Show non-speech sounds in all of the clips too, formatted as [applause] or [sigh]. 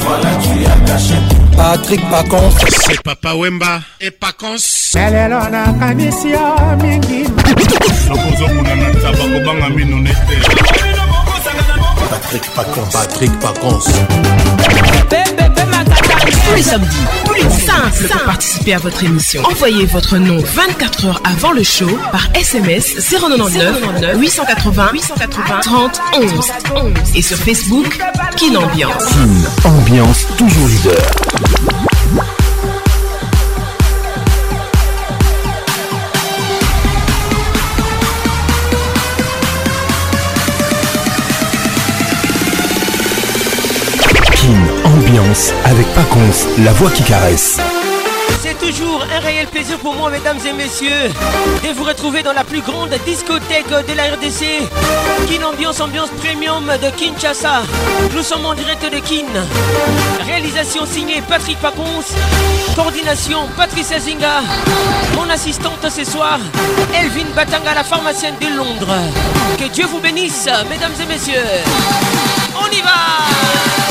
Voilà, tu as caché. Patrick Pacons. C'est Papa Wemba et Pacons. lelo nakanisi yo mingi nakozokuna na taba kobanga mino nete patrik pacons patrik pacons pepepe makata tous les samedis, plus pour participer à votre émission. Envoyez votre nom 24 heures avant le show par SMS 099 880 880 30 11 11 et sur Facebook Kin Ambiance. Kin Ambiance toujours leader. avec Paconce, la voix qui caresse. C'est toujours un réel plaisir pour moi, mesdames et messieurs, de vous retrouver dans la plus grande discothèque de la RDC, Kin Ambiance Ambiance Premium de Kinshasa. Nous sommes en direct de Kin. Réalisation signée Patrick Paconce, coordination Patrice Azinga, mon assistante ce soir, Elvin Batanga, la pharmacienne de Londres. Que Dieu vous bénisse, mesdames et messieurs. On y va!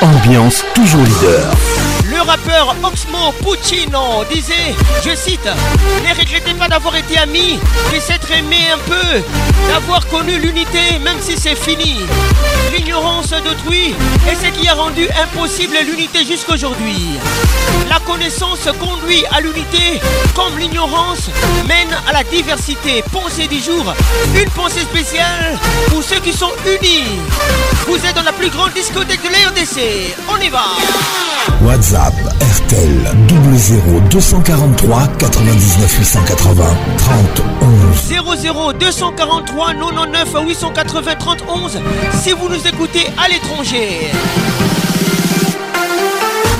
ambiance toujours leader le rappeur Oxmo Puccino disait, je cite, Ne regrettez pas d'avoir été amis de s'être aimé un peu, d'avoir connu l'unité, même si c'est fini. L'ignorance d'autrui est ce qui a rendu impossible l'unité jusqu'aujourd'hui. La connaissance conduit à l'unité, comme l'ignorance mène à la diversité. Pensez du jour, une pensée spéciale pour ceux qui sont unis. Vous êtes dans la plus grande discothèque de l'ANDC. On y va. What's RTL 00 243 99 880 30 00 243 99 880 30 si vous nous écoutez à l'étranger.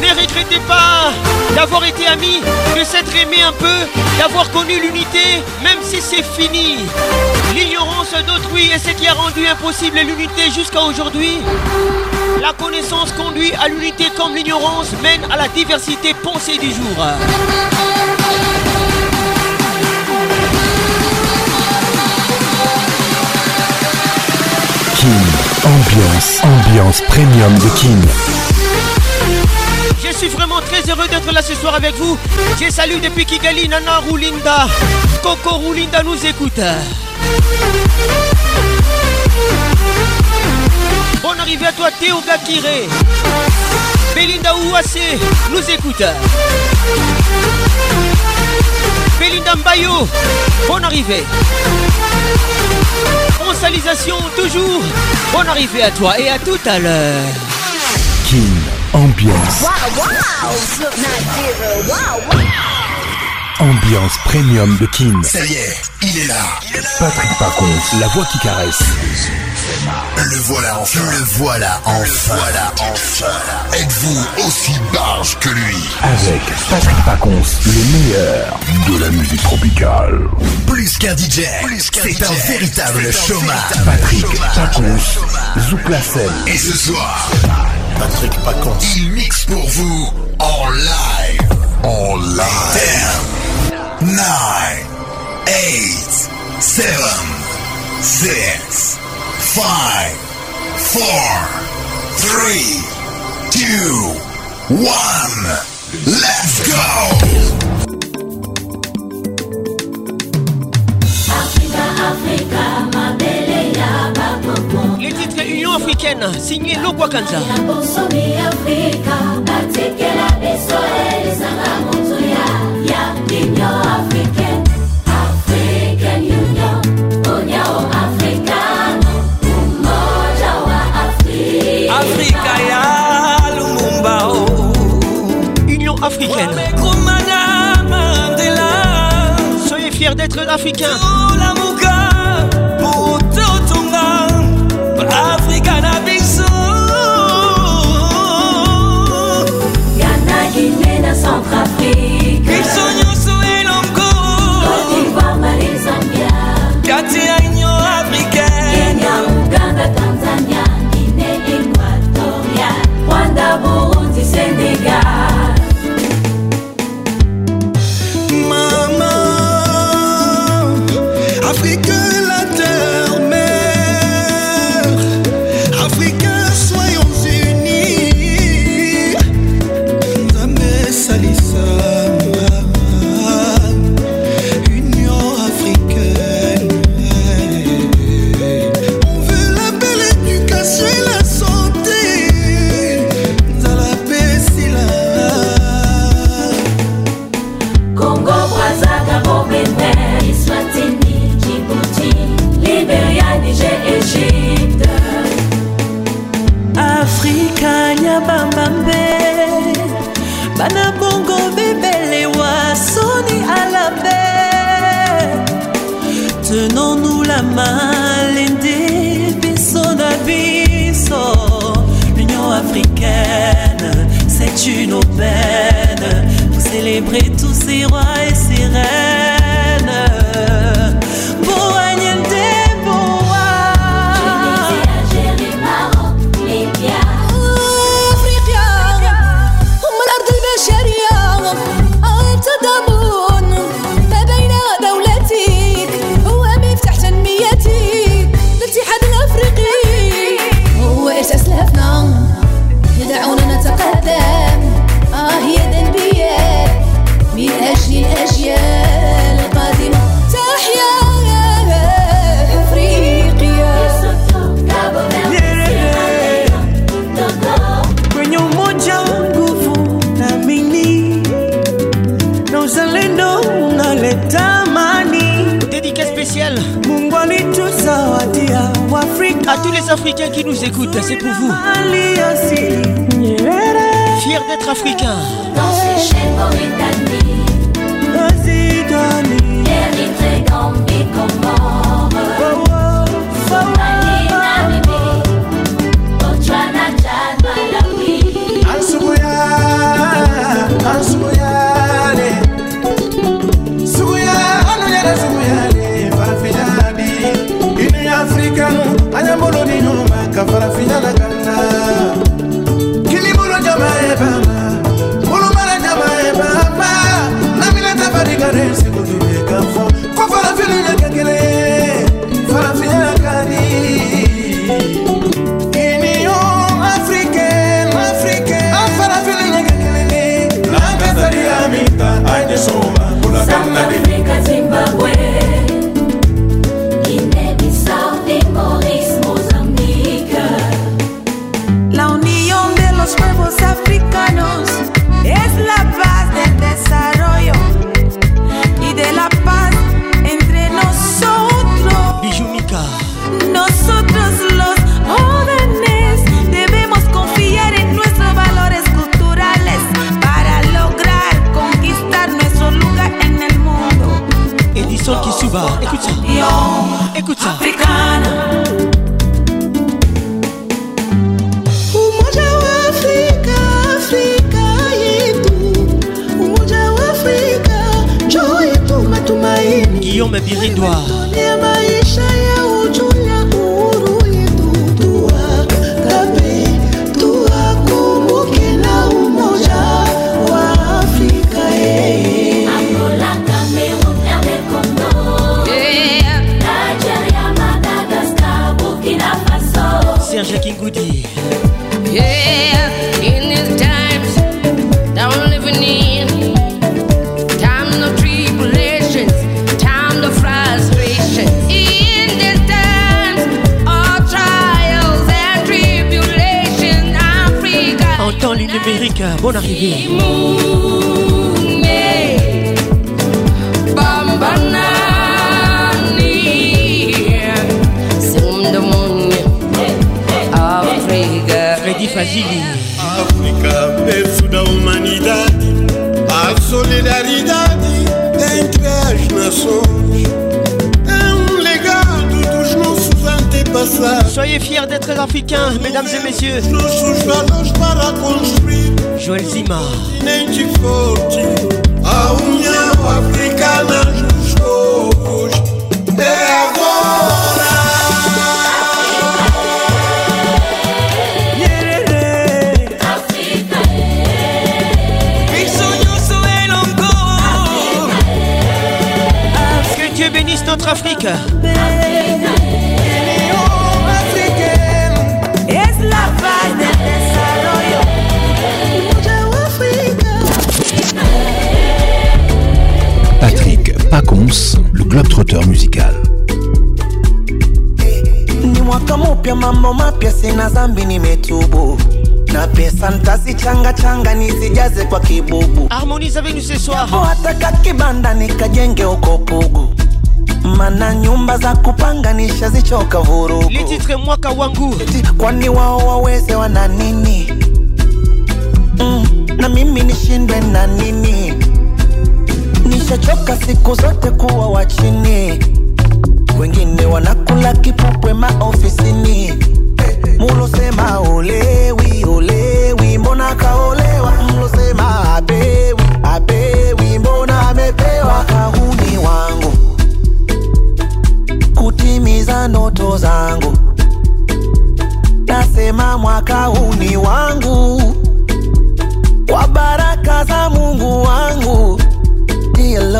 Ne regrettez pas d'avoir été amis, de s'être aimé un peu, d'avoir connu l'unité, même si c'est fini. L'ignorance d'autrui est ce qui a rendu impossible l'unité jusqu'à aujourd'hui. La connaissance conduit à l'unité comme l'ignorance mène à la diversité pensée du jour. Kim, ambiance, ambiance premium de Kim. Je suis vraiment très heureux d'être là ce soir avec vous. Je salue depuis Kigali Nana Rulinda, Coco Rulinda nous écoute. Bonne arrivée à toi Théo Gakiré Belinda Ouassé nous écoute Belinda Mbayo Bonne arrivée Onsalisation toujours Bonne arrivée à toi et à tout à l'heure King Ambiance wow. Ambiance premium de King. Ça y est, il est là. Patrick Pacon, la voix qui caresse. Le voilà enfin. Le voilà enfin. Le voilà enfin. Êtes-vous aussi barge que lui Avec Patrick Paconce, le meilleur de la musique tropicale. Plus qu'un DJ, c'est un véritable chômage. Patrick Paconce, Zouk la scène. Et ce soir, Patrick Paconce, il mixe pour vous en live. En live. 10, 9, 8, 7, 6, five, four, three, two, one. Let's go. Africa, Africa, ma belle ya bakoko. Les titres Union africaine signé Lokwa Kanza. La consommé Africa, batikela biso elizanga moto ya ya Union Africa. Être africain.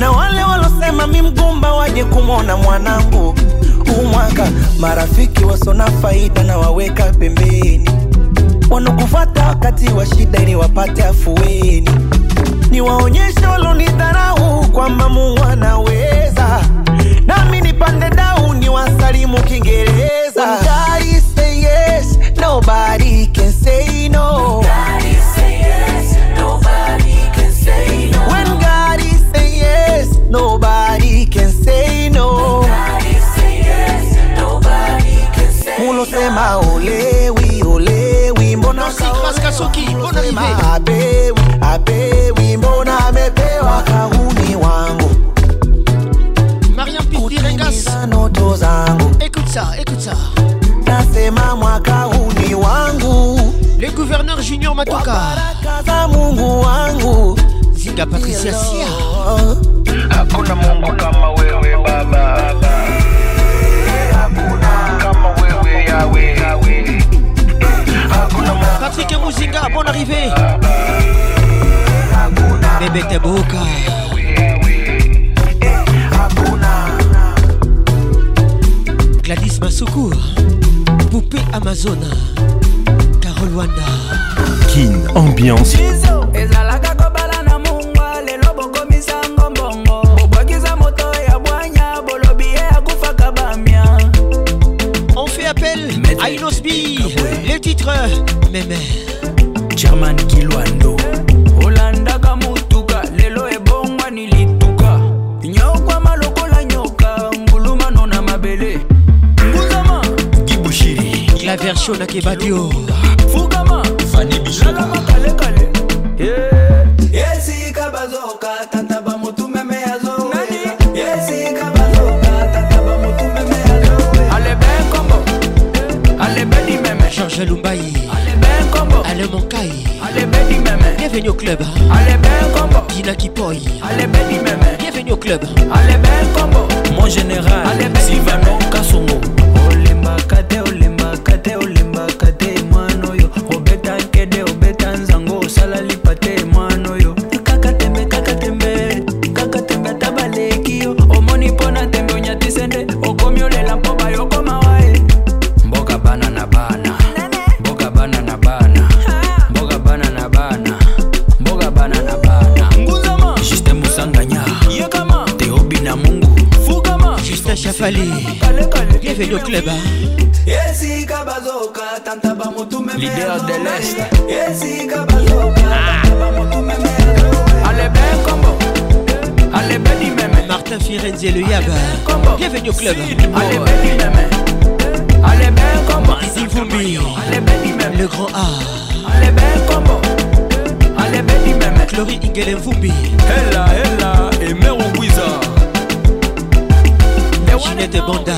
na wale walosema mi mgumba waje kumwona mwanangu mwaka marafiki wasona faida na waweka pembeni wanakufata wakati wa shida ili wapate afueni niwaonyeshe walonidharau kwamba mungu anaweza nami nipande dau ni wasalimu kiingereza Nobody can say no. Nobody soki bon arrivé abewi abewi mbona amepewa kauni wangu Mariam Pitirengas noto zangu écoute ça écoute ça nasema mwaka huni wangu le gouverneur junior matoka za mungu patricia sia hakuna mungu kama wewe baba hakuna kama wewe yawe Patrick et Mouzinga, bon arrivée. Bébé Tebouka. Gladys secours. Poupée Amazona. Carol Wanda. Kin, ambiance. titre meme german kilwando olandaka motuka lelo ebongwani lituka nyokwama lokola nyoka ngulumano na mabele nguzama kibushiri la version nakebadio Bienvenue au club. Allez ben combo. Dina Kipoy. Allez ben Meme. Bienvenue au club. Allez ben combo. Mon général. Allez ben Sylvano Kassongo. Olemba Kadeo. radio club leader de l'est ah. Martin Firenze et le Yaba Bienvenue au club Basile Fumbi Le grand A Chloé Ingelen Fumbi Ella, Ella et Mère Ginette Banda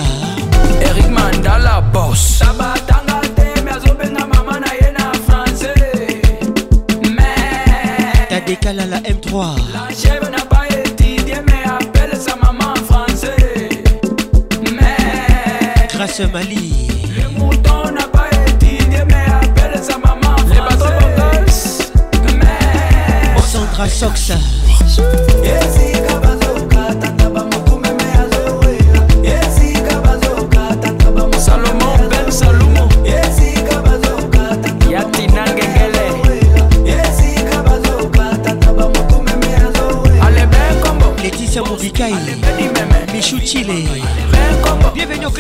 eric mandala bos tabatanga teme azobenga mama na ye na français me tadekala la m3 la cheve na ba étudie me apele sa mama en français me grâce mali le mouton na ba étudie me apele sa mama en français le bateau Sandra Soxa. Yes,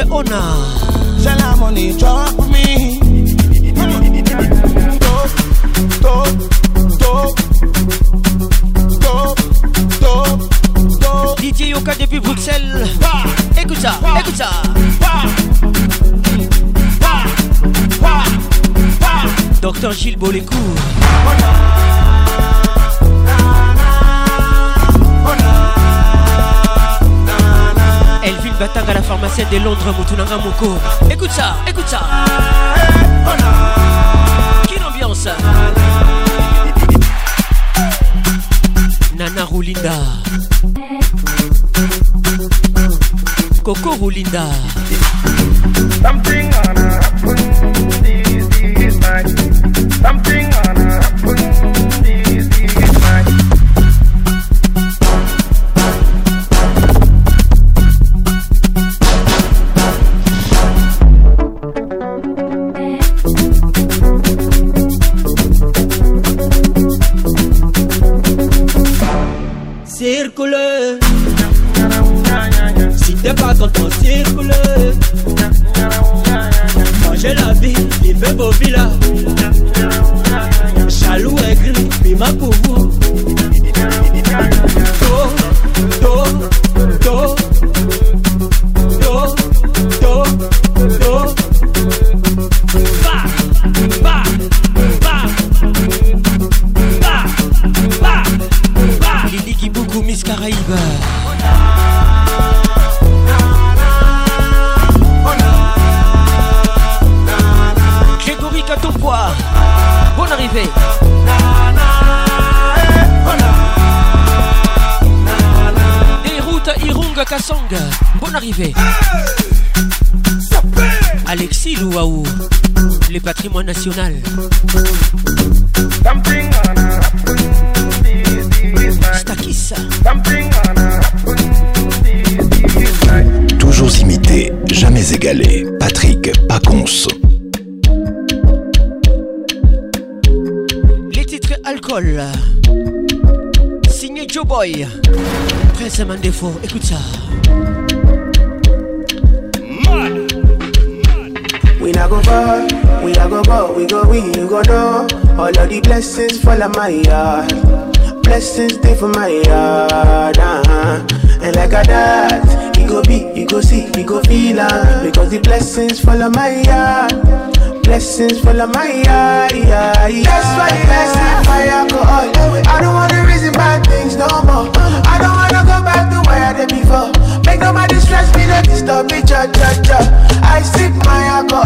On a J'ai la money, drop me. DJ Yoka depuis Bruxelles. Écoute ça, écoute ça. Docteur Gilles Bolécourt. Batanga la pharmacienne de Londres, Moutounanga Moko. Écoute ça, écoute ça. Quelle ambiance Nana Roulinda. Coco Roulinda. Something Toujours imité, jamais égalé. Patrick Paconce. Les titres alcool. Signé Joe Boy. Prince défaut, écoute ça. All of the blessings fall on my yard. Blessings stay for my yard. Uh-huh. And like I that, you go be, you go see, you go feel uh, Because the blessings fall on my yard. Blessings fall on my yard. Yeah, yeah. That's why the blessing fire alcohol. I don't wanna reason bad things no more. I don't wanna go back to where I did before. Make nobody stress me, no disturb me, cha cha cha. I sip my alcohol.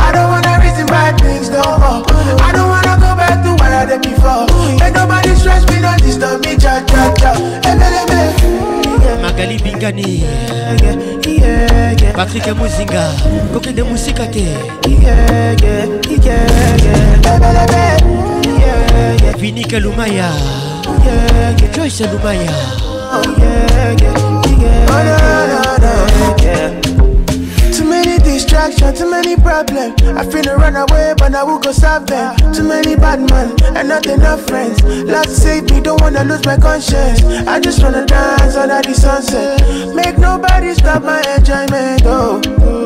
I don't wanna reason bad things no more. I don't wanna go back to where I did before. Make nobody stress me, no disturb me, cha cha cha. magali bingani patrik mozinga kokende mosika te vinike lumaya joyce lumaya yeah, yeah. Oh, no, no, no, yeah. Too many distractions, too many problems. I finna run away, but I will go solve them. Too many bad men and not enough friends. Lord save me, don't wanna lose my conscience. I just wanna dance under the sunset. Make nobody stop my enjoyment, oh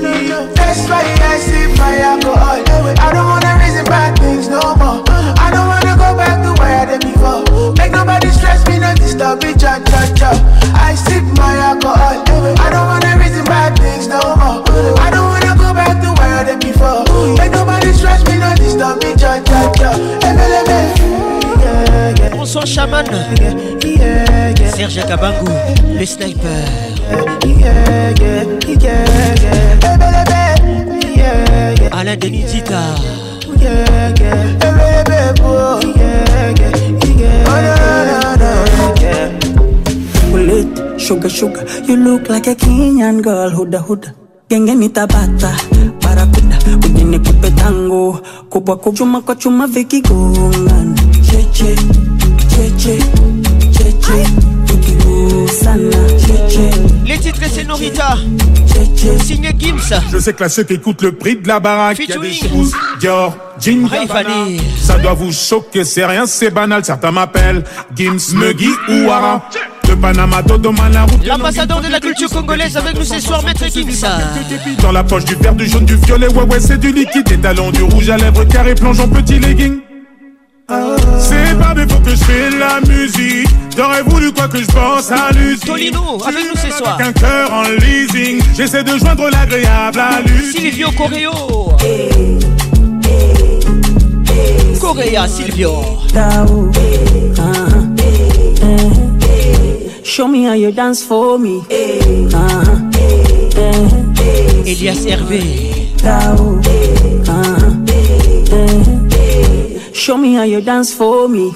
to you. That's why I sip my alcohol. I don't wanna reason bad things no more. I don't wanna go back to where I did before. Make nobody stress me, no disturb me, cha cha cha. I sip my alcohol. I don't wanna reason bad things no more. I don't wanna go back to where I did before. Make nobody stress me, no disturb me, cha cha cha. Emeleme. François Chaman Serge Kabangu, le sniper Alain Denis Sugar, sugar, you look like a Kenyan girl, huda huda. Genge tabata, barakuda, kupe tango, kubwa kujuma kwa chuma Che che, Les titres c'est Norita Signé Gims Je sais que là ceux qui écoutent le prix de la baraque Y'a des choses Dior Ça doit vous choquer C'est rien c'est banal Certains m'appellent Gims Muggy ou Ara de Panama, Dodo la route. L'ambassadeur de la culture congolaise avec nous ce soir, Maître Gims Dans la poche du vert, du jaune, du violet, ouais, ouais, c'est du liquide. Des talons, du rouge à lèvres, carré, Plongeant petit legging. C'est pas des faux que je fais la musique. J'aurais voulu quoi que je pense à l'usine. Tolino, avec nous ce soir. Un cœur en leasing. J'essaie de joindre l'agréable à l'usine. Silvio Correo. Correa Silvio. Uh-huh. Show me how you dance for me. Uh-huh. Elias Hervé. Tao. Uh-huh. Show me how you dance for me.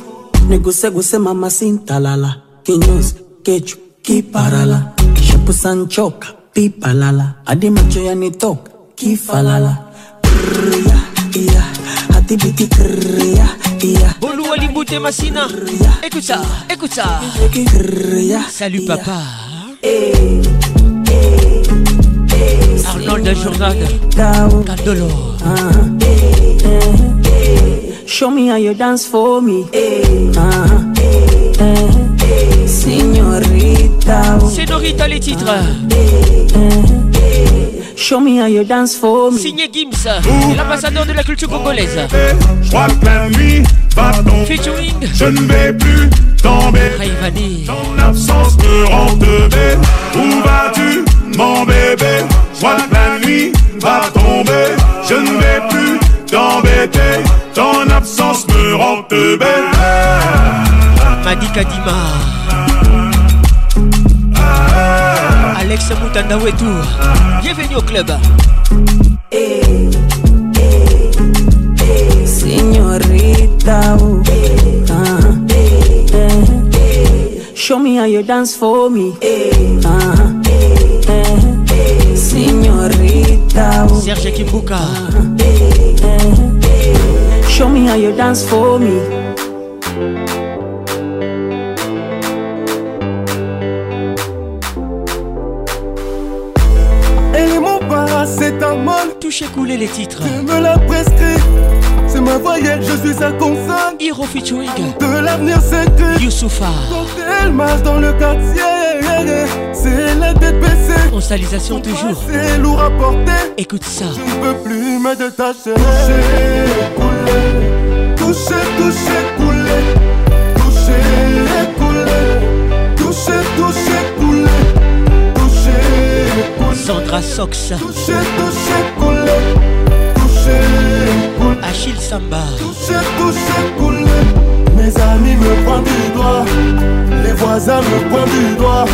Neguse guse mama sintalala Kinyozi, kechu, kiparala Shepu sanchoka, pipalala Adi macho yanitoka, kifalala ya, iya Hati biti ya, iya Bolu bute masina Écoute écoute Kriya, Salut papa hey, hey, hey, Arnold Journal Show me how you dance for me. Eh, ah, eh, eh, Signorita. les titres. Show me how you dance for me. Signé Gims, l'ambassadeur de la culture congolaise. crois que la nuit va tomber. Featuring. Je ne vais plus tomber. dans Ton absence me rend de Où vas-tu, mon bébé? crois que la nuit va tomber. Je ne vais plus t'embêter. Ton absence me rend te belle. Madika Dima Alex Moutanda tout Bienvenue au club. eh, Show me how you dance for me. Uh. eh uh, Señorita Serge Kimbuka. Show me how you dance for me. mon c'est un mal. Touchez couler les titres. Tu me l'as prescrit. C'est ma voyelle, je suis sa consigne Hiro Fitchwig. De l'avenir, c'est que. Youssoufa. Quand elle marche dans le quartier, c'est la tête Constalisation toujours. C'est lourd à porter. Écoute ça. Tu ne peux plus me détacher. Touchez, toucher, Sandra Sox. Toucher, toucher, couler, toucher, couler. Achille Samba. couler. Mes amis me pointent du doigt, les voisins me pointent du doigt,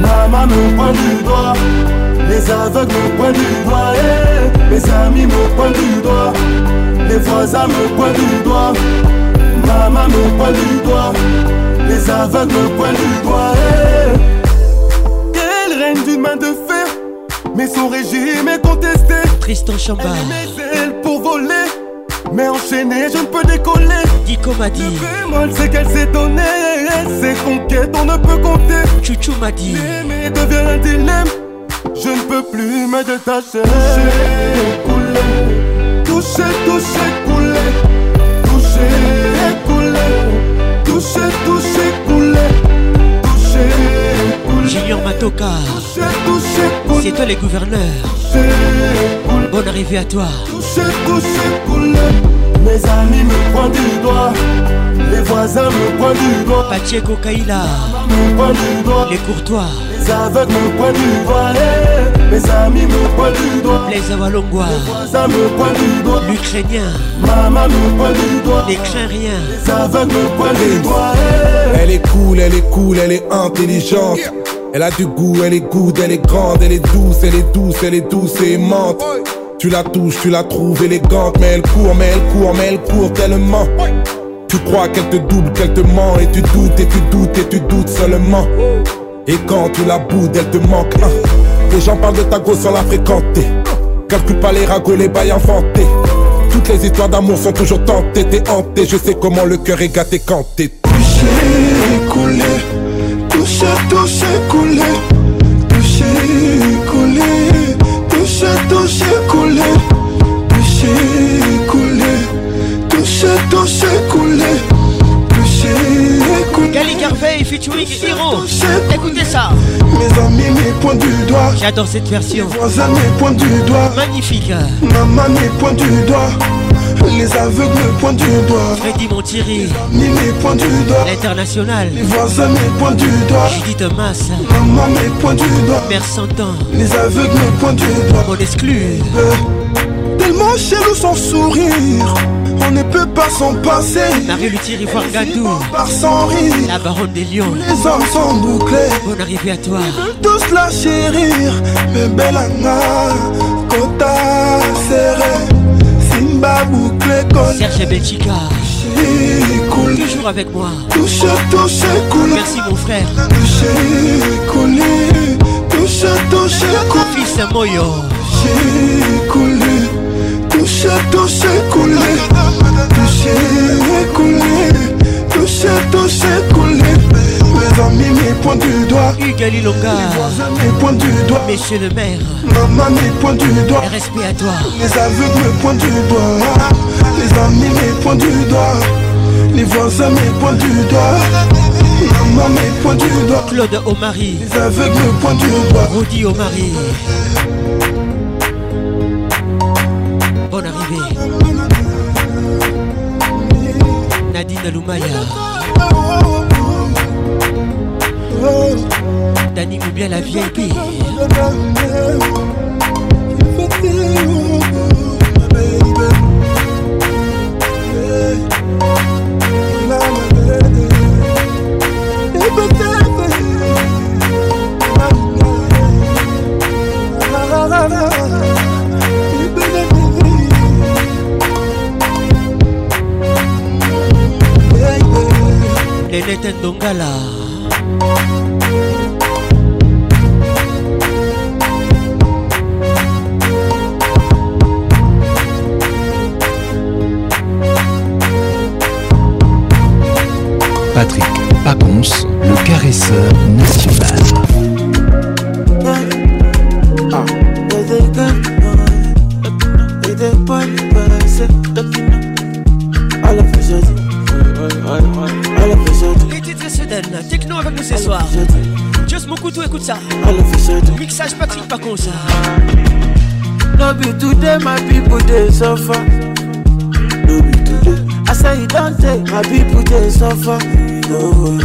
maman me pointe du doigt. Les aveugles me pointent du doigt, eh, eh, eh. mes amis me pointent du doigt. Les voisins me pointent du doigt Maman me pointe du doigt Les aveugles me pointent du doigt Elle règne d'une main de fer Mais son régime est contesté Tristan Chambard Elle pour voler mais enchaîné, je ne peux décoller. Dico m'a dit. moi, c'est qu'elle s'est donnée. Ses conquêtes, on ne peut compter. Chouchou m'a dit. L'aimer devient un dilemme. Je ne peux plus me détacher. au coulé. Touché, touché, coulé. Touché, coulé. Touché, touché, coulé. Touché, coulé. Junior Matoka. couler. C'est toi les gouverneurs. Bonne arrivée à toi. Touchez touché, couler. Mes amis me pointent du doigt. Les voisins me pointent du doigt. Pacheco Kaila. Me pointent du doigt. Les courtois aveugles mon poids du doigt Mes amis me poids du doigt Les Awalongwa me du doigt Maman mon du doigt rien Les aveugles me du doigt Elle est cool, elle est cool, elle est intelligente Elle a du goût, elle est good, elle est grande Elle est douce, elle est douce, elle est douce et mente Tu la touches, tu la trouves élégante Mais elle court, mais elle court, mais elle court tellement Tu crois qu'elle te double, qu'elle te ment Et tu doutes, et tu doutes, et tu doutes seulement oh. Et quand tu la boudes, elle te manque hein. Les gens parlent de ta grosse sans la fréquenter Calcule pas les ragots, les bails inventés Toutes les histoires d'amour sont toujours tentées T'es hanté, je sais comment le cœur est gâté quand t'es Touché, coulé, touché, touché, coulé Touché, coulé, touché, touché, coulé Touché, coulé, touché, touché, coulé Touché, coulé featuring Hiro. Écoutez ça. Mes amis mes points du doigt. J'adore cette version. Mes voisins mes points du doigt. Magnifique. Maman mes points du doigt. Les aveugles me du doigt Freddy Montieri Mes mes points du doigt L'international Les voisins mes points du doigt Judith Thomas. Maman mes points du doigt Mère Santan Les aveugles mes pointent du doigt On exclut euh. Mon chez nous son sourire On ne peut pas s'en passer Marie Luthier Ivoire Gadou par sans rire La baronne des lions Les hommes sont bouclés Bonne arrivée à toi Tous la chérir Mais Belana Kota serré Simba bouclé collé Serge Belchica Coule. Toujours avec moi Touche, touche, cool Merci mon frère Touche, cool Touche, touche, coule. Fils Moyo Touchez toucher couler, Touché, coulé Touché, touché, coulé Mes amis mes pointent du doigt Hugues Loka, Les voisins me pointent du doigt Monsieur le maire Maman me point du doigt Respect à toi Les aveugles mes pointent du doigt Les amis mes pointent du doigt Les voisins mes point du doigt Maman mes point du doigt Claude O'Marie, Les aveugles mes pointent du doigt Rudy O'Marie. de Lumaya bien la VIP Renette Ndongala Patrick Pacons, le caresseur things. No be today my people they suffer. No be today. I say you don't take my people they suffer. No,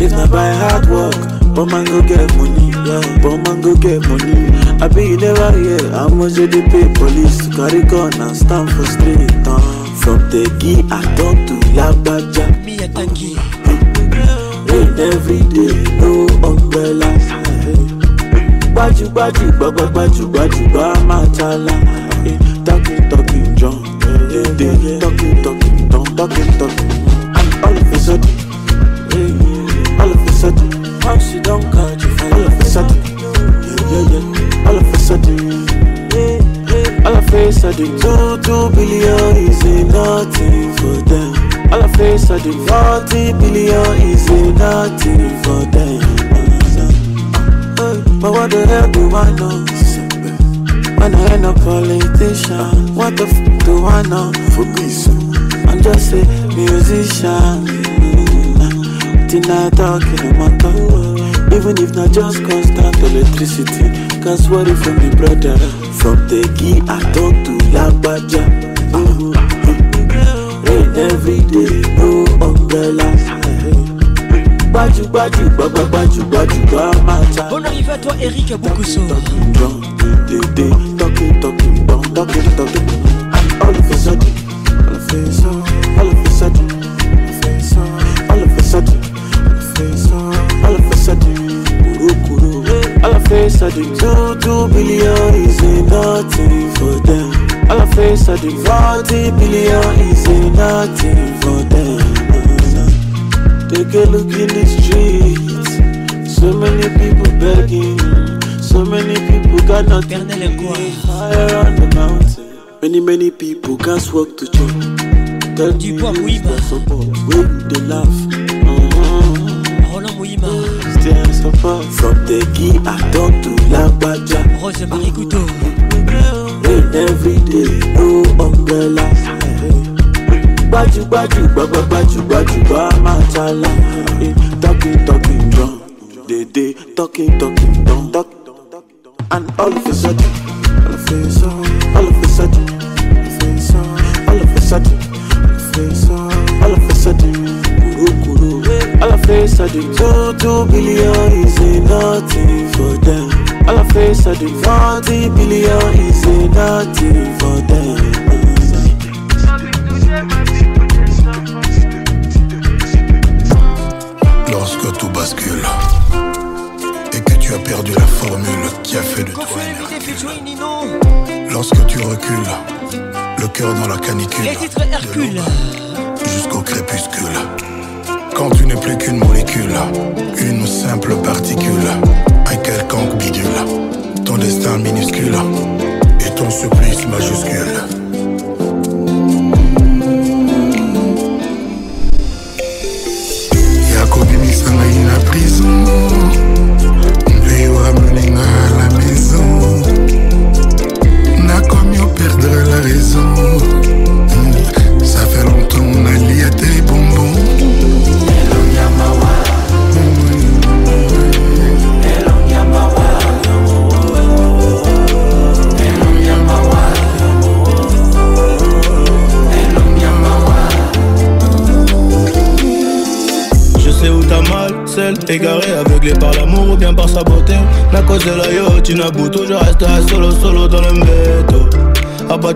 if not by hard work, but man go get money. Yeah, but man go get money. I be you never hear how much they pay police to carry gun and stand for street. Uh. From Tegi I talk to Labaja. Me a Tegi. every day, no umbrellas. Baju baju, gbajúgbajù baju, baju ta la tọ́kì tọ́kì jọ dé tọ́kì tọ́kì tán tọ́kì tọ́kì all of a sudden eh, all of a sudden how she don catch you all of a sudden all of a sudden eh, eh, all of a sudden two two billion is nothing for them all of a sudden forty billion is nothing for them. But what the hell do I know? When I ain't a politician, what the f do I know? I'm just a musician. Tina talking matter what. Even if not just constant electricity, cause what if I'm the brother? From the key I talk to Labaja. Rain every day, no umbrella. Bon arrive à toi Eric All of a sudden, all of a sudden, all of a sudden, all of a sudden, all of a a a Look at look in the streets. So many people begging. So many people got nothing. Higher on the mountain. Many many people can't walk to church. Tell du me who's the support. When they laugh? Uh-huh. Roland Mouima. Stay support. From the key I talk to Lambaja. Rose Marie Couteau. Rain every day, no umbrella. gbajúgbajù gbajúgbajù bá máa ta la talking talking drum dédé talking talking don, talk and all of a sudden all of a sudden all of a sudden all of a sudden all of a sudden kurukuru all of a sudden two two billion is nothing for them all of a sudden forty billion is.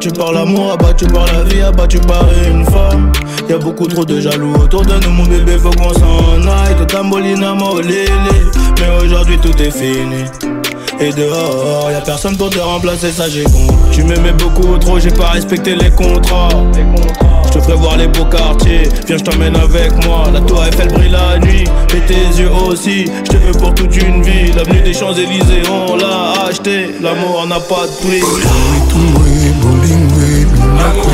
Tu parles l'amour, abattu par la vie, abattu par une femme Y'a beaucoup trop de jaloux autour de nous mon bébé faut qu'on s'en aille Tout tambolina Molé, Mais aujourd'hui tout est fini et dehors, y'a personne pour te remplacer, ça j'ai compris. Tu m'aimais beaucoup trop, j'ai pas respecté les contrats. Je te ferai voir les beaux quartiers, viens je t'emmène avec moi. La tour Eiffel brille la nuit, et tes yeux aussi. Je te veux pour toute une vie. L'avenue des Champs-Élysées, on l'a acheté. L'amour n'a pas de prix.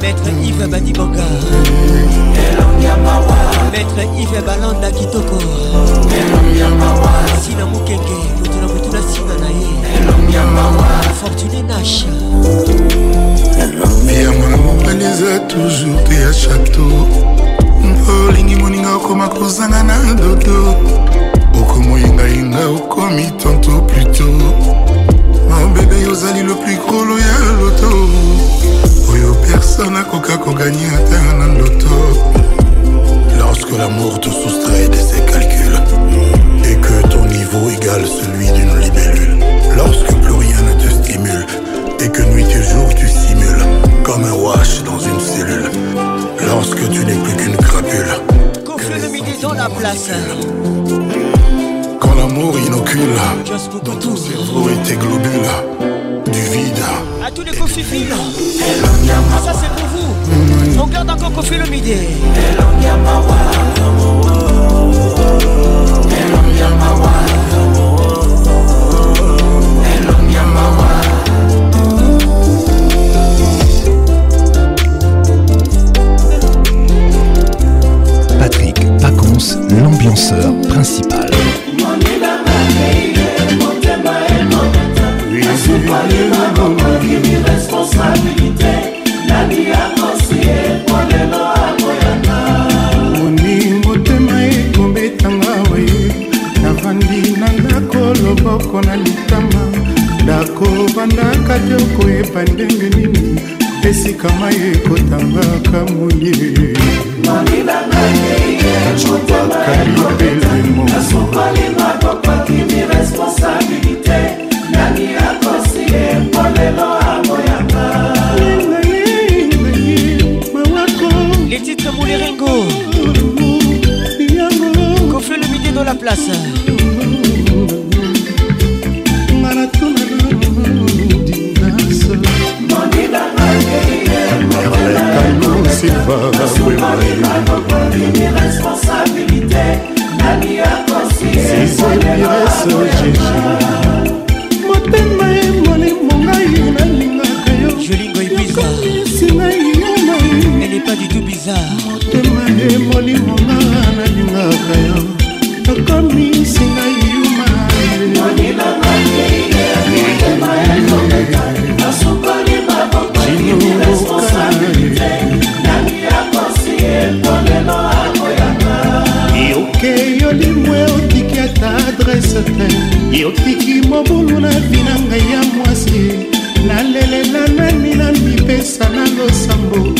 maître Yves Banibanga maître Yves Balanda Kitoko Sina Mukenge Mutuna Mutuna Sina na ye Fortuné Nash elongi ya mwana mobali eza toujours te ya chateau mpo olingi moninga okoma kozanga na dodo okomoyengayenga okomi tanto pluto mobebe yo ozali loprikolo ya loto oyo personne akoka un ata à ndoto lorsque l'amour te soustrait de ses calculs mm, et que ton niveau égale celui d'une libellule lorsque plus rien ne te stimule et que nuit et jour tu simules comme un wash dans une cellule lorsque tu n'es plus qu'une crapule le midi dans la place quand l'amour inocule dans ton cerveau et tes globules du vide tous les Ah Ça c'est pour vous. On garde encore Kofi le midi. Patrick Vacances l'ambianceur principal. oui, responsabilité nani yakosie po lelo akoyanga oni motema ekobetanga we navandi na ndako loboko na litama ndako bandaka te okoyeba ndenge nini esika mai ekotangaka moye mobimangaiyeotaka libelemo nasukoli makopakimi responsabilité nani Mouleringo Confle le midi dans la place responsabilité, pas du tout bizarre motema emolimonga nalingaka yo nakomisi na yuma yoke yolimwe otiki ata adrese te yotiki mobulu na vinanga ya mwasi nalelela nani na mipesa na losambo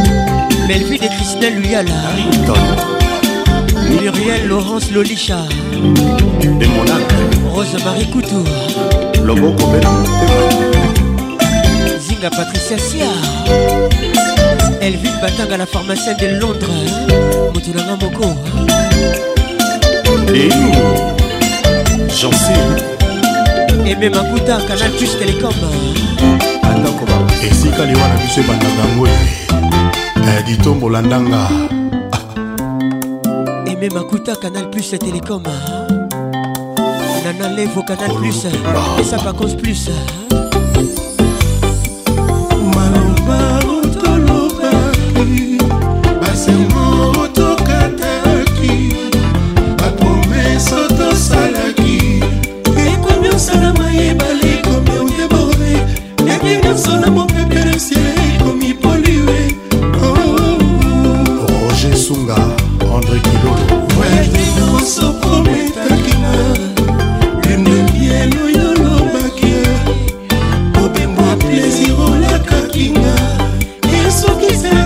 Melville et Christelle Luyala Muriel Laurence Lolicha Et mon âme Rose-Marie Coutou Loboko Zinga Patricia Sia Elvin Batang à la pharmacienne de Londres Moutoulanga Moko Et J'en sais Aimé Makuta, Canal Plus Télécom Atako esika liwana biso ebandaka yango Eh, ditombola ndanga eme makuta canal plus telecom nana levo canal plus esa vacance plus it.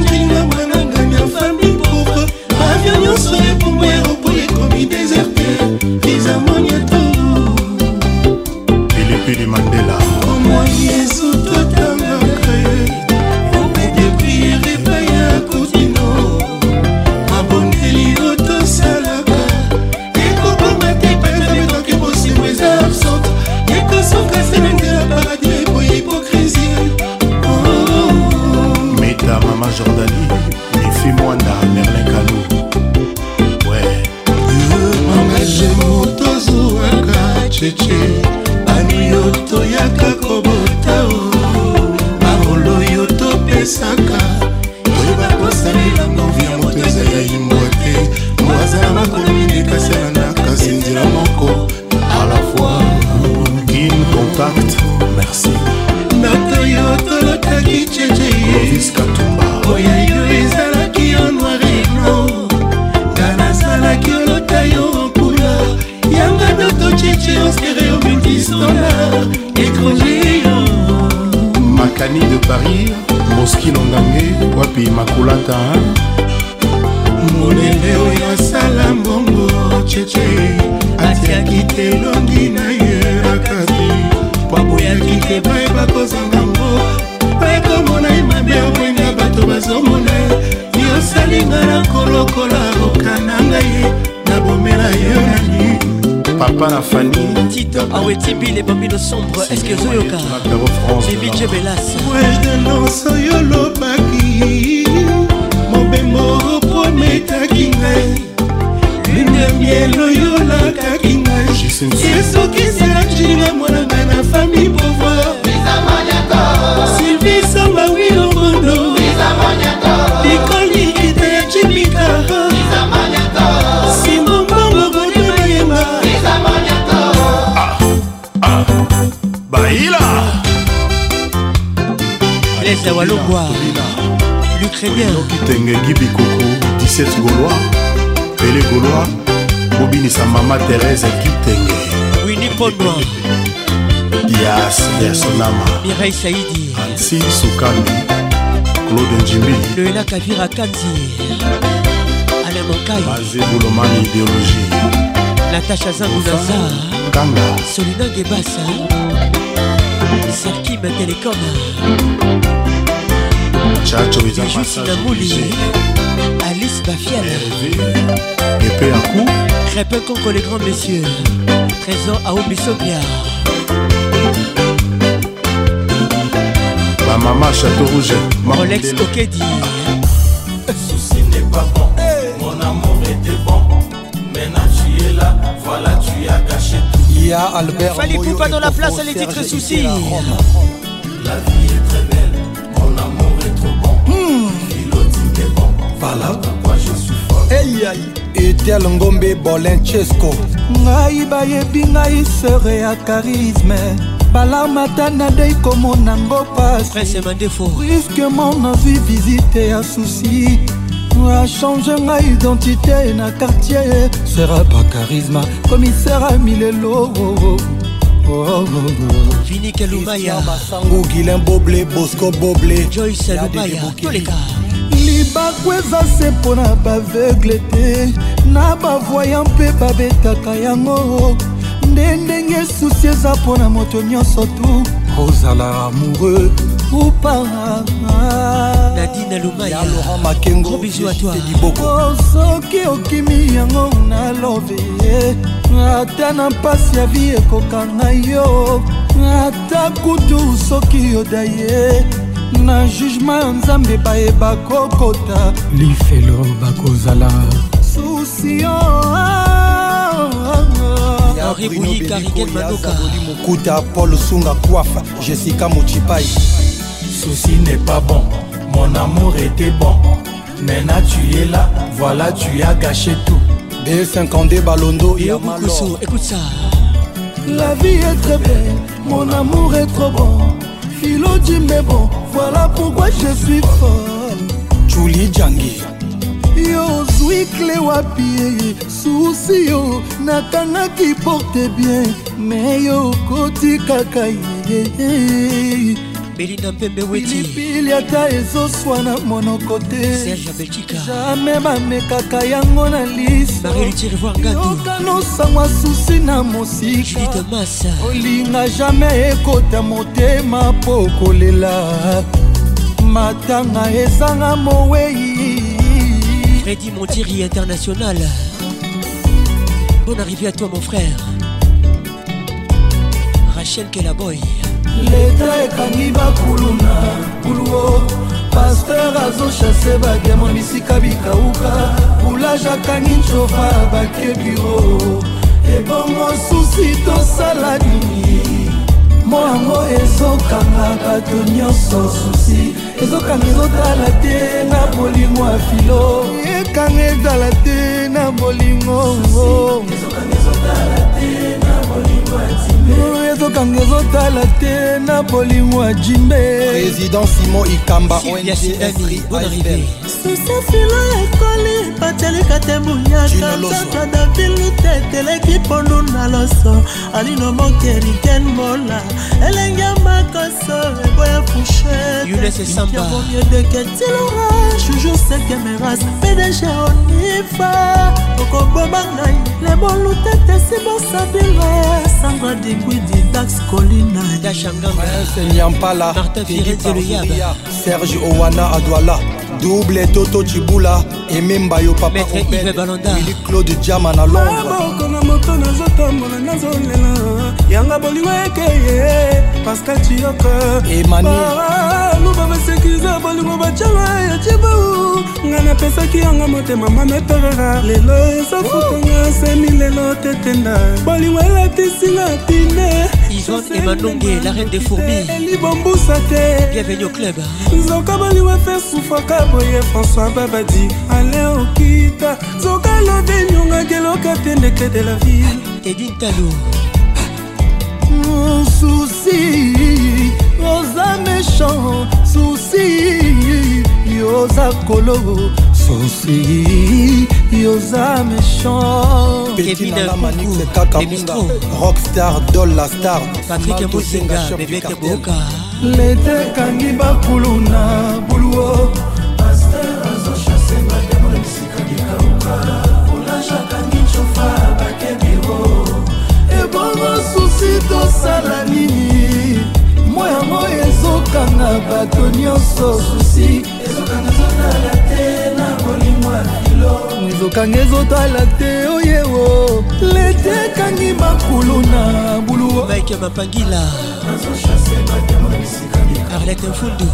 tibi les bambino sombre eske ezoyoka bibi jebelas wedanonso yo lobaki mobembo prometaki ngai lune mielo yolakaki ngai esokiselakinga ya walongwa lukrémienokitengengi bikuku 17 gaulois pele gaulois bobinisa mama thérèse kitenge wini pondwa dias ya sonama mirei saidi ansi sukambi claude njimbi loela kavira kanzi alamokai mazebulomani idéologie natasha zangunaza kanga solina gebasa serkim telecom chacho eza alice Et epe yaku crépin conco les grands messieurs à trésor Ma maman chateau rouge rolex okedi Souci n'est pas bon mon amour était bon Mais maintenant tu es là voilà tu as gâché il y a albert fallait pas dans la place elle les ce soucis pala eyai etel ngombe bolin chesco ngai bayebi ngai sere ya charisme balamata nadei komona ngo pasirusquement nazwi visite ya susi achange ngai identité na quartier sera pa charisma komisera milelo vinikelumayabasangu gilin boble bosco boble joyce lumaya toleka bakweza se mpo na baveugle te na bavoya mpe babetaka yango nde ndenge susi eza mpo na moto nyonso tu ozala amoureux ou paradina lumaya laurent makengo bizuatoidiboko oh, soki okimi yango nalobe eh, ata na mpasi ya vi ekokanga yo ata kutu soki yoda ye na jugema ya nzambe bayeba kokota lifelo bakozala susio oh, oh, oh. mokuta paul sunga coiffe jessica mochipai ceci n'est pas bon mon amour était bon maintenant tu es là voilà tu as gâché tout b52 balondo yamalo écoute ça la vie est très belle mon amour est trop bon philo dimebon voilà pourquoi je suis folle juli jangi yo ozwi cle wapi susi yo nakangaki porte bien me yo okoti kaka yeyeyeye belinda mpembe wetipilipili ata ezoswa na monoko te serge beltika jamai bamekaka yango na lisoyokanosangwa susi na mosikajulitomasa olinga jamai ekota motema mpo kolela matanga ezanga mowei fredi mondiri international bonne arrivée à toi mon frère rachel kelaboy leta ekangi bakuluna kuluo paster azoshase badiama bisika bikauka boulage akangi ncova bakebiro ebongo susi tosala nini moango ezokanga bato nyonso susi ezokanga ezotala te na bolingo ya filo ekanga ezala te na bolingo ezokanga ezotala te na bolingo ya timi ezokanga ezotala te na bolingo ya jimbe président simon ikamba susefilo ekoli batialika te buyakatata davilu te eteleki mpondu na loso alino mokeriken mola elenge makoso eboya fusheteomiedeketiloa jujour sekemeras pdg onifa okoboma ngai lebolutete simosabila sangradi liquide dax colina yashangangayampala martinfireteluyaba serge owana adwala double toto cibula ememba yo papabalanda claude diama na londres ah, moto nazotambola nazolela yanga bolingo ekeye pascal ciyoko emanlubabasekiriza bolingo bacala ya cibau ngai napesaki yanga motema mameperera lelo esafutanga semi lelo tetenda bolingo elatisinga pine yvonne emanonge la reine des fourmis libombusa te bienvenue au club nzoka baliwa fe sufaka boye françois babadi ale okita nzoka lode nyongaki eloka te ndeke de la ville edintalo susi oza méchant susi yoza kolo sosi yoza méchantpetinalamanix kaka munga rockstar dol la star patrik mozinga bebeke boka lete ekangi bakulu na buluo ebongo susi tosala nini mo yango ezokanga bato nyonso susi ezokanga zotala nzokanga ezotala te oyewo lete ekangi makulu na bulu mike mapangila arlete mfundu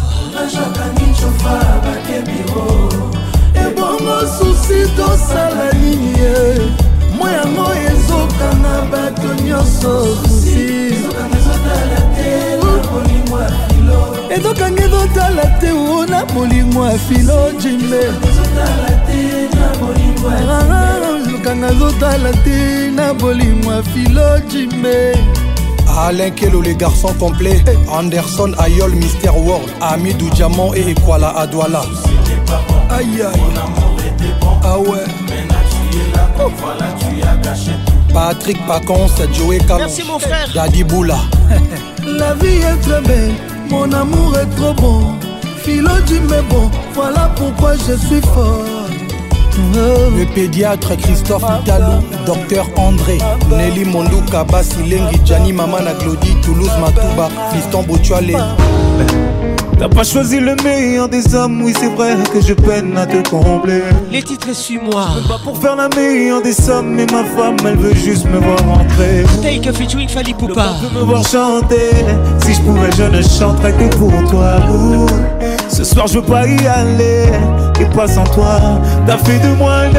ebongo susi tosala nini ye mo yango ezokanga bato nyonso susi ezokanga ezotala te o na molimo ya filo jimbe Alain Kelo, les garçons complets. Anderson, Ayol, Mister World. Ami du Diamant et Ekwala Adwala. Mon amour était bon. Ah ouais. Maintenant tu es là, oh. voilà tu as gâché Joey Camon. Merci mon frère. Daddy [laughs] La vie est très belle, mon amour est trop bon. Filo, du est bon, voilà pourquoi je suis fort. Oh. le pédiatre christophe italou docteur andré nelly monduka basilengi jani mama na claudie toulouse matuba fiston bochwale T'as pas choisi le meilleur des hommes, oui c'est vrai que je peine à te combler. Les titres suis-moi. Je veux pas pour faire la meilleure des sommes, mais ma femme elle veut juste me voir rentrer. Take a featuring Fali Poupa. Je me voir chanter. Si je pouvais, je ne chanterais que pour toi. Ce soir je veux pas y aller et pas sans toi. T'as fait de moi un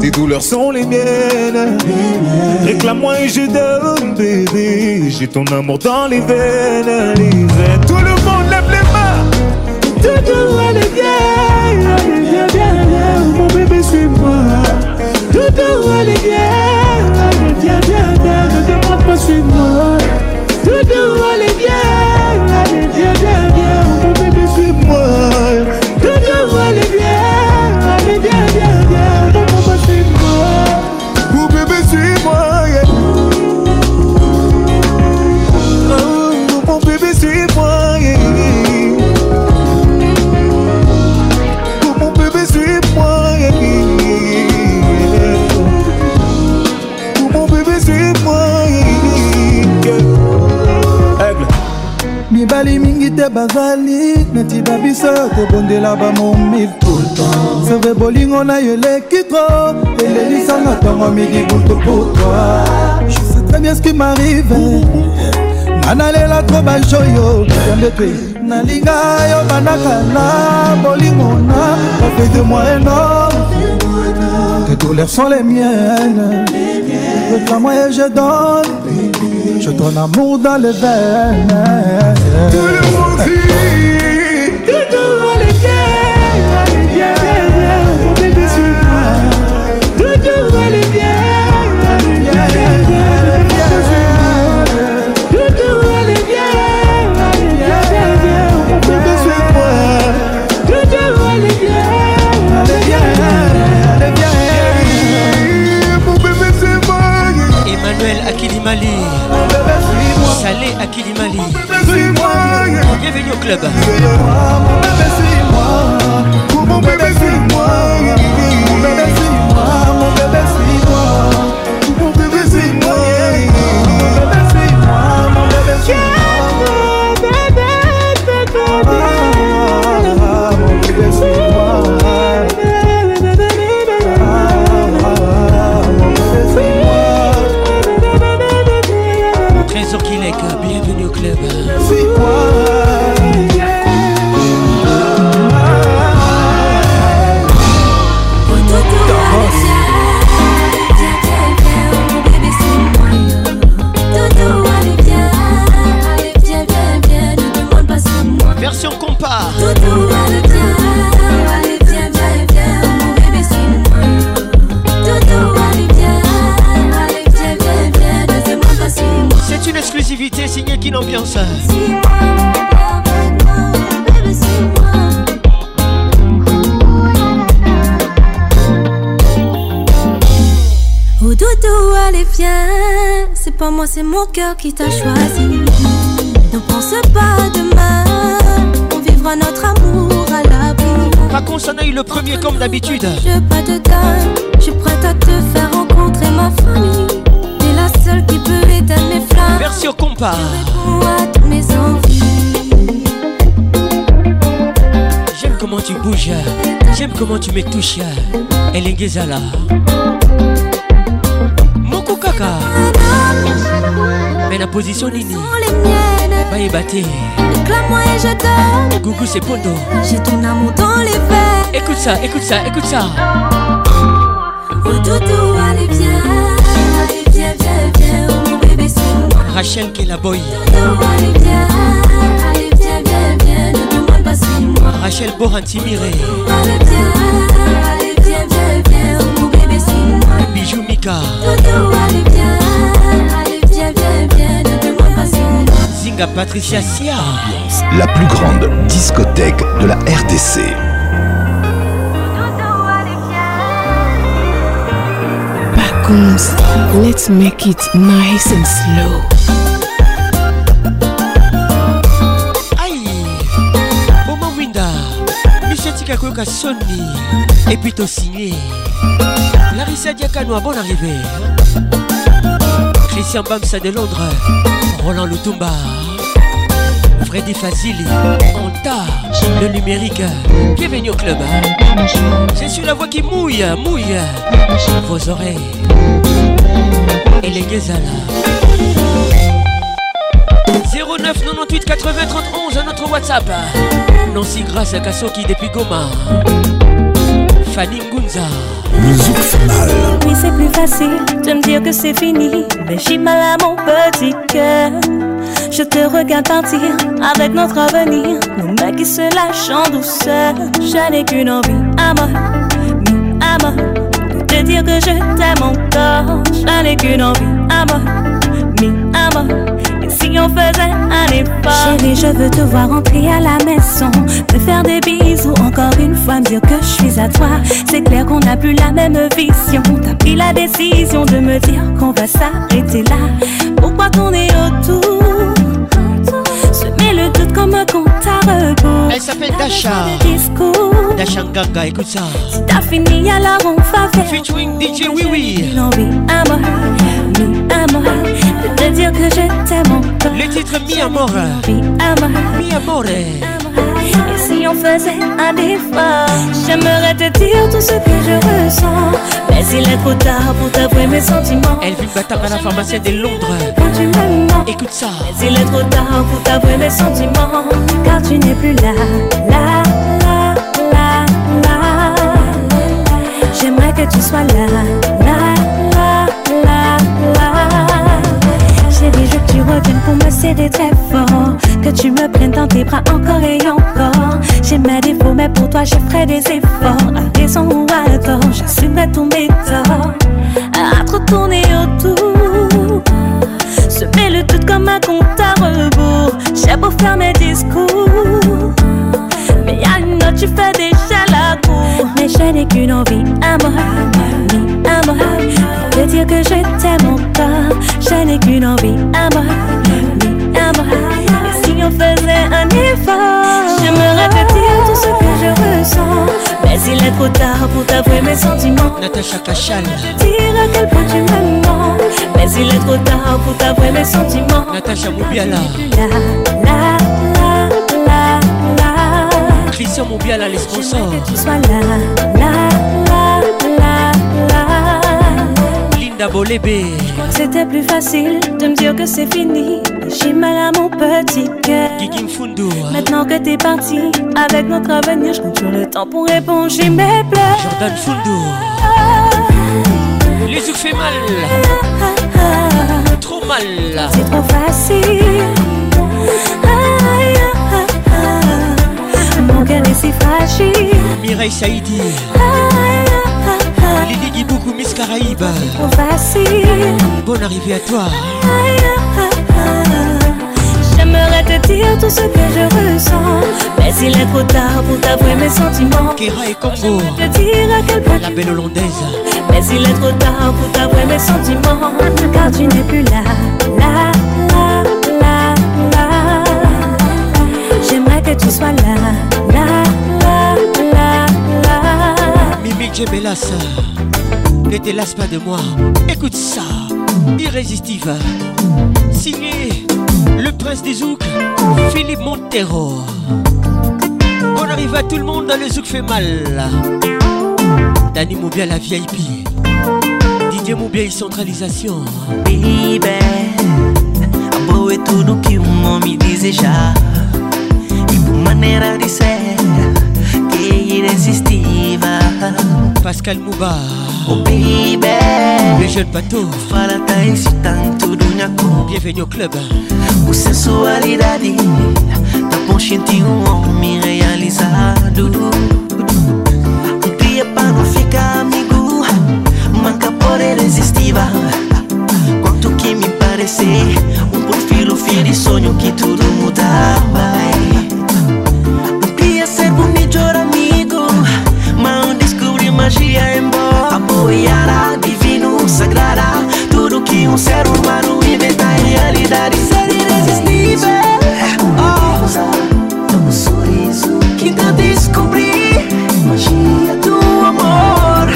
tes douleurs sont les miennes. Réclame-moi et je donne, bébé. J'ai ton amour dans les veines, Tout le monde lève les mains. Tout le monde est bien, Viens, bien, Mon bébé, suis moi. Tout le monde est bien, Viens, viens, bien, Ne demande pas, c'est moi. bazali netiba biso tobondela bamomil seve bolingo na yo eleki tro elelisanga ntongo midi butu pour toi je sais très bien ce qui m'arrive nga nalela tro bajoyo yambe te nalinga yo banaka na bolingo na bafai de moi énorme tes douleurs sont les miennes réclame et je donne Je donne amour dans les veines. Tout le monde dit, tout le monde est bien, on est déçu. Tout le monde est bien, tout le monde est bien, on est déçu. Tout le monde est bien, on est bien, on est bien. Emmanuel Akilimali. Salé à Kilimali. Bienvenue au club. Pour mon bébé, moi. Pour mon bébé, moi. qu'il signé, qui l'ambiance Oh doudou, allez viens C'est pas moi, c'est mon cœur qui t'a choisi Ne pense pas demain On vivra notre amour à l'abri Raconte son le premier comme d'habitude Je pas de temps Je suis prête à te faire rencontrer ma famille seule qui peut éteindre mes flammes. J'aime comment tu bouges, j'aime comment tu me touches. Elle est Gezala. kaka. Mais la position Nini. Baye batté. Clame-moi et je donne. Gougou c'est Pondo. J'ai ton amour dans les veines. Écoute ça, écoute ça, écoute ça. Oh, toutou. Rachel Kelaboy. Rachel Borantimire Bijou Mika. Zinga Patricia Sia. La plus grande discothèque de la RDC. comes, let's make it nice and slow. Aïe, Maman Winda, Michel Tikakoyoka Sony, et puis t'as signé. Larissa Diakanoa, bonne arrivée. Christian Bamsa de Londres, Roland Lutumba. Freddy On tâche le numérique, venu au club. Hein. C'est sur la voix qui mouille, mouille vos oreilles et les Gézala. 09 98 80 31 à notre WhatsApp. Nancy grâce à Kassoki depuis Goma. Fanny Gunza, Musique Oui, c'est plus facile de me dire que c'est fini. Mais j'ai mal à mon petit cœur. Je te regarde partir avec notre avenir. Nos mains qui se lâchent en douceur. J'en ai qu'une envie, amour, mi amour. De te dire que je t'aime encore. J'en ai qu'une envie, amour, mi amour. si on faisait un effort? Chérie, je veux te voir entrer à la maison. Te faire des bisous encore une fois, me dire que je suis à toi. C'est clair qu'on n'a plus la même vision. T'as pris la décision de me dire qu'on va s'arrêter là. Pourquoi tourner autour? comme un compte à rebours. Elle s'appelle Dasha. Dasha Nganga, écoute ça. Si t'as fini, alors on va faire. Featuring DJ Oui Oui. Non, oui, à moi. Oui, à moi. De te dire que je t'aime encore. Le titre Mi Amore. Mi Amore. Mi Amore. Et si on faisait un effort J'aimerais te dire tout ce que je ressens Mais il est trop tard pour t'avouer mes sentiments Elle vit bâtard à la pharmacie de Londres tu Écoute ça Mais il est trop tard pour t'avouer mes sentiments Car tu n'es plus là, là, là, là, là J'aimerais que tu sois là, là, là, là, là J'ai je veux que tu reviennes pour me céder très fort que tu me prennes dans tes bras encore et encore. J'ai mes défauts, mais pour toi, je ferai des efforts. À raison ou à tort, suis tous mes torts. À trop tourner autour, semer le tout comme un compte à rebours. J'ai beau faire mes discours, mais à une tu fais déjà la cour. Mais je n'ai qu'une envie, amoureuse, un De dire que je t'aime encore, je n'ai qu'une envie, moi me ferait un effort. J'aimerais te dire tout ce que je ressens. Mais il est trop tard pour t'avouer mes sentiments. Natacha Cachal. Je dire à quel point tu me mens. Mais il est trop tard pour t'avouer mes sentiments. Natacha Moubiala. La, la, la, la, la. Christian Moubiala, les sponsors. Que tu sois là, la. Linda Bolébé. c'était plus facile de me dire que c'est fini j'ai mal à mon petit cœur. Maintenant que t'es parti, avec notre avenir, je compte sur le temps pour J'ai mes pleurs. Jordan Fundo. Les yeux fait mal. Trop mal. C'est trop facile. Mon cœur est si fragile. Mireille Saïdi. Lily Giboukou, Miss Caraïbes. Trop facile. Bonne arrivée à toi dire tout ce que je ressens. Mais il est trop tard pour t'avouer mes sentiments. Kira et Congo, dire à quel point la belle hollandaise. Mais il est trop tard pour t'avouer mes sentiments. Car tu n'es plus là, là, là, là, là. J'aimerais que tu sois là, là, là, là, là. Mimi Djebelas, ne te lasse pas de moi. Écoute ça, irrésistible. Signé le prince des Zouk, Philippe Montero. On arrive à tout le monde dans le Zouk fait mal. Dani Moubia, la vieille VIP. Didier Moubia, centralisation. Baby, tout tout que mon homem desejar. E Manera manière de ser, que irresistível. Pascal Mouba. Oh, baby, le jeune bateau. Fala, tant Naku. Bienvenue au club. O sensualidade tá consciente um homem realizado. Um dia para ficar amigo, manca por irresistível. Quanto que me parece um perfil fio de sonho que tudo mudava. Um dia ser o melhor amigo, mas descobri magia em boa. Apoiará, divino, sagrada um ser humano inventa a realidade ser irresistível. Oh. Tão sorriso que dá descobrir magia do amor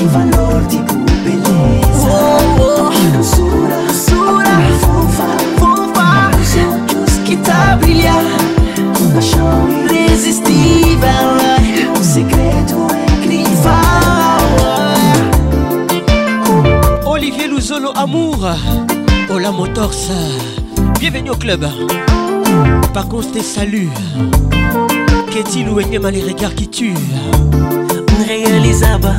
e valor de tipo tua beleza. Oh, oh. Doçura, doçura, fofa, fofa, nos olhos que tá brilhando, paixão e Solo Amour, Ola Motors, bienvenue au club. Par contre, tes Qu'est-il ou les regards qui tuent? Réalisaba,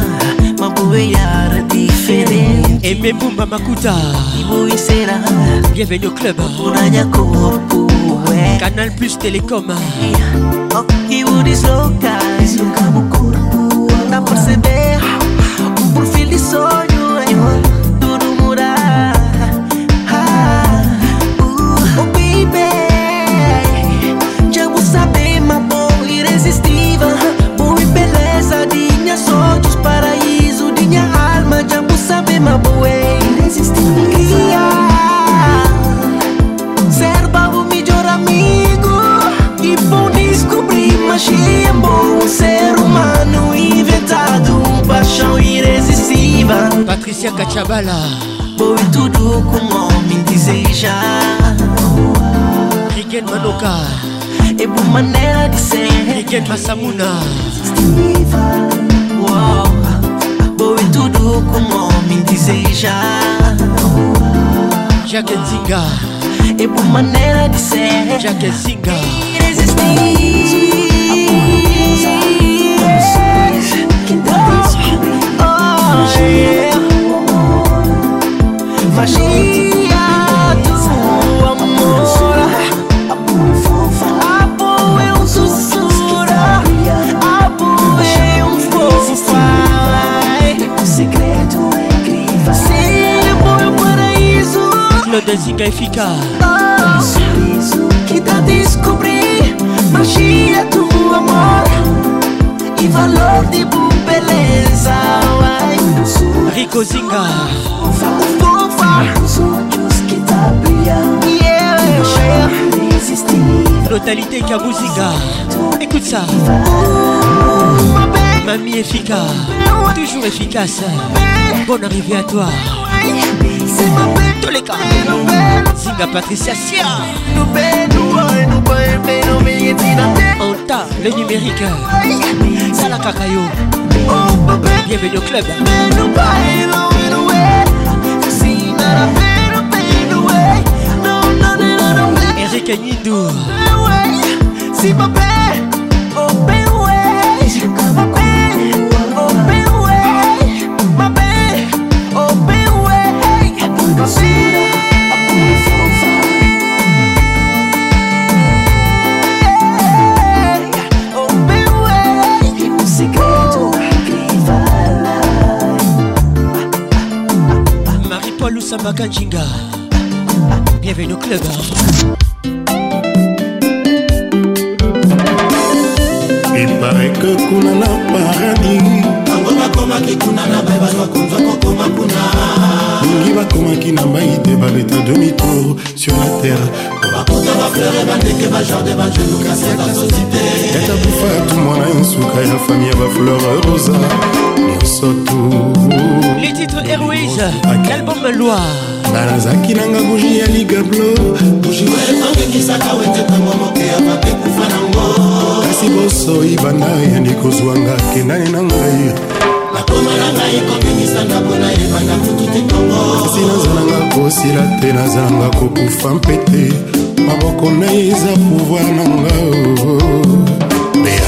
ma est différente. Et même Boumba Makuta, bienvenue au club. Canal Plus Télécom. Okay, Patricia Cachabala Boy tudo como me deseja Riken Manoka E por maneira de ser Riken Massamuna Uau Boy tudo como me deseja Jaquezinga E por maneira de ser Jaquezinga Irresistível Quem tá Oh yeah magia do amor. A é um sussurro, a é um fogo, pai. O segredo é incrível. Se amor o paraíso, não desliga e fica. que dá descobrir magia do amor e valor de beleza. Ricozinha. Totalité Kabuziga Écoute ça Mamie efficace Toujours efficace Bonne arrivée à toi Tous les cas Zinga Patricia On t'a le numérique Salakakayo Bienvenue au club Eric Anidou S'il vous plaît, open way Ma baie, open way Ma baie, open way Makanjinga Bienvenue au club Il paraît que kuna na paradis bango bakomaki kuna na bai bazakonza kokoma kuna mingi bakomaki na mai te babeta demi-tour sur la terre bakuta bafleur bandeke bajardin bajelukasi ya kasosite yatabufa tumwana nsuka ya fami ya bafleur rosa soto les titres airways l'album loire nazalaki nanga buji ya ligablo buji oyo ebekisaka wetetango moke ya bakekufa nango kasi bosoi banda yandi kozwanga kendani na ngai nakoma na ngai kobimisa ndako nayebanda kutu te kongo kasi nazalanga kosila te nazalanga kokufa mpe te maboko na ye eza pouvoir na nga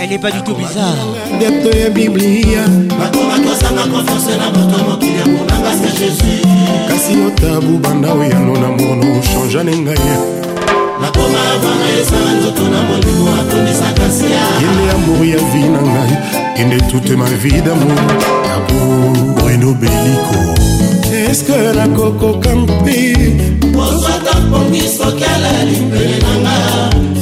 Elle n'est pas du tout bizarre. kasi otabu banda oyano na mono shanja ne ngai yende amour ya vi na ngai yende toute ma vie damour yabo bruno beliko eske nakokoka mpe kozwata pongi soki alalimbele na ngai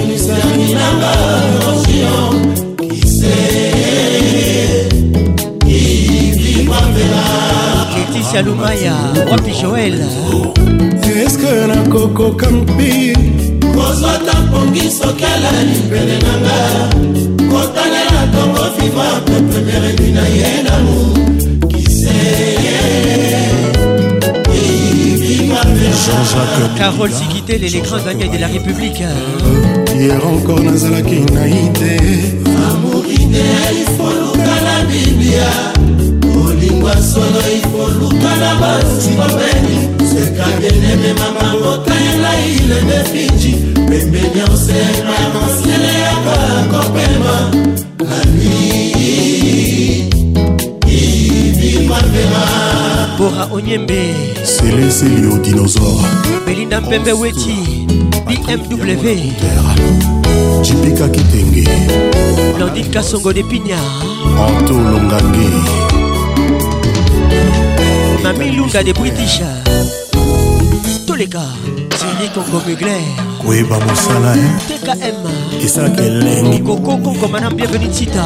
esami nanga osion kise ikikwamela ketisia lumaya wapi joel eske nakokoka mpi kozwa tampongi sokelani pene nanga kotalela tongo viva pepemereni na ye namu kise Jean-Jacques Carole Sikitel et les grands amis de la République Hier encore nazalaki naï te amorine ifoluka na bibia olingwa solo ifoluka na basibabeni sekadene mamamoka elaile ne finji pembeni osema mosele yaka kopema nani ibimapema debora onyembe seleseli o dinosaure belinda mpembe weti bmw jipika kitenge landin kasongo de pinya anto longange mami lunga de british toleka tieni congo mugler koyeba mosala eh? tkm esalaka elengi kokokokoma na bienvenu tita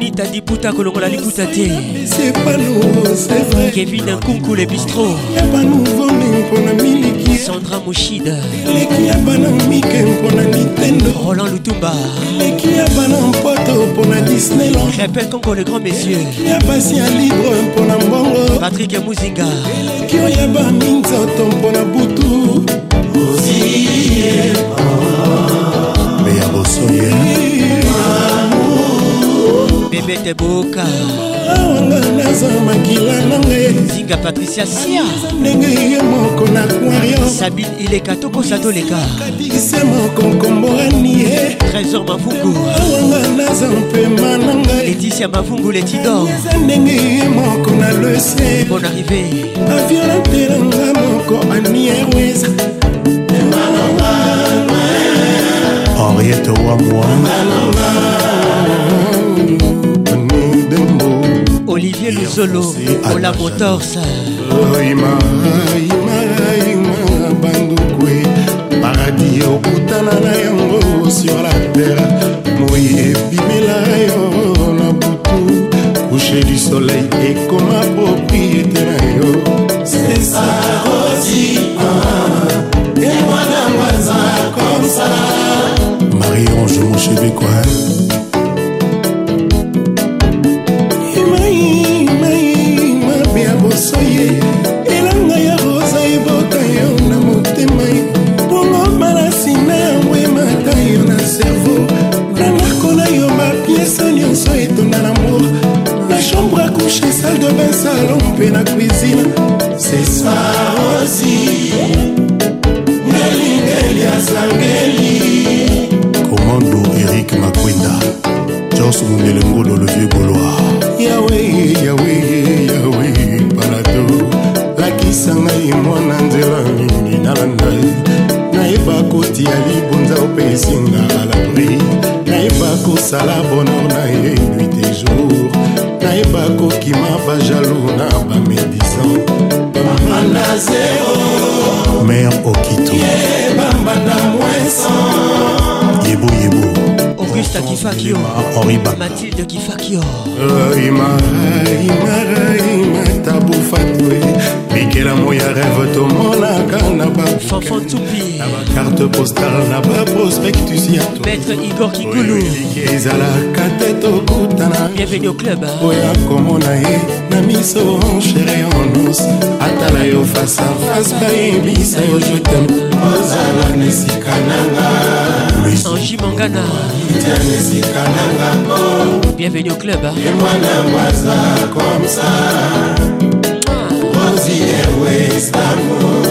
anita diputa kolongola liputa te kevin nkunku le bistro sandra moshida roland lutumba crépin congo le grand messieurs patrik muzinga oyo ya baminzoto mpona butu oziye oh. lebete boka zinga patricia sia ndenge ye moko na kwario sabine ileka tokosa toleka kadise moko nkomborani ye trésor mavungu awanga naza mpema na ngai leticia mavungu letidor eza ndenge ye moko na lese bon arrivé avion natelanga moko anierwes henriete wamwa olivier luzolo olamotorsa oh, bandukwe paradis okutana na yango sur la terre moi ebimela yo na butu couche du soleil ekoma propriété na yo mariange mochevekoi etonga lamour la chambre à coucher salle de bain salon mpe na cuisine sesa osi nelingeli asangeli komando erik makwenda george mundelengolo le vieux boloir yawe yawe yawe palado lakisa ngai mwana nzela nini nalanda nayeba koti ya libonza opesi nga alabri salabono bonor na nuit et jour nayeba kokima bajalou na Maman Nazeo Mère okito ye Augusta Auguste Kifakio, Henri Bak, Mathilde Kifakio. ma ma tabou fatoué, bikelamo ya rêve tomonaka na bakarte postal na baprospectus ya maître igor kikulueliki ezalaka te tokutana oya komona ye na miso chere onus atala yo fasa fase bayebisa yo jetem ozala na esika nanga anjimangana na esika nanga bienvenu au club ye mwana mwaza komsa si airways d'amour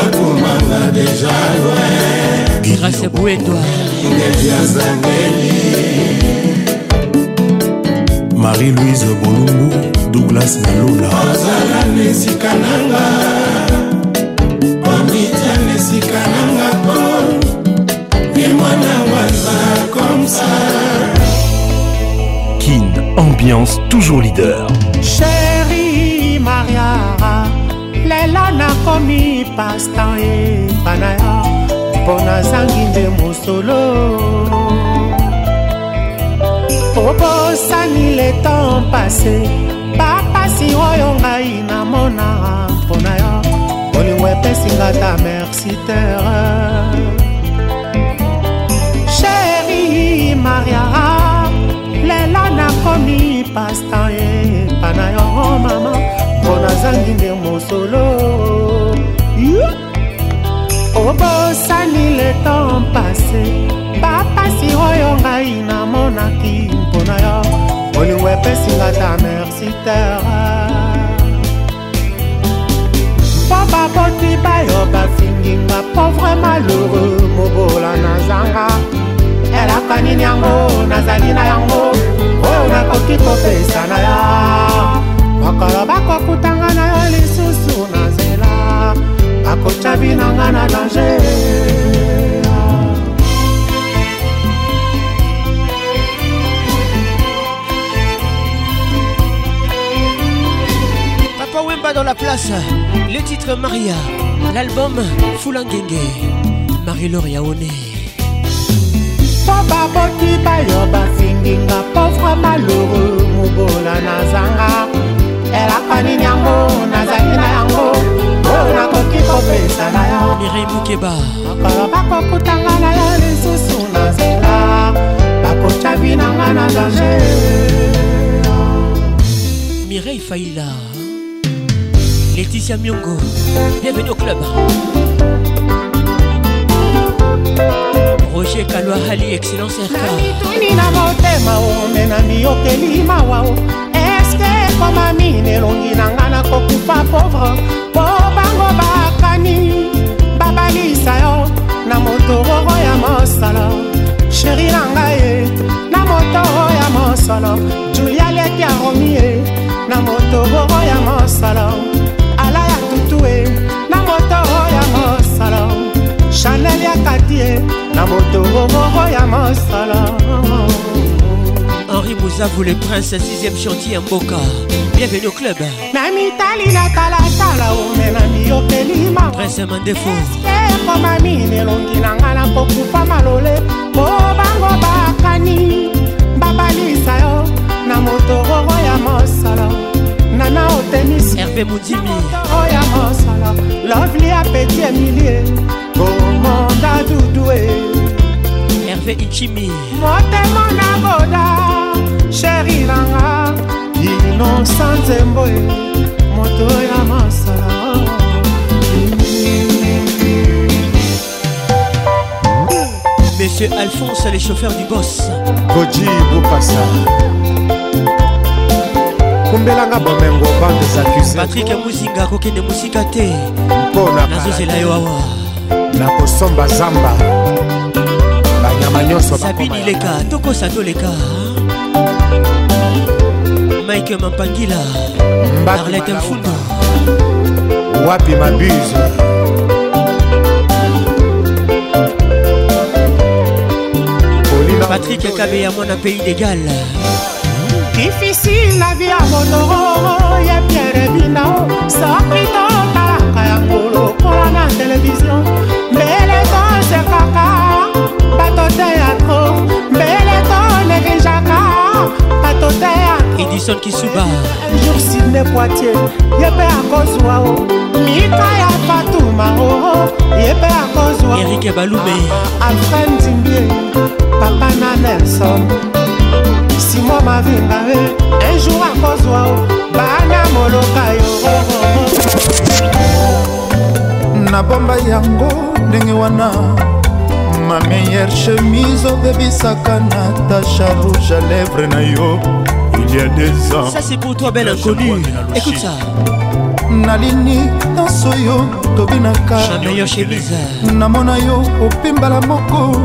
akomanga deja loin grâce boedoa marie-louise bolumbu douglas nalula ozala na esika nanga omita na esika nanga po ye mwana waza komsa kin ambiance toujours leader nakomi pastan epa na yo mpo nazangi nde mosolo obosani le temps pase bapasi oyo ngai namona mpo na yo bolingo epesinga ta merci terre chéri mariara lela nakomi pastan epa na yo oh mama mpo nazangi nde mosolo obosani le temps passé bapasi oyo ngai namonaki mpona yo olingo epesinga ta merci terre mpo baboti bayo bafinginga mpo vraimen malheureux mobola na zanga elaka nini yango nazali na yango oyo nakoki kopesa na yo mokolo bakokutanga na yo lisu nakota binanga na danger Papa Wemba dans la place, le titre Maria, l'album Foulangenge, Marie-Laure Yaoné. mpo baboti bayo basindinga pauvre malheureux mobola nazanga elaka nini yango nazali na yango nakoki kopesa na yo miri mokeba makolo bakokutanga na yo lisusu na nzela bakotya binanga na danger mirei faila leticia miongo bienvenu au club roger kalwa hali excellence rkituni na motema ome na miyokeli mawa eske ekomami nelongi na nga nakokufa pauvre ntango bakani babalisa yo na motororo ya mosolo sheri na ngai ye na motororo ya mosolo julia leki aromi ye na motororo ya mosolo ala ya tutu ye na motororo ya mosolo chanel ya kati ye na motororo ya mosolo Henri Mouzavou le prince, 6ème chantier Mboka. Bienvenue au club. Namitali na talatala omenami opelima. Prince Mandefo. Eskepo mami nelongi na nga na kokufa malole. Po bango bakani babalisa yo na motororo ya mosala. Nana otemisi. Hervé Moudimi. Motororo ya mosala. Lovely apeti Emilie. Gomonda dudue. Hervé Ichimi. Motema na boda. sheri nanga inosa nzembo moto ya masala Monsieur Alphonse, les chauffeurs du boss. Koji Boukassa. kumbelanga bomengo bandes accusés patrik muzinga kokende mosika te mpona nazozela yo awa na kosomba zamba banyama nyonso sabini leka tokosa toleka mike mampangila arlete mfundo wapi mabuse patrik kabe ya mwana pays d'égal difficile la vie ya monoro ya pierre binao kisuba jour sidney poitier yebe akozwa o mika ya fatuma oo yebe akozwa erike balume alfred ndimbie papa na nelson simo mavinga e un jour akozwa oh. o oh, oh. bana moloka yo nabomba yango ndenge wana ma meilleure chemise obebisaka natasha rouge a lèvre na yo il y a des ans ça c'est pour toi belle inconnue écoute ça nalini nyonso yo tobinaka namona yo opimbala moko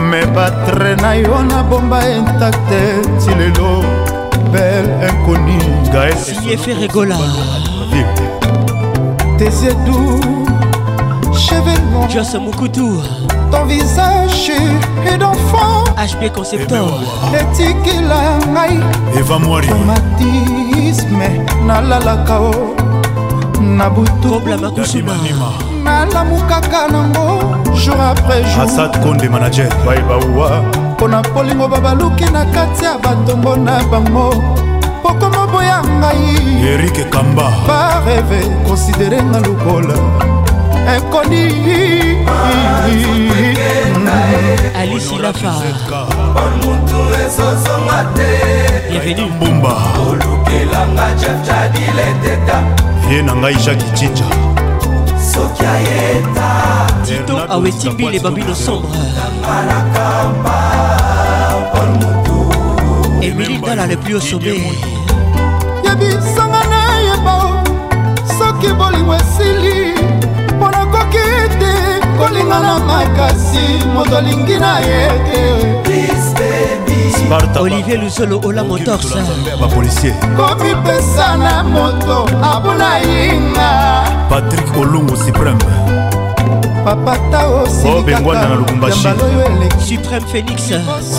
me batre na yo nabomba intacte ti lelo belle inconi gaesieferegola tesiedu chevelon jos mokutu ton visage et d'enfant hb conceptor eh etikila ngai evamoirimatisme nalalaka o na butunalalamukaka nango jour après joursad konde manager baibawa mpo na polingo babaluki na kati ya batongo na bango pokoma boya ngai erike kamba bareve konsiderenga lokola inconnue alici lafa bienvenue bomba olukelanga jafjadileteta vie na ngai jacki cinja soki ayeta tito awetimbi le babino sombre emili dala le plus au sommet yebisanga nayeba soki bolingo ese alinga na makasi moto alingi na ye te olivier lusolo ola motorsabapolisier komipesa na moto abuna yinga patrik olongo supreme papataoobengwana na lubumbashipreme phénix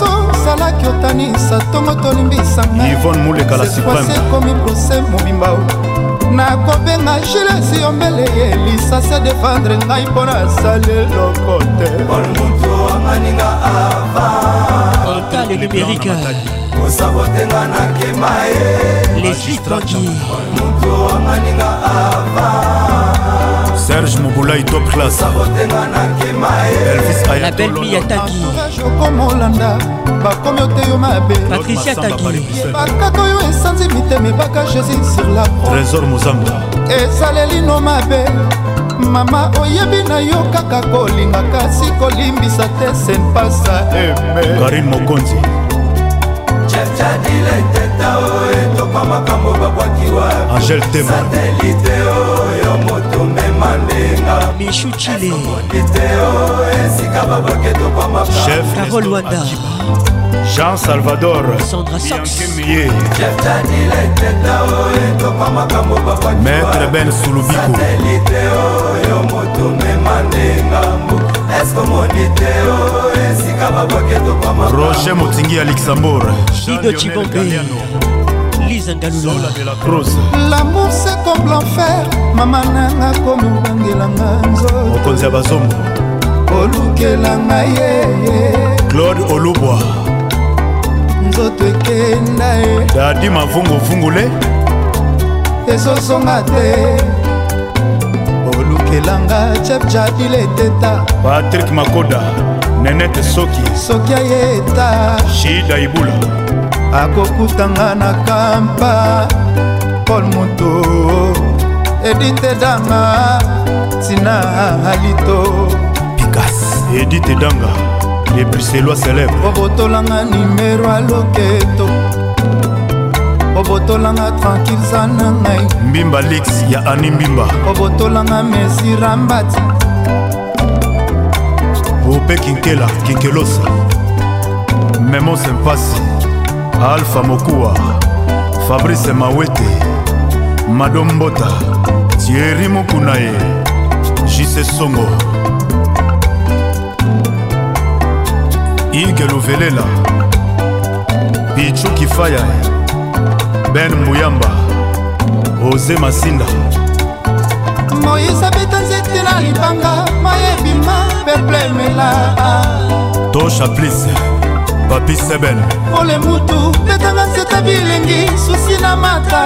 osalaki otanisa ntongo tolimbisanga ivone mulekala supreme ekomi prose mobimba nakobenga gilesi yombele ye lisasi adefendre ngai mpo nasali eloko te otale numérike osabotenga nakema ye lesipangi mutu wanganinga ava serge mobulai top classe la belle miyataki okomolanda bakomi ote yo mabe patricia takibakaka oyo esanzi mitema ebaka jésus sur la trésor mozamba ezalelino mabe mama oyebi na yo kaka kolinga kasi kolimbisa te senpasa eh, karin mokonzi angel tema tomema ndenga mishuchileiteo esika babake topamakarol wanda jean salvador sandrasankemeye jeftanilaitetao etopa makambo bapamaître ben sulubikoeliteo yo motomema ndenga eskomonditeo esika babake topama roger motingi ya luxembourg ido cibombe moïse angalulalamour c'est comme l'enfer mama nanga komi obangelanga nzomokonzi ya bazombo olukelanga ye claude olubwa nzoto ekenda ye dadi mavunguvungule ezozonga te olukelanga chepjadile eteta patrik makoda nenete soki soki ayeta shida ibula akokutanga na kampa paul moto edite danga tina alito pikas edite danga les bruxellois célèbre obotolanga nimero aloketo obotolanga tranquilza na ngai mbimba lix ya ani mbimba obotolanga mesi rambati ope kinkela kinkelosa memo sempasi alfa mokuwa fabrice mawete madombota tieri mokuna ye jise songo ige luvelela bichu kifaya ben mbuyamba oze masinda moise abeta nzete na libanga mayebima peple emela tosha plise papi sebel pole mutu betanga nzeta bilengi susi na mata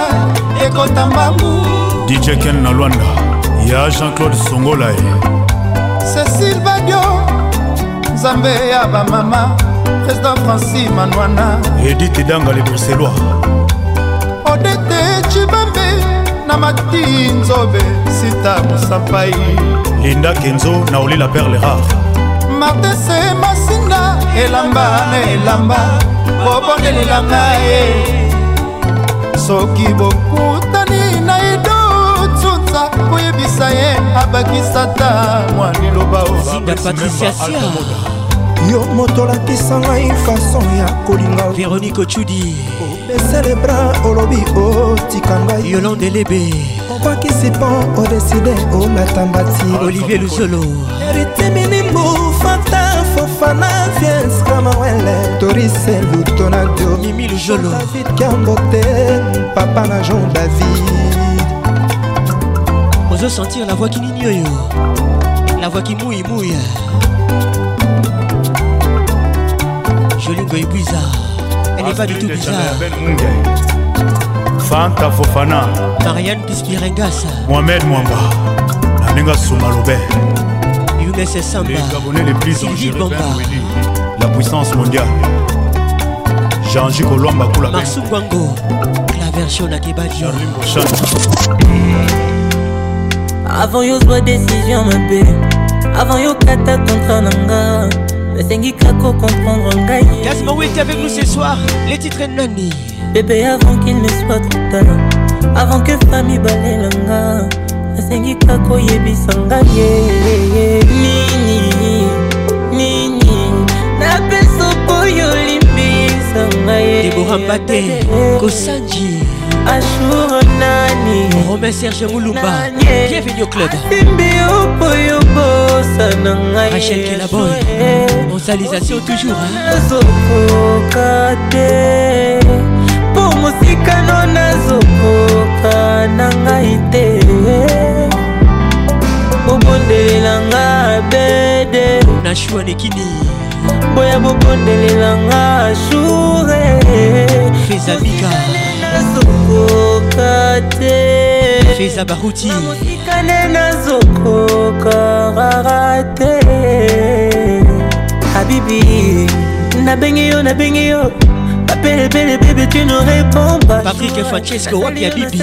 ekota mbangu dj ken na lwanda ya jean-claude songolae cecil badio nzambe ya bamama président franci manwana edite danga le bruxellois odete cibambe na mati nzobe sita mosampai linda kenzo na olila perle rare martese masinga elamba na elamba kobondelela ngaye soki bokutani na idotunza koyebisa ye abakisa ta mwa liloba yo moto olakisa ngai fason ya kolinga véronike ochudi obesele bra olobi otika ngai yolande lebe opakisi mpo odeside olata mbati olivier luzolo eritimini mbu Fana, elle kufana fies kama wele torisevu tonado david kambote papa na jean david sentir la voix qui n'ignore la voix qui mouille mouille jolie est bizarre elle n'est pas du tout bizarre fanta fofana Marianne, mariane piskirengas mohamed mwamba naninga suma lobe Blaise Samba Les Gabonais les plus Sylvie Bamba La puissance mondiale Jean-Jacques Olomba Koula Marsou Gwango La version Nakebadi Avant yo zwa décision mabe Avant yo kata kontra nanga nasengi kako comprendre ngai Yasma Wete avec nous ce soir Les titres nani Bébé avant qu'il ne soit trop tard Avant que famille balelanga asengi kaka oyebisa ngai nini nini napesa poyo olimbisa ngai deborampate kosanji ashur nani romain serge mulumba bienvenu au club asembi opoyo bosa na ngai rachel kelaboy onsalisation toujours nazokoka te mpo mosikano nazokoka koyoka na ngai te bobondelela nga bede nashwanekini boya bobondelela nga sure fezabika nazokoka te feza baruti mosikane nazokoka rara te habibi nabengi yo nabengi yo M'appelle bébé tu ne réponds pas Patrick et Francesco Wapia Bibi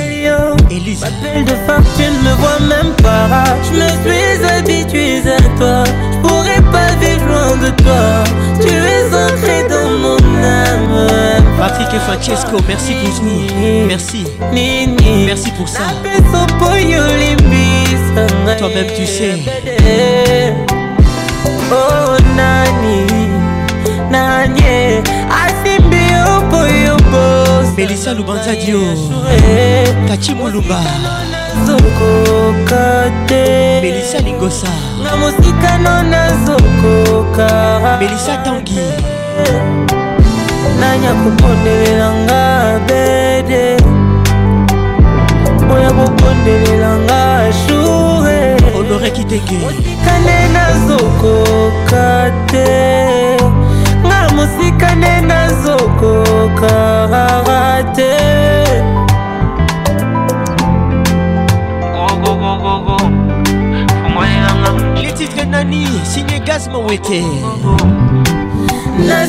Elise M'appelle de femme tu ne me vois même pas Je me suis habitué à toi Je pourrais pas vivre loin de toi Tu es entré dans mon âme Patrick et Francesco merci pour Kouzou Merci Merci pour ça Toi-même tu sais Oh Nani Nani melisa lubanza dio kachi molumba nazokoka te melisa lingosa na mosikano nazokoka melisa tangi nanya kopondelelanga bede oya kopondelelanga shure honore kitenge mosikane nazokoka te nga mosikane nazokoka raté. Les titres de Nani, signé Gaz Oh, La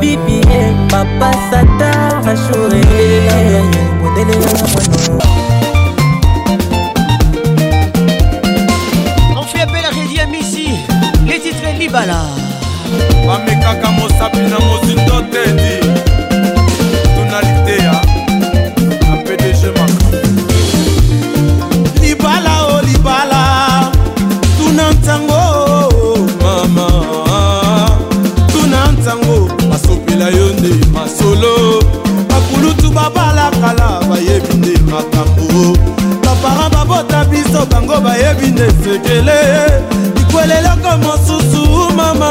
bibi papa satan ashure modele ya mwano Les titres libala bamekaka mosapi na mozindo te di makambo bapara babota biso bango bayebi nde sekele likweleloko mosusu mama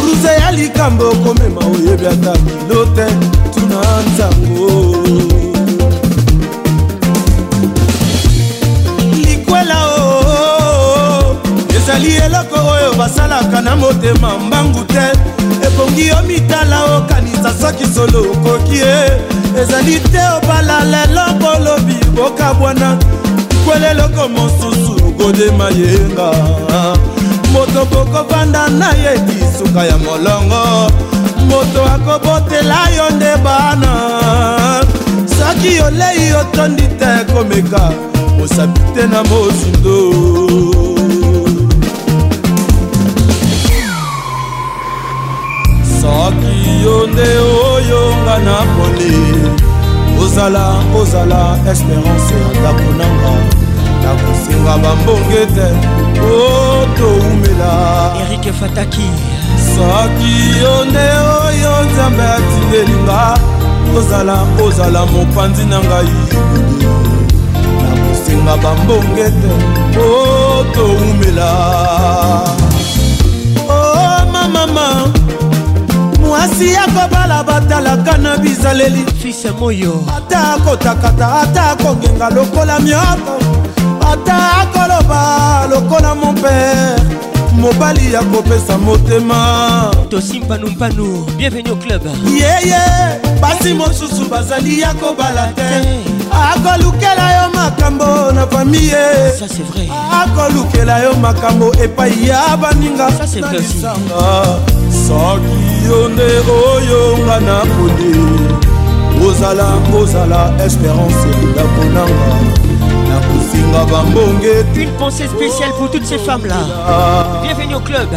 kuruze ya likambo okomema oyebi ata bilo te tuna nzango likwela o ezali eloko oyo basalaka na motema mbangu te ebongi yo mitala okanisa soki solo okoki e ezali te obala lelo kolobi bokabwana kweleloko mosusu kodema yenga moto kokovanda na ye kisuka ya molongo moto akobotela yo nde bana soki olei otondi te komeka osapi te na mosundo soki yo nde oyo nga naponi ozala kozala espérance ya ndako nanga nakosenga bambonge te otoumela erike fataki soki yo nde oyo nzambe atilelinga ozala ozala mopanzi na ngai nakosenga bambonge te otoumela mwasi akobala batalaka na bizaleli fise moyo ata akotakata ata akongenga lokola mioko ata akoloba lokola mon pere mobali ya kopesa motema tosi mpanumpanu bienvenu club yeye basi mosusu bazali ya kobala te akolukela yo makambo na famiye akolukela yo makambo epai ya baninga na lisanga soki yo nde oyo nga naponi ozala kozala espérance ndako nanga nakosinga bambonge une pensée spéciale pour toutes ces femmes là bienvenue au club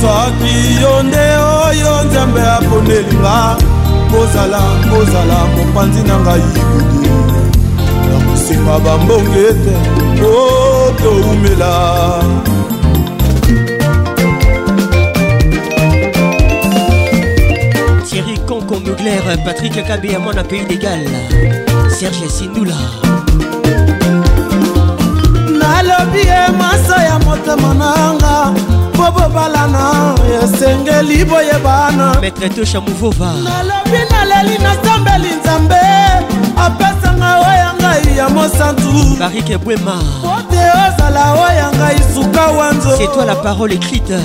soki yo nde oyo nzambe aponelinga kozala kozala mopanzi na ngai kudu nakosenga bambonge te otoumela oh, Conco Mugler, Patrick Akabé, à mon pays légal. Serge Sindula. nalobi ye maso ya motema nanga po bobalana esengeli boyebana maître tosha muvova nalobi naleli nasambeli nzambe apesanga oya ngai ya mosantu barike bwema pote ozala oya suka wanzo c'est toi la parole écrite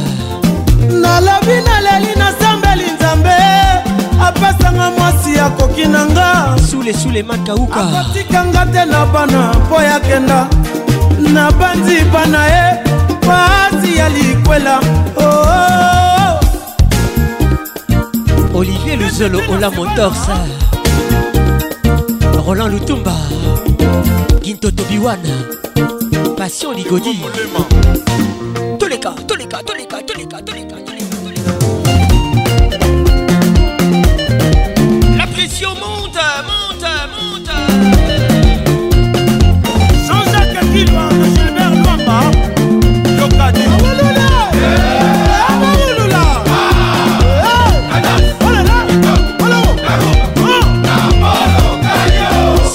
nalobi naleli nasambeli nzambe apesanga mwasi akoki na nga sulesule makauka akotikanga te na bana mpo yakenda na banziba na ye pasi ya likwela oh. olivier luzolo ola motorsa roland lutumba gintotobiwana passion ligodi toleka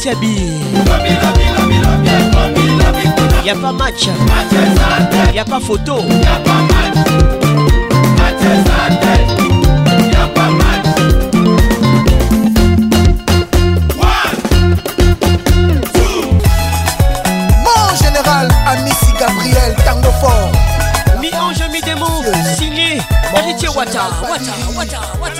Tiabi Y'a pas match Y'a pas photo Y'a pas match Y'a pas match Amici Gabriel Tango Fort Mi ange mi démon Signé Héritier Wata Wata Wata Wata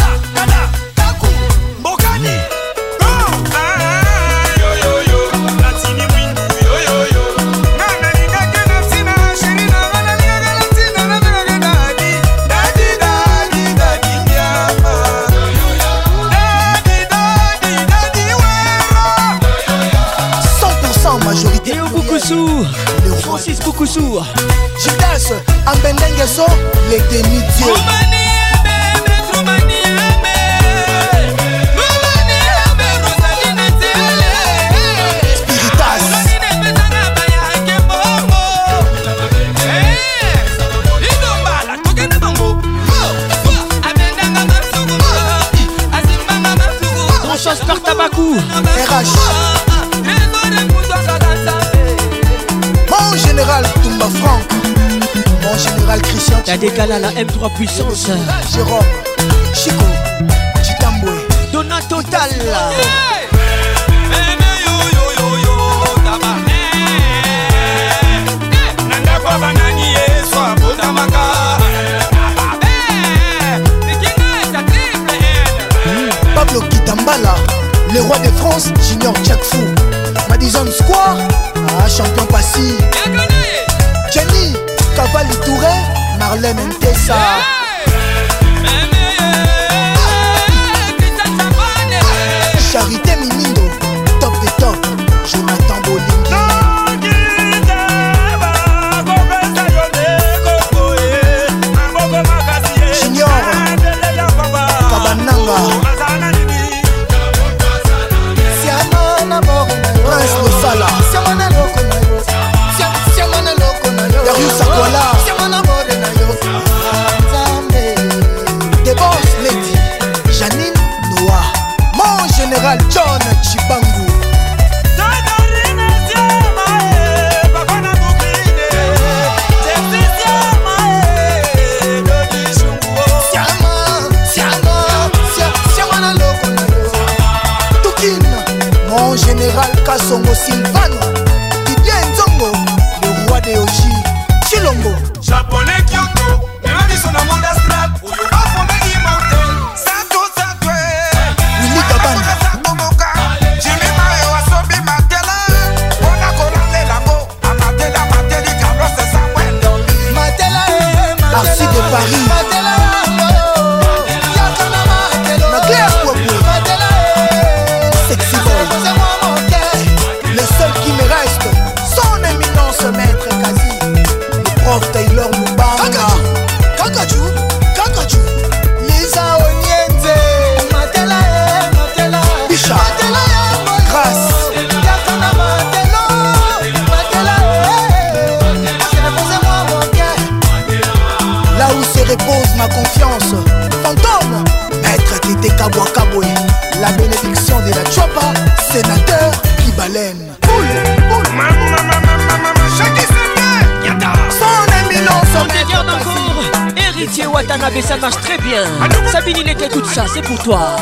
chasse par Tabakou. RH. Mon général Toumba Franck. Mon général Christian. T'as décalé la M3 puissance. Jérôme, Chico, Chitamboué. Donato Tal. Yeah roi de France, Junior Jack Fou. Madison Square, ah, champion Passy. Jenny, Cavalli Touré, Marlène Ntessa. Charité Mimi. ça c'est pour toi.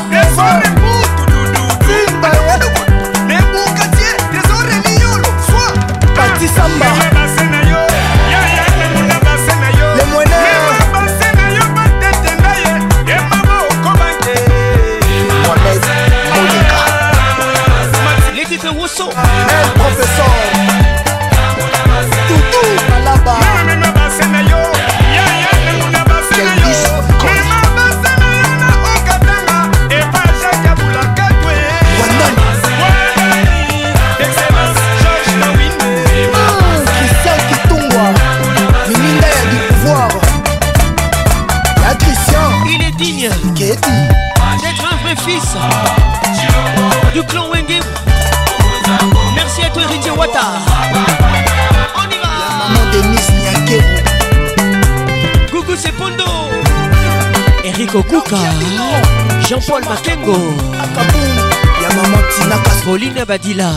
paul makengo akabum ya mama tina casroline badila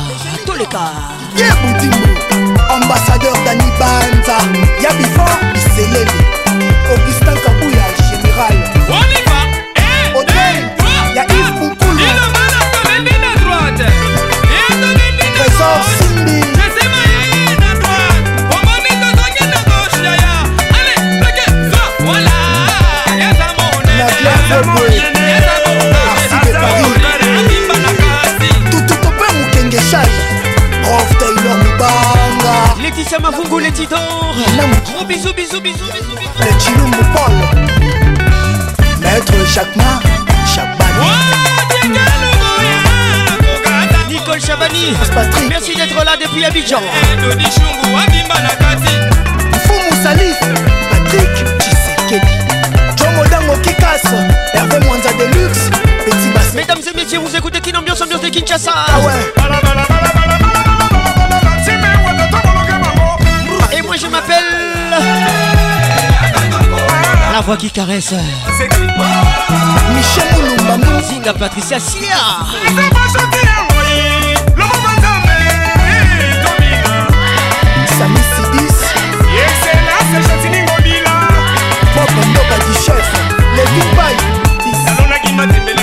toleka yebudimbo ambassadeur dani banza ya before biselele augustin kabuya général oliva odel eh, eh, ya ive ah, bukulu trésor simbi Boy. ma Afungo les Tidors. Gros bisous, bisous, bisous, bisous, bisous. Le Chilou Paul. Maître Chakma, Chakmani. Nicole Chabani. Merci d'être là depuis Abidjan. Fou Salif, Patrick Tshisekedi. Dango Kikas, Hervé Mwanza Deluxe, Petit Bass. Mesdames et messieurs, vous écoutez qui? L'ambiance, Ambiance de Kinshasa. Ah ouais. moi je m'appelle La voix qui caresse Michel Moulumba Zinga Patricia Sia Sami Sidis Mokondoka du chef Les Dubaï Salonaki Matembele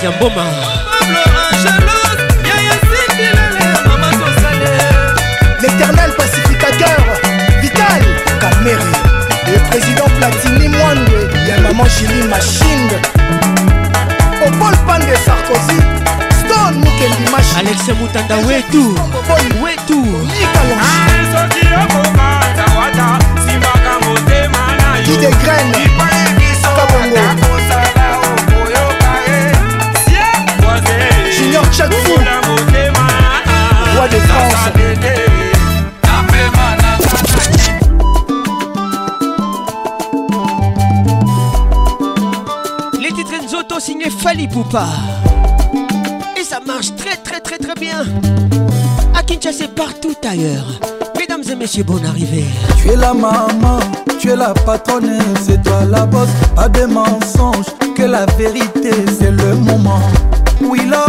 jacques ya mboma l'éternel pacificateur vital camere le président platini moindre ya maman chili machine opol pande sarkozy stone mukendi machine alexe mutanda wetu wetu qui ah, dégraine Et ça marche très très très très bien. À Kinshasa et partout ailleurs. Mesdames et messieurs, bonne arrivée. Tu es la maman, tu es la patronne, c'est toi la boss, Pas de mensonges, que la vérité c'est le moment. Oui, là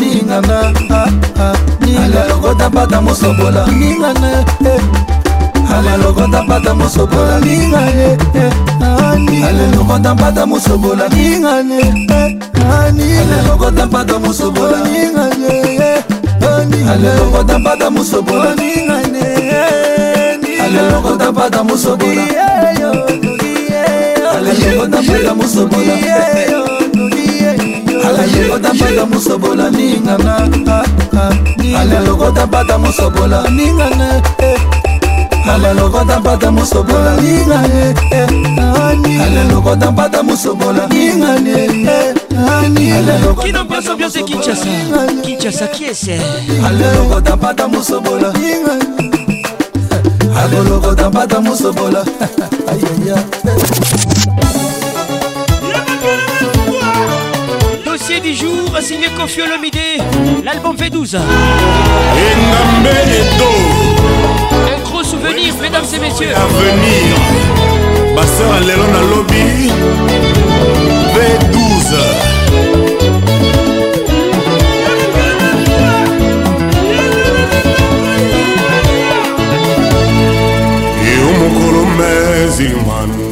ningana ah, ah, alelokota pata mosobola ningana eh, eh. alelokota pata mosobola ningane eh, ah, alelokota pata mosobola ningane alelokota pata mosobola ningane alelokota pata mosobola oh, ningane alelokota pata mosobola alelokota pata mosobola aye otapata mosobola ah, ah, ningana ale lokotapata mosobola eh, eh. eh, ah, ningana ale lokotapata mosobola ningane ale lokotapata mosobola ningane Qui n'en passe bien c'est Kinshasa Kinshasa qui est c'est Ale lokotapata mosobola Ale lokotapata mosobola Aïe [laughs] aïe aïe dossier du jour, signé Kofi Olomide, l'album V12. Un gros souvenir, mesdames et messieurs. À venir, Basseur à à Lobby, V12. mokolo mezilman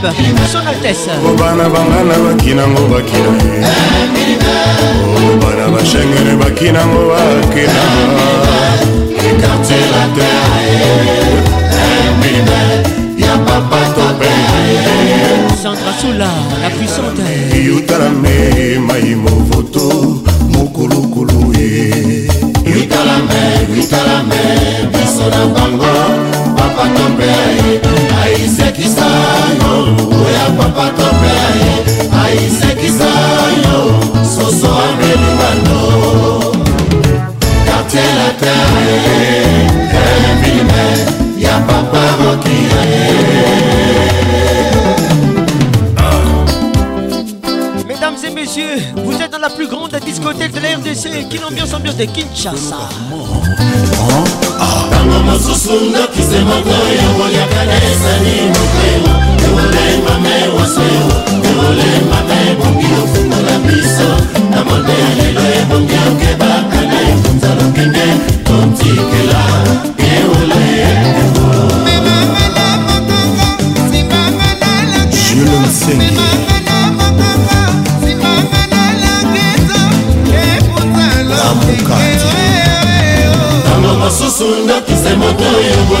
club son altesse bana bangana bakinango bakina bana bashengene bakinango bakina ekartier la terre ya papa tope sandra sola la puissante yutalame maimovoto mokulukulu ye yutalame yutalame biso na bango papa tope aise papa tope aye aisekisa yo soso amelingano kartier la terre elime ya papa roki aye Mesdames et messieurs, la plus grande discothèque de la RDC Quelle ambiance, ambiance de Kinshasa ntango mosusu ndokise moko yokoliaka na esali mopema ewolemame waseo ewolemame ebongi ofungola biso na moteya lelo ebongi okebaka na ekunza lokende you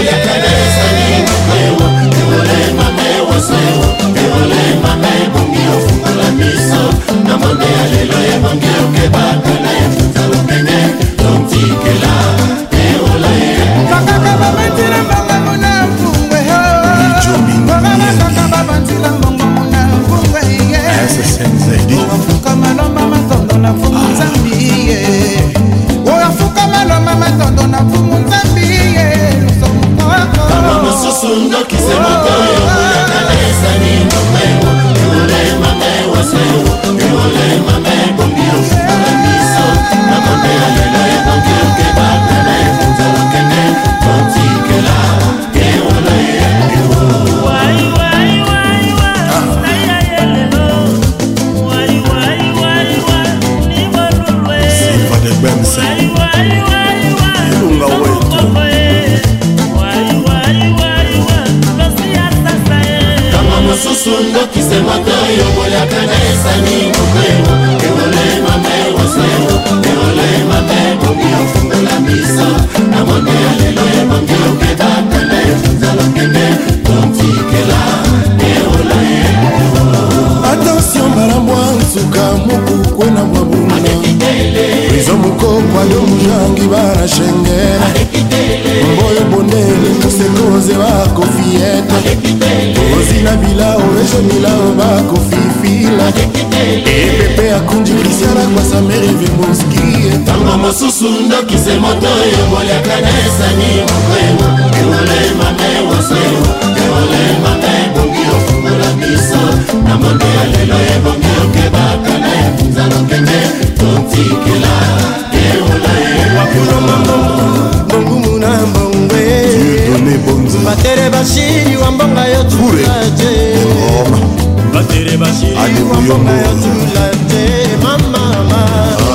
osundokise moto oyo boliaka na esani mokoemo ewolema me wasewo ewolema me ebongi ofungola biso na monde ya lelo ebongi okebaka na ekunza lokende totikela ewolaebongumu na mbongwe batere bashiri wambonga yo tulaje batere bashiri wambonga yo tulaje mamama ah,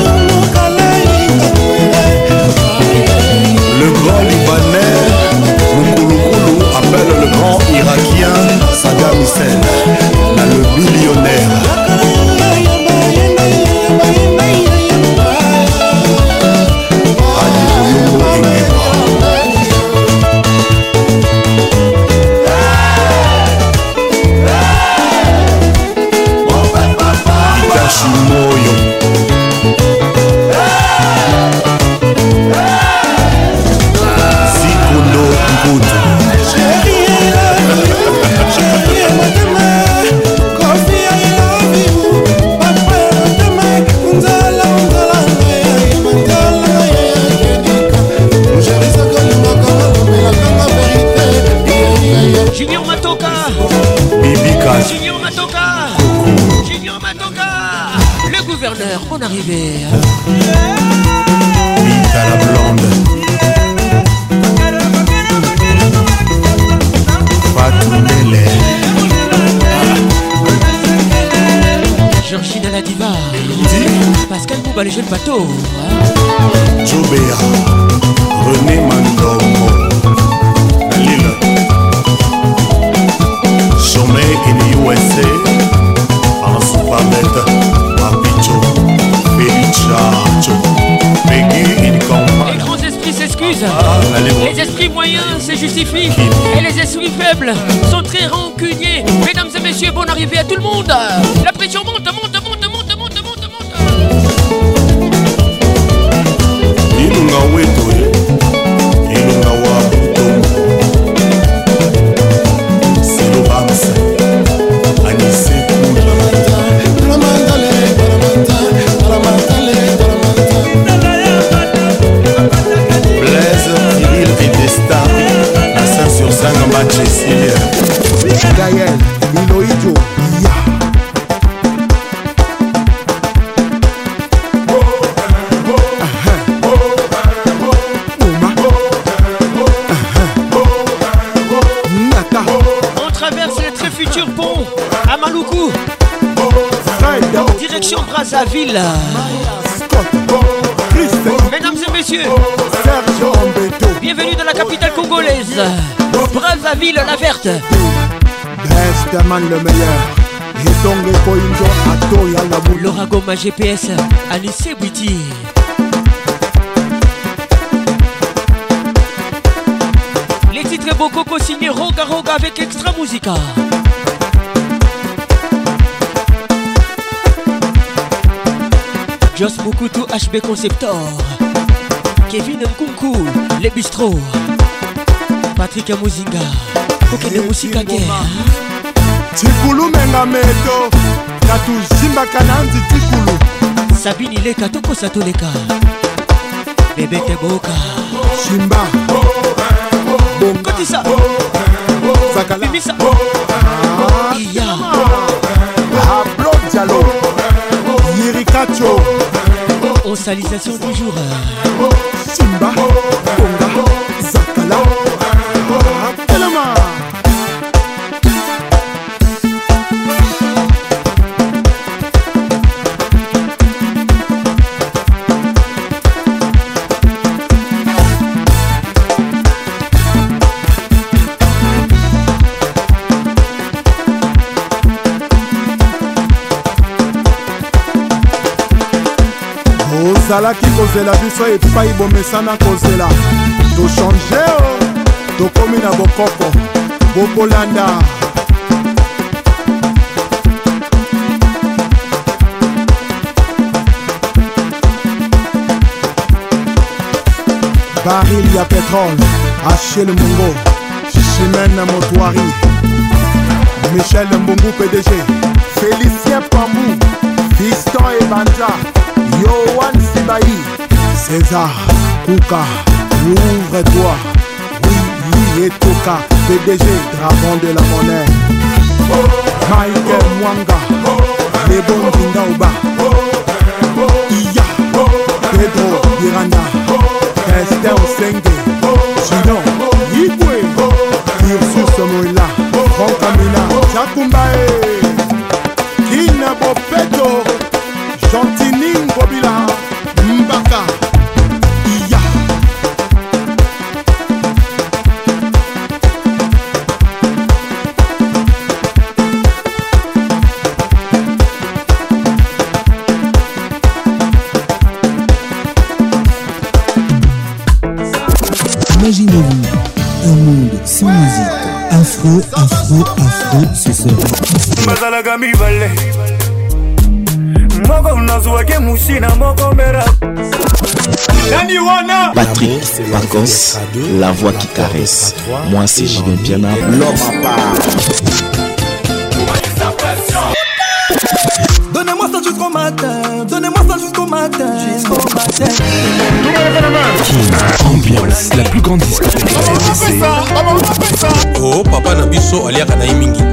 gamisel na le millionnaire best. Best man le meilleur. Et donc à toi, à la boule bulora goma gps à anise Bouti les titres bokoko signé roga roga avec extra musica jos mukutu hb conceptor kevin nkunku Les bistro patrick amuzinga okende mosika ge tikulu menga meto na tozimbaka na nzi tikulu sabini leka tokosa toleka bebete boka simba kotisa bimisa iya ablo dialo yirikacho en salisation toujours simba ozalaki kozela biso epai bomesana kozela tochange o oh! tokomi na bokoko bokolanda baril ya petrole achel mongo chimene motoari michel mbongu pdg félicien pambou fiston ebanja yoan Simbaï, César, Kouka, ouvre-toi, oui, lui et Toka, PDG, dragon de la monnaie. Michael Mwanga, les bons Kindaouba, Iya, Pedro Miranda, Esther Osenge, Gino, Yibwe, Ursus Moïla, Franck Amina, Jacques Patrick Pacos la voix qui caresse moi c'est Jim Piana l'homme Papa. Donnez-moi ça jusqu'au matin, donnez-moi ça jusqu'au matin, Ambiance, la plus grande discothèque Oh papa Nabiso aliaka na mingi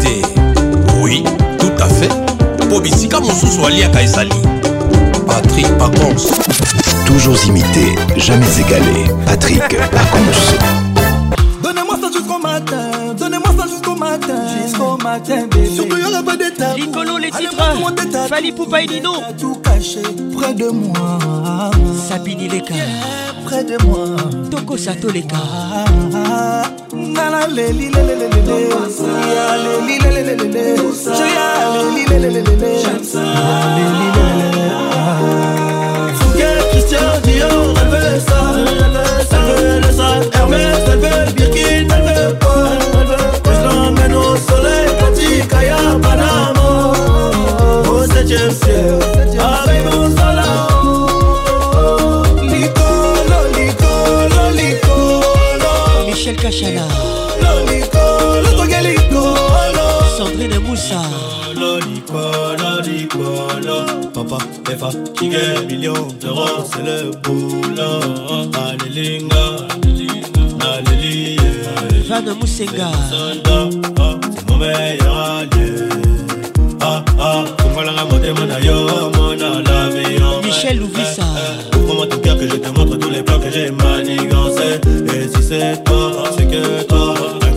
Oui, tout à fait. Po bisika mosusu aliaka ezali. Patrick Pacons. Toujours imité, jamais égalé. Patrick Pacons. Donnez-moi ça jusqu'au matin, donnez-moi ça jusqu'au matin, jusqu'au matin, bébé. Surtout, il n'y aura pas d'état. Nicolo, les titres, Fali Poupa et Nino. Tout caché près de moi. Sabine Leka. Près de moi. Toko Sato Leka. Michel Cachala. Moussa Papa, qui millions d'euros, c'est le boulot Alilinga Moussenga ah, C'est mon meilleur allié Ah, ah, Mon la Michel ça eh, eh, Ouvre-moi ton que je te montre tous les plans que j'ai manigancé Et si c'est toi, c'est que toi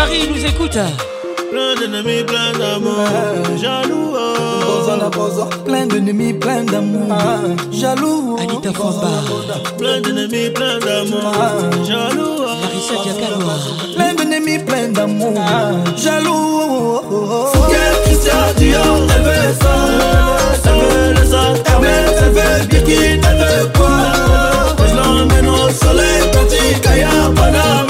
Paris nous écoute. Plein d'ennemis, plein d'amour, jaloux. Oh. Plein d'ennemis, plein d'amour, jaloux. Oh. Anita Famba. Plein d'ennemis, plein d'amour, jaloux. Oh. Marissa Diakaloa. Plein d'ennemis, plein d'amour, jaloux. Fouquet, Christian Dior, elle veut ça. Elle veut le elle veut, elle veut Birkin, elle veut quoi? Je l'emmène au soleil, petit Kaya, Panama.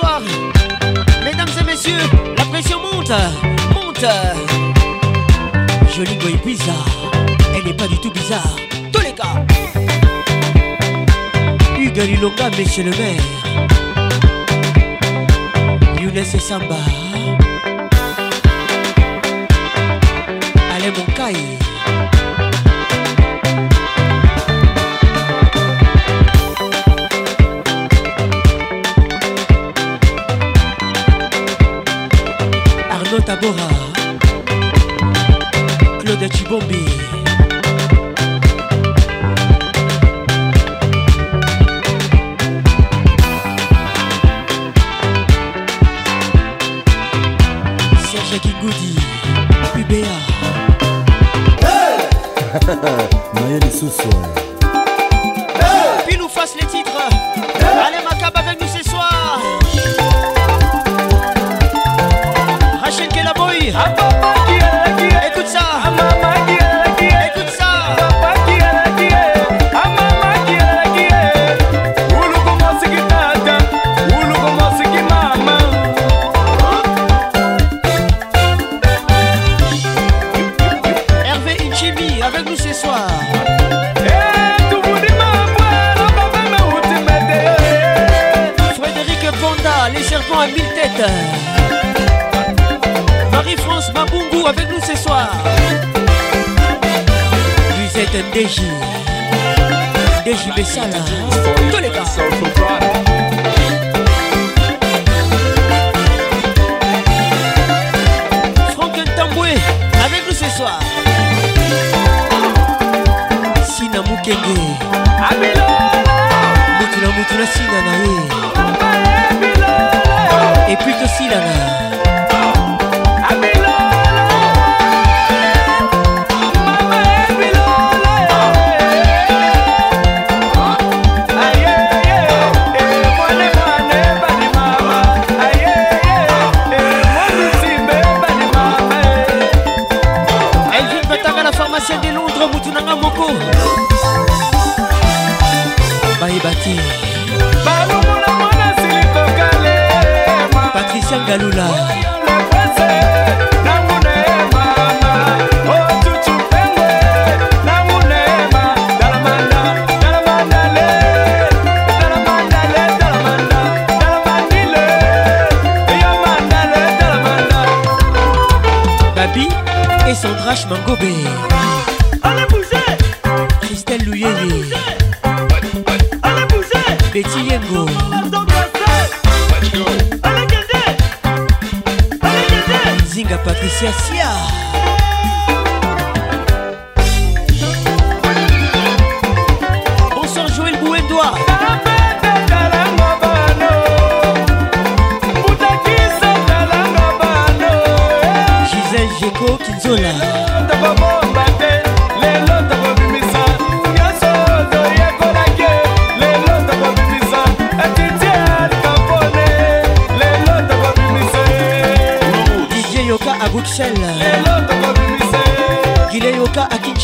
la pression monte, monte. Jolie boy bizarre, elle n'est pas du tout bizarre. Tous les cas. Hugues monsieur le maire. Younes Samba. Allez, mon caille. Tabora Claude Chibombi yes, yes.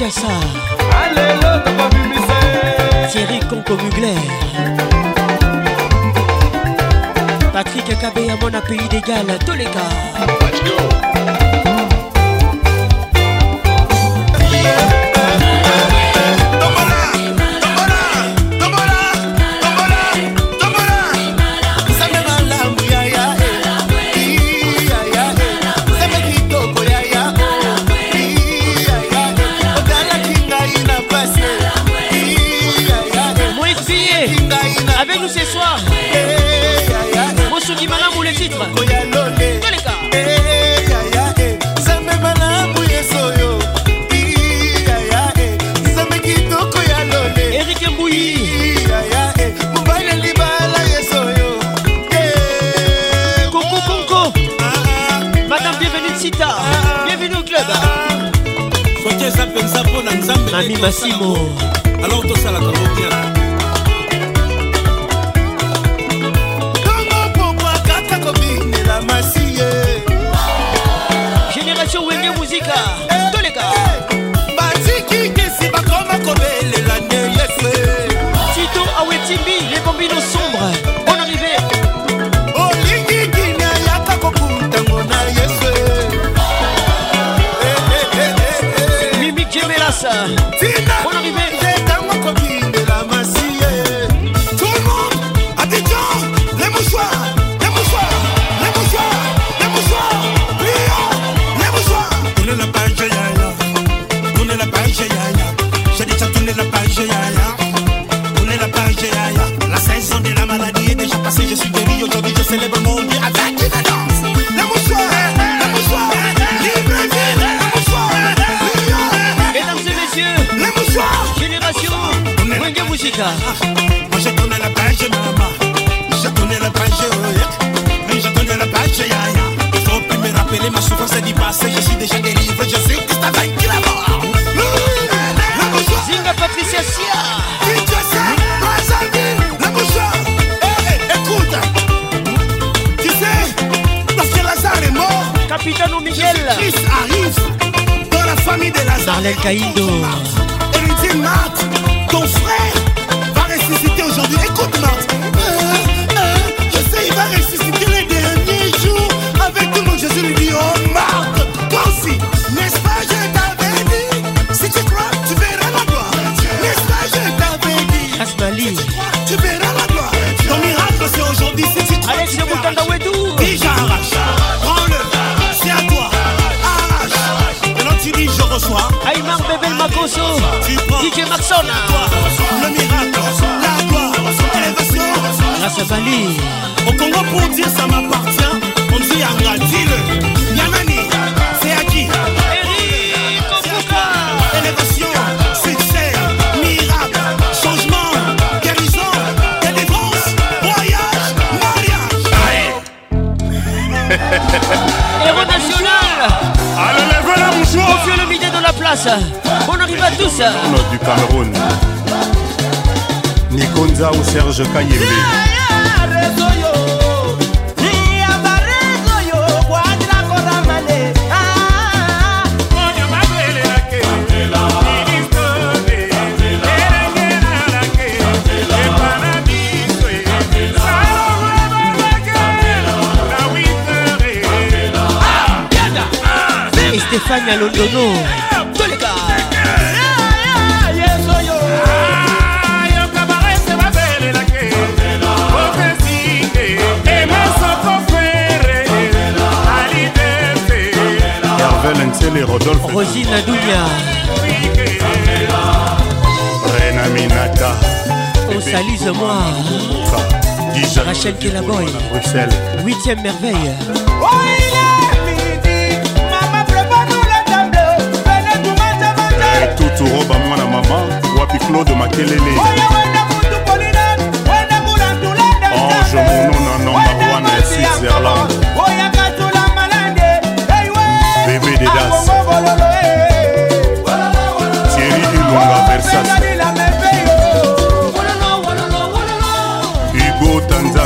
Kinshasa Thierry Conco Mugler Patrick Kabeya mon pays d'égal Toleka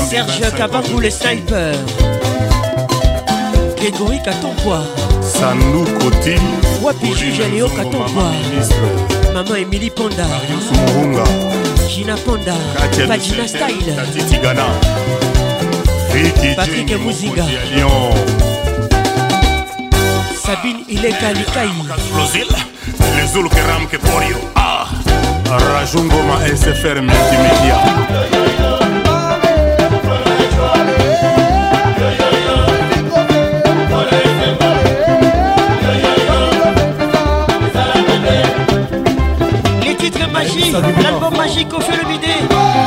Serge pour les sniper Grégory Katonkwa Sanou Koti Wapi Jujaleo Katonkwa Maman Emily Ponda Gina Ponda Pagina Style Tigana Patrick Mouziga Sabine Ileka Likai Les Ulkeram ah. Rajungoma SFR multimédia. titre Magie, l'album magique au feu le bidet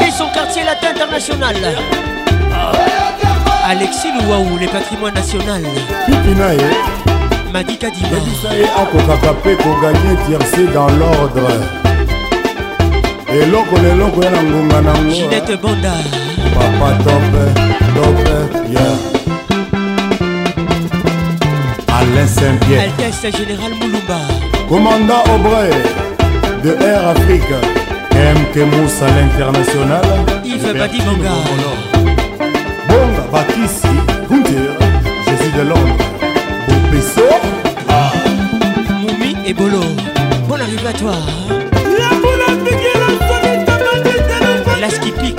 et son quartier latin international. Alexis Louaou, les patrimoines nationaux. Pipinae. Madi Kadima. Ebisae akokakape tiercé dans l'ordre. eloko loko, ya na ngonga nango Ginette hein. Banda. Papa top, top, yeah. Alain Saint-Pierre. Altesse Général Moulumba. Commandant Aubrey de Air Afrique, MT Moussa l'international, Yves Badi Bonga, Bonga Bakissi, Hunter, Jésus de Londres, Bopesso, ah. Moumi et Bolo, bonne arrivée à toi. La bonne la pique.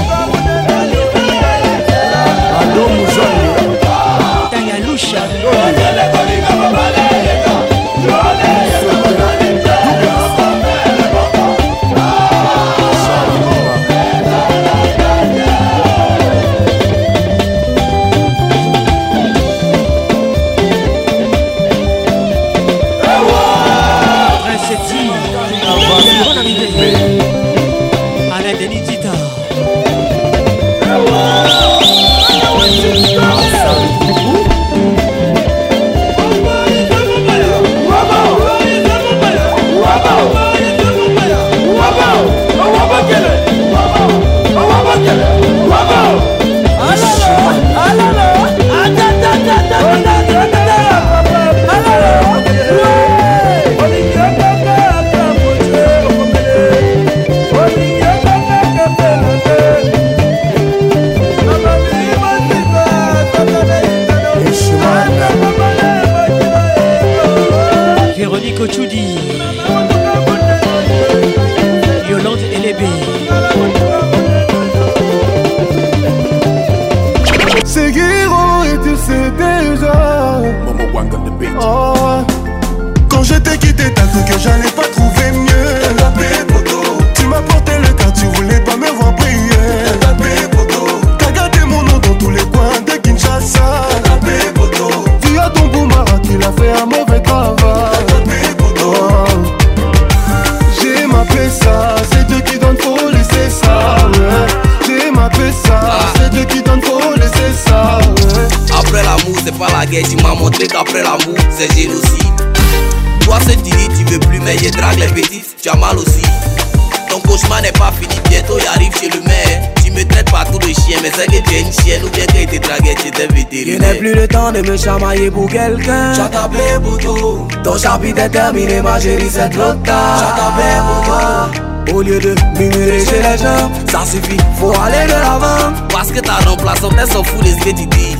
Mais de me chamailler pour quelqu'un. J'attapais pour tout. Ton chapitre est terminé, ma chérie, c'est trop tard. J'attapais pour toi. Au lieu de murmurer chez les gens, ça suffit, faut aller de l'avant. Parce que ta remplaçante, elle s'en fout de ce que tu dis.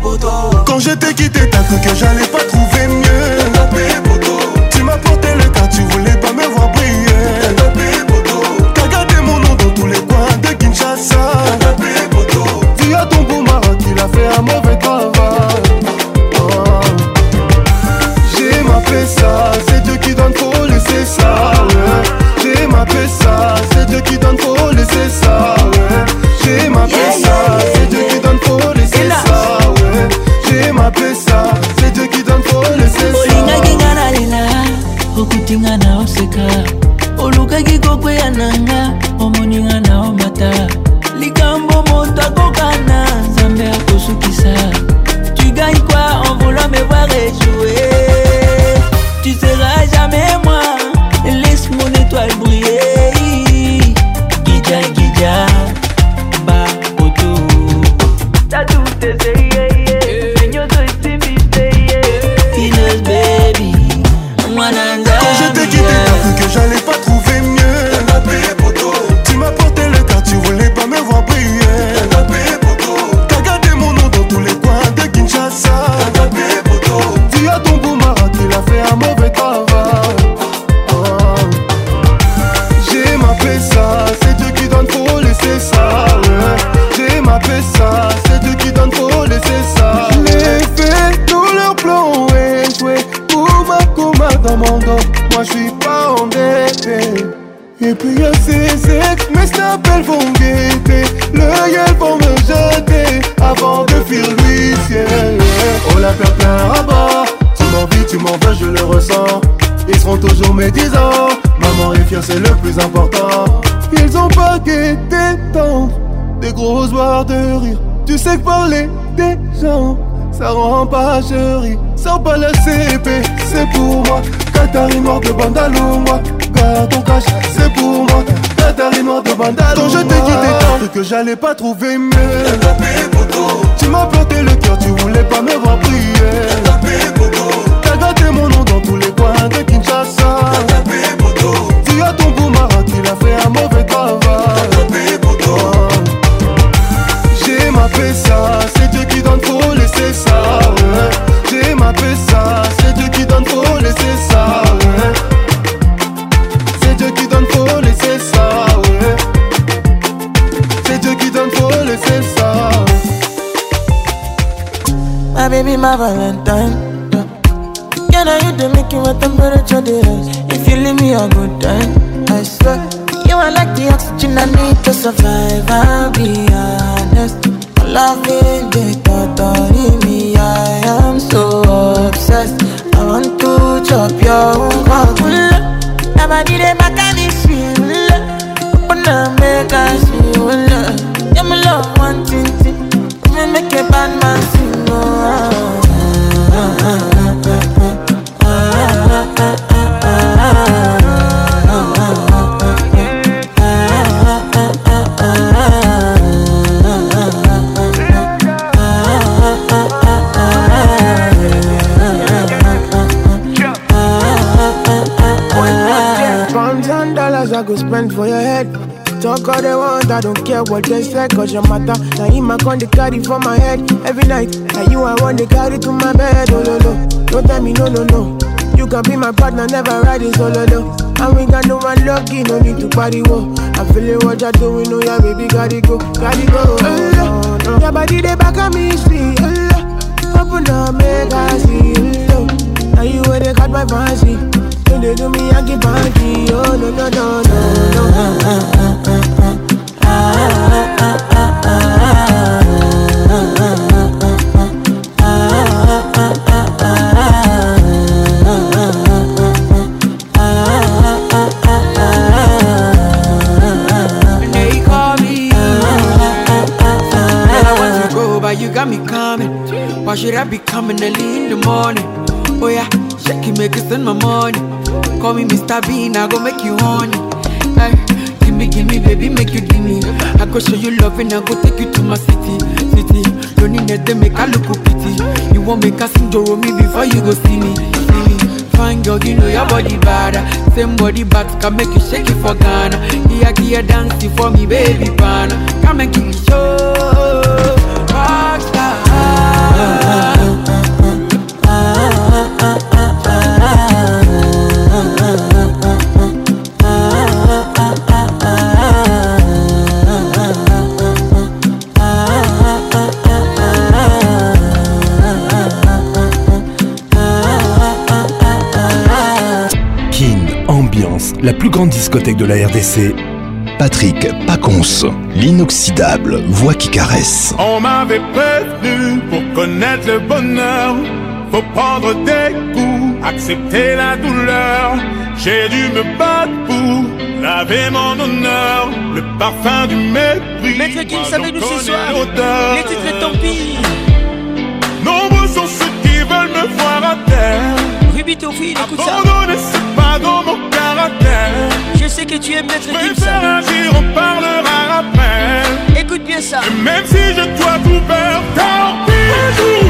pour toi. Quand je t'ai quitté, t'as cru que j'allais pas trouver mieux. J'attapais pour toi. Tu m'as porté le cas, tu voulais boucherie, sors pas la CP, c'est pour moi. Katari noir de Bandalongwa, garde ton cash, c'est pour moi. Katari noir de Bandalongwa. Quand je t'ai dit des trucs que j'allais pas trouver mieux. Tu m'as planté le cœur, tu voulais pas me voir prier. T'as gâté mon nom dans tous les coins de Valentine God just like God your matter. Now him my con the carry for my head every night. Now you I want the carry to my bed. Oh no no, don't tell me no no no. You can be my partner, never ride it solo though. And we got no one lucky, no need to party wo. i feel feeling what you're doing, oh yeah, baby, gotta go, gotta go. Oh, no, no. Your body they back at me, see. Oh, no. Open up, make I see. Oh, no. Now you where they caught my fancy. Don't they do me Yankee Panky? Oh no no no no no. Why should I be coming early in the morning? Oh yeah, shake it, make it send my money. Call me Mr. Bean, I go make you honey. Hey me, give me, baby, make you give me. I go show you love and I go take you to my city, city. Don't need they make I look pity. You won't make a sing me before you go see me, see me. Fine girl, you know your body bad. Same body bad can make you shake it for Ghana. Here, here, dance for me, baby, pana. Come and give me show, rockstar. la plus grande discothèque de la RDC. Patrick Paconce, l'inoxydable voix qui caresse. On m'avait prévenu pour connaître le bonheur, faut prendre des coups, accepter la douleur. J'ai dû me battre pour laver mon honneur, le parfum du mépris. Maître Gims savait nous ce soir, les titres tant pis. Nombreux sont ceux qui veulent me voir à terre. Ruby écoute ça. c'est pas dans mon je sais que tu aimes mettre le ça. un jour, on parlera après. Écoute bien ça. Et même si je dois tout perdre, tant pis. Un jour,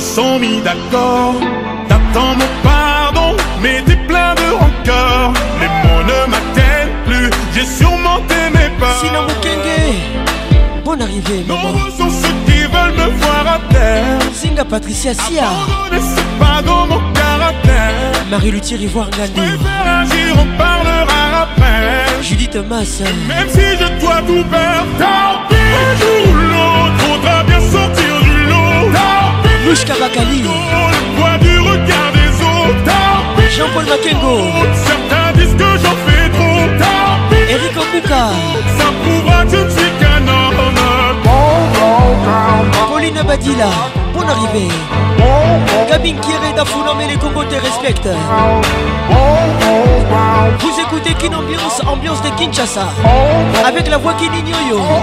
se sont mis d'accord. T'attends mon pardon, mais t'es plein de rancœur. Les mots ne m'atteignent plus, j'ai surmonté mes pas Sinon, Kenge, bonne arrivée, maman. Nombreux sont ceux qui veulent me voir à terre. Singa Patricia Sia. c'est pas dans mon caractère. Marie-Luthier Ivoire Gandhi. Je agir, on parlera après. Judith Masson, Même si je dois tout perdre, tant pis, jour Bruce Cavacali Le poids du regard des autres Jean-Paul Makengo Certains disent que j'en fais trop tapis Eric Okuka Ça prouvera que je ne suis qu'un homme Pauline Badila Bonne arrivée Gabin Kieré d'Afounam et les Congos te respectent Vous écoutez Kin Ambiance, ambiance de Kinshasa Avec la voix qui n'ignore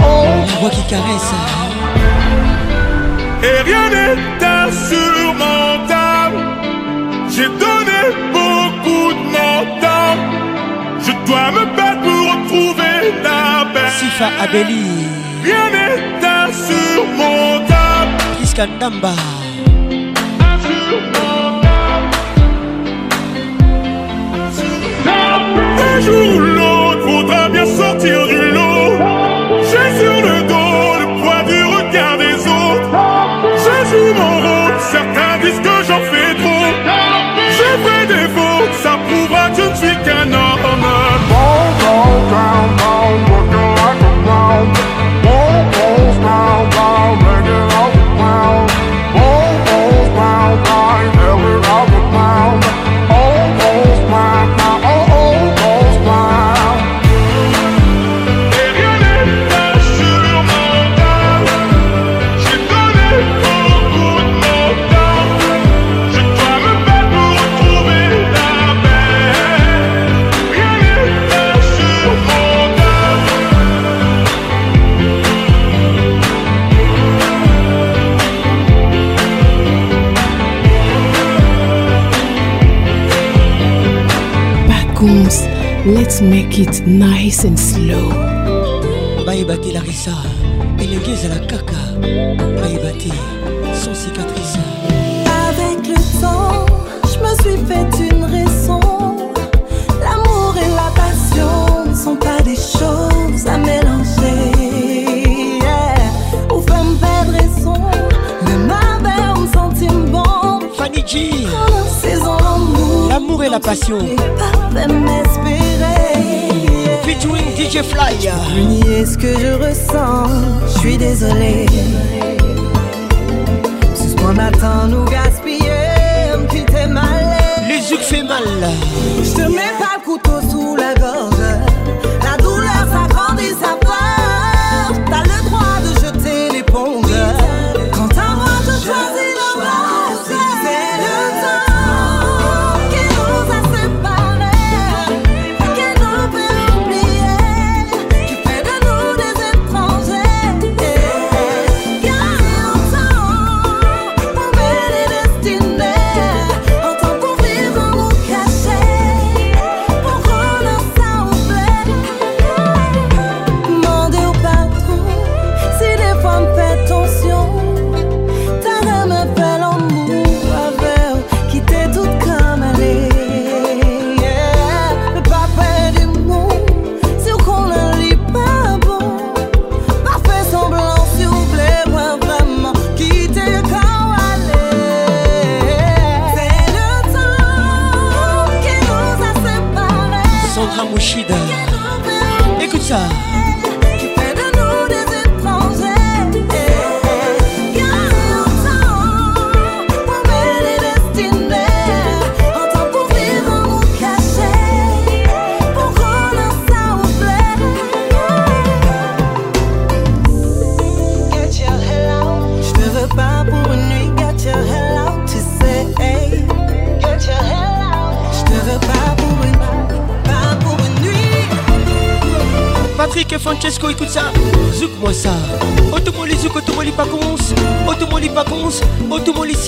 La voix qui caresse et rien n'est insurmontable. J'ai donné beaucoup de mental. Je dois me battre pour retrouver la paix. Sifa Abeli. Rien n'est insurmontable. Iskandamba. nice and slow risa et elenge à la caca. Baibati sans cicatrice avec le temps je me suis fait une raison l'amour et la passion ne sont pas des choses à mélanger yeah. ou faire me perdre raison même on sentit sentiment Fanny G. L'amour et la passion. Pas m'espérer featuring DJ Fly. Nier ce que je ressens, je suis désolé. Ce qu'on attend, nous gaspiller, me quitter mal. Les yeux fait mal. Je te mets pas le couteau sous la gorge.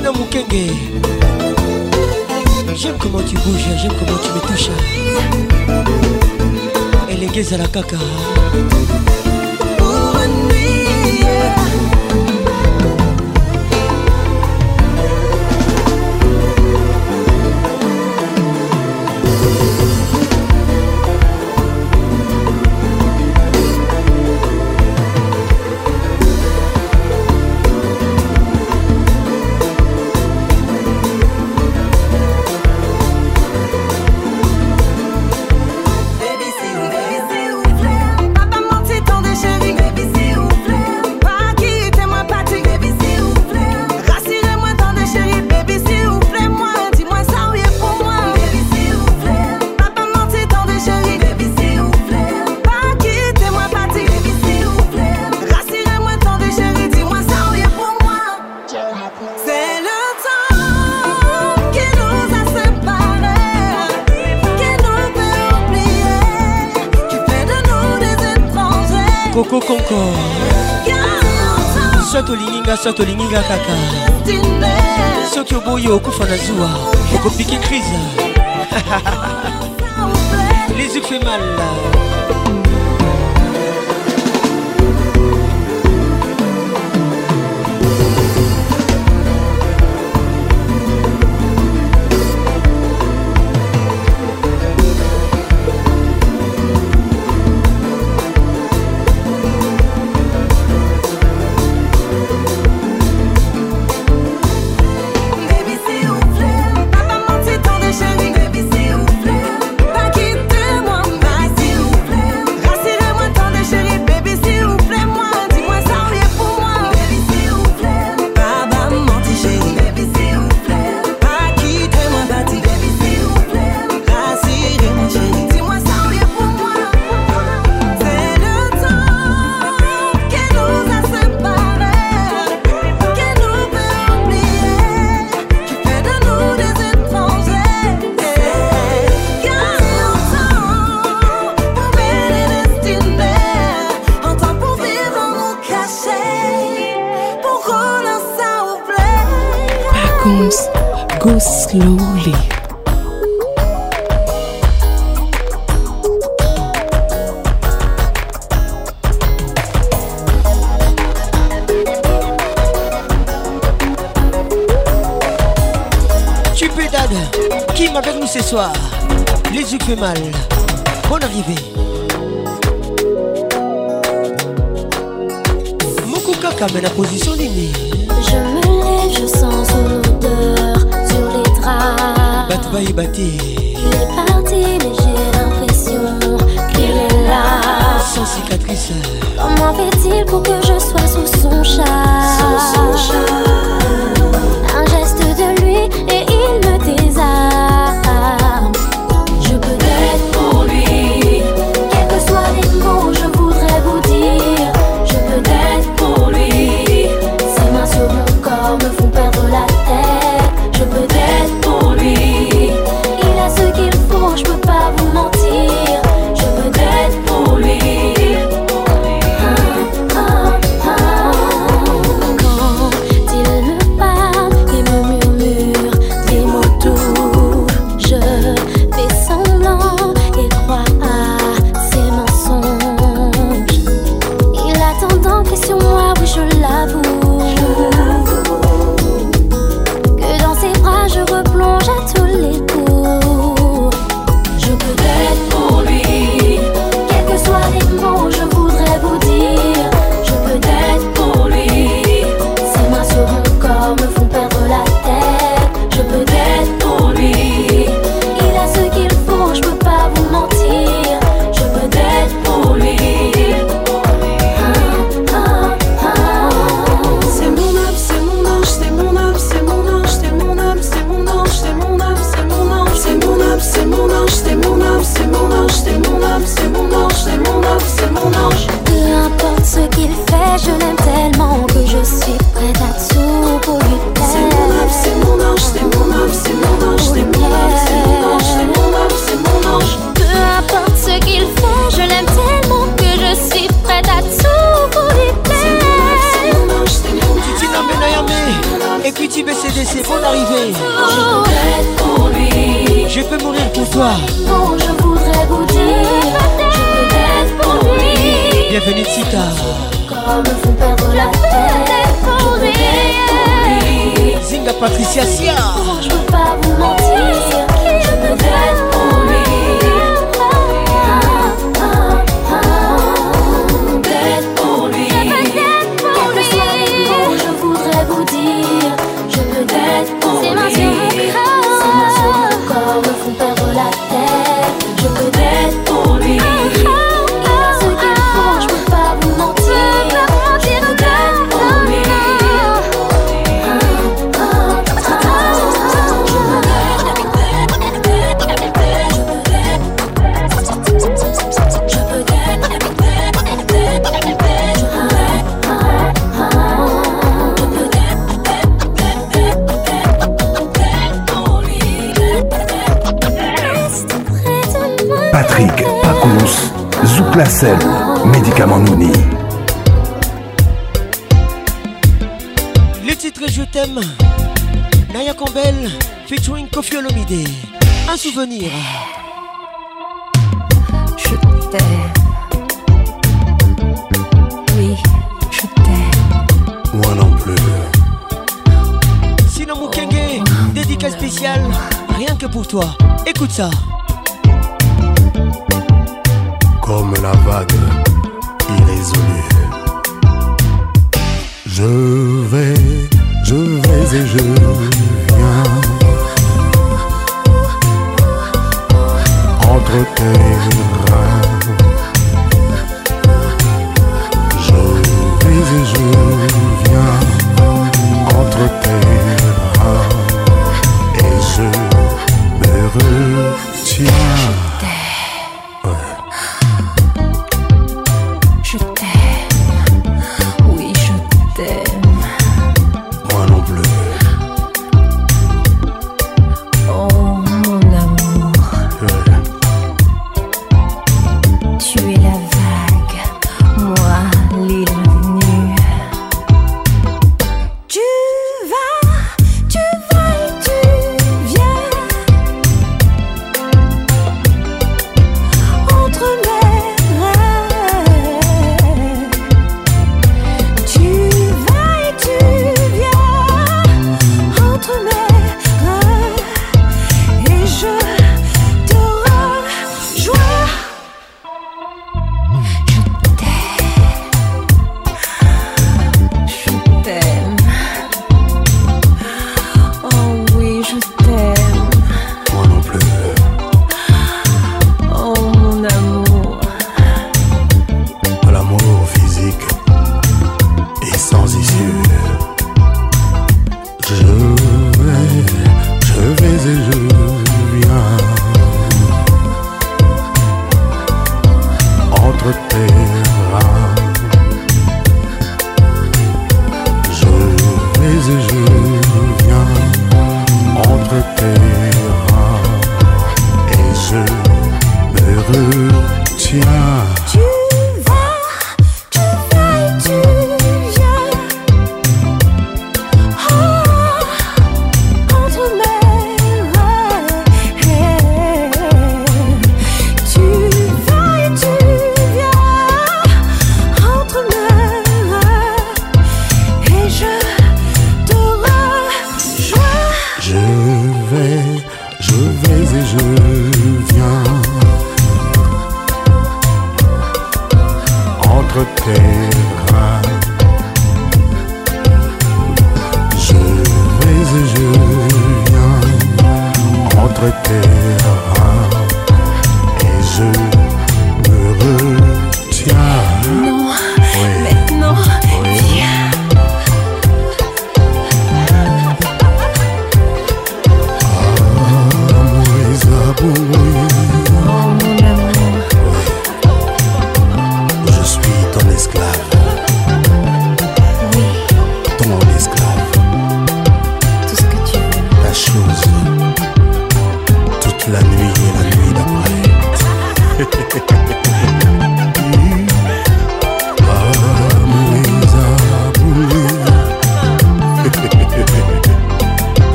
Nina Mukenge J'aime comment tu bouges, j'aime comment tu me touches Elle est à la caca nyonso tolingi nga kaka soki oboyi okufa na zuwa okopiki krise lesuk [laughs] fait mal mal. Patrick Pacous, Zouplacel, médicament Nouni. Le titre Je t'aime, Naya Campbell, featuring Kofi Olomide. Un souvenir. Je t'aime. Oui, je t'aime. Moi non plus. Sinon, Mukenge, dédicace spéciale, rien que pour toi. Écoute ça comme la vague irrésolue. Je vais, je vais et je vais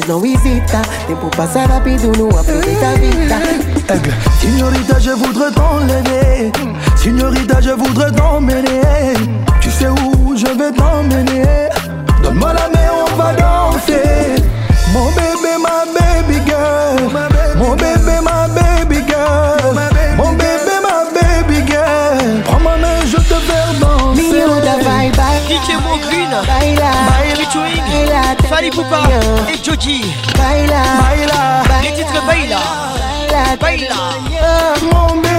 amor visite, passer Tempo passer rápido, não vida. Signorita, je voudrais t'enlever. Signorita, je voudrais t'emmener. Tu sais où je vais t'emmener. Donne-moi la main, on va danser. Mon bébé, ma bébé. Ali Poupa et Joji Baila, Baila Baila Baila, Baila. Baila.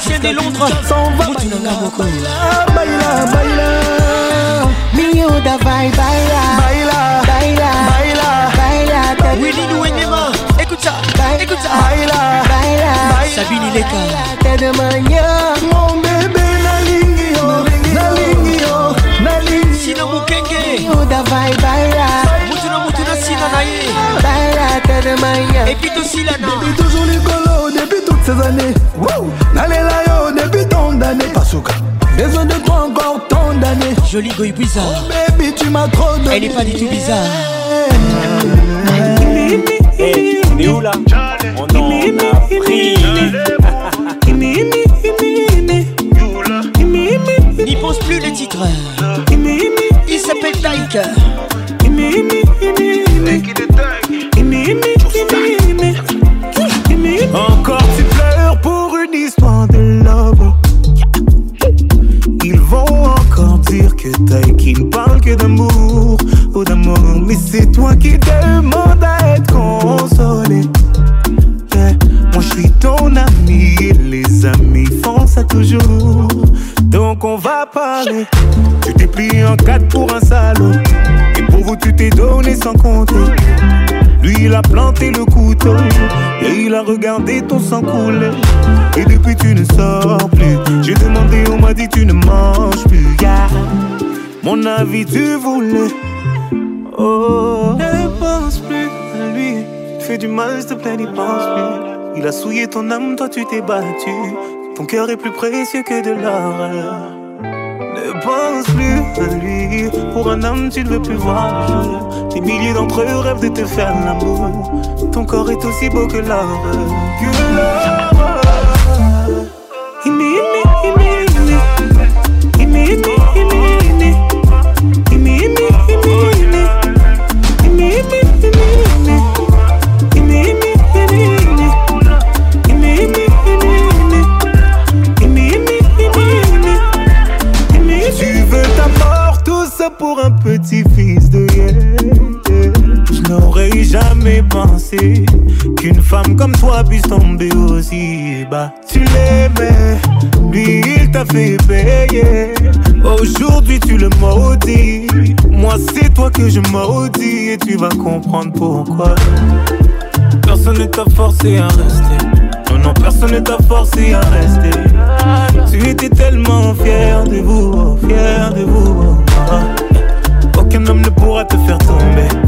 Sébastien de Londres s'en va Moutinanga Boko Baila, baila Mio da vai, baila Baila, baila Baila, baila Willy Nouenema, écoute ça, écoute ça Baila, baila Sabine Leka Tête de mania, mon bébé Nalingi yo, nalingi yo, nalingi yo Sina Moukenge Mio da vai, baila Moutuna, moutuna, sina naye Baila, tête de mania Et puis tout sila na Bébé toujours l'école ces années wow. depuis tant d'années de toi encore tant d'années Joli goy bizarre Oh baby tu m'as trop donné Elle est pas du tout bizarre hey, on où là On a N'y pose plus les titres Il s'appelle Tiger le couteau Et il a regardé ton sang couler Et depuis tu ne sors plus J'ai demandé, on m'a dit tu ne manges plus Garde Mon avis tu voulais Oh Ne pense plus à lui Tu fais du mal s'il te plaît n'y pense plus Il a souillé ton âme, toi tu t'es battu Ton cœur est plus précieux que de l'or ne pense plus à lui. Pour un homme, tu ne veux plus voir le Des milliers d'entre eux rêvent de te faire l'amour. Ton corps est aussi beau que l'art qu'une femme comme toi puisse tomber aussi bas. Tu l'aimais, lui il t'a fait payer. Aujourd'hui tu le maudis. Moi c'est toi que je maudis et tu vas comprendre pourquoi. Personne ne t'a forcé à rester. Non, non, personne ne t'a forcé à rester. Tu étais tellement fier de vous, fier de vous. Aucun homme ne pourra te faire tomber.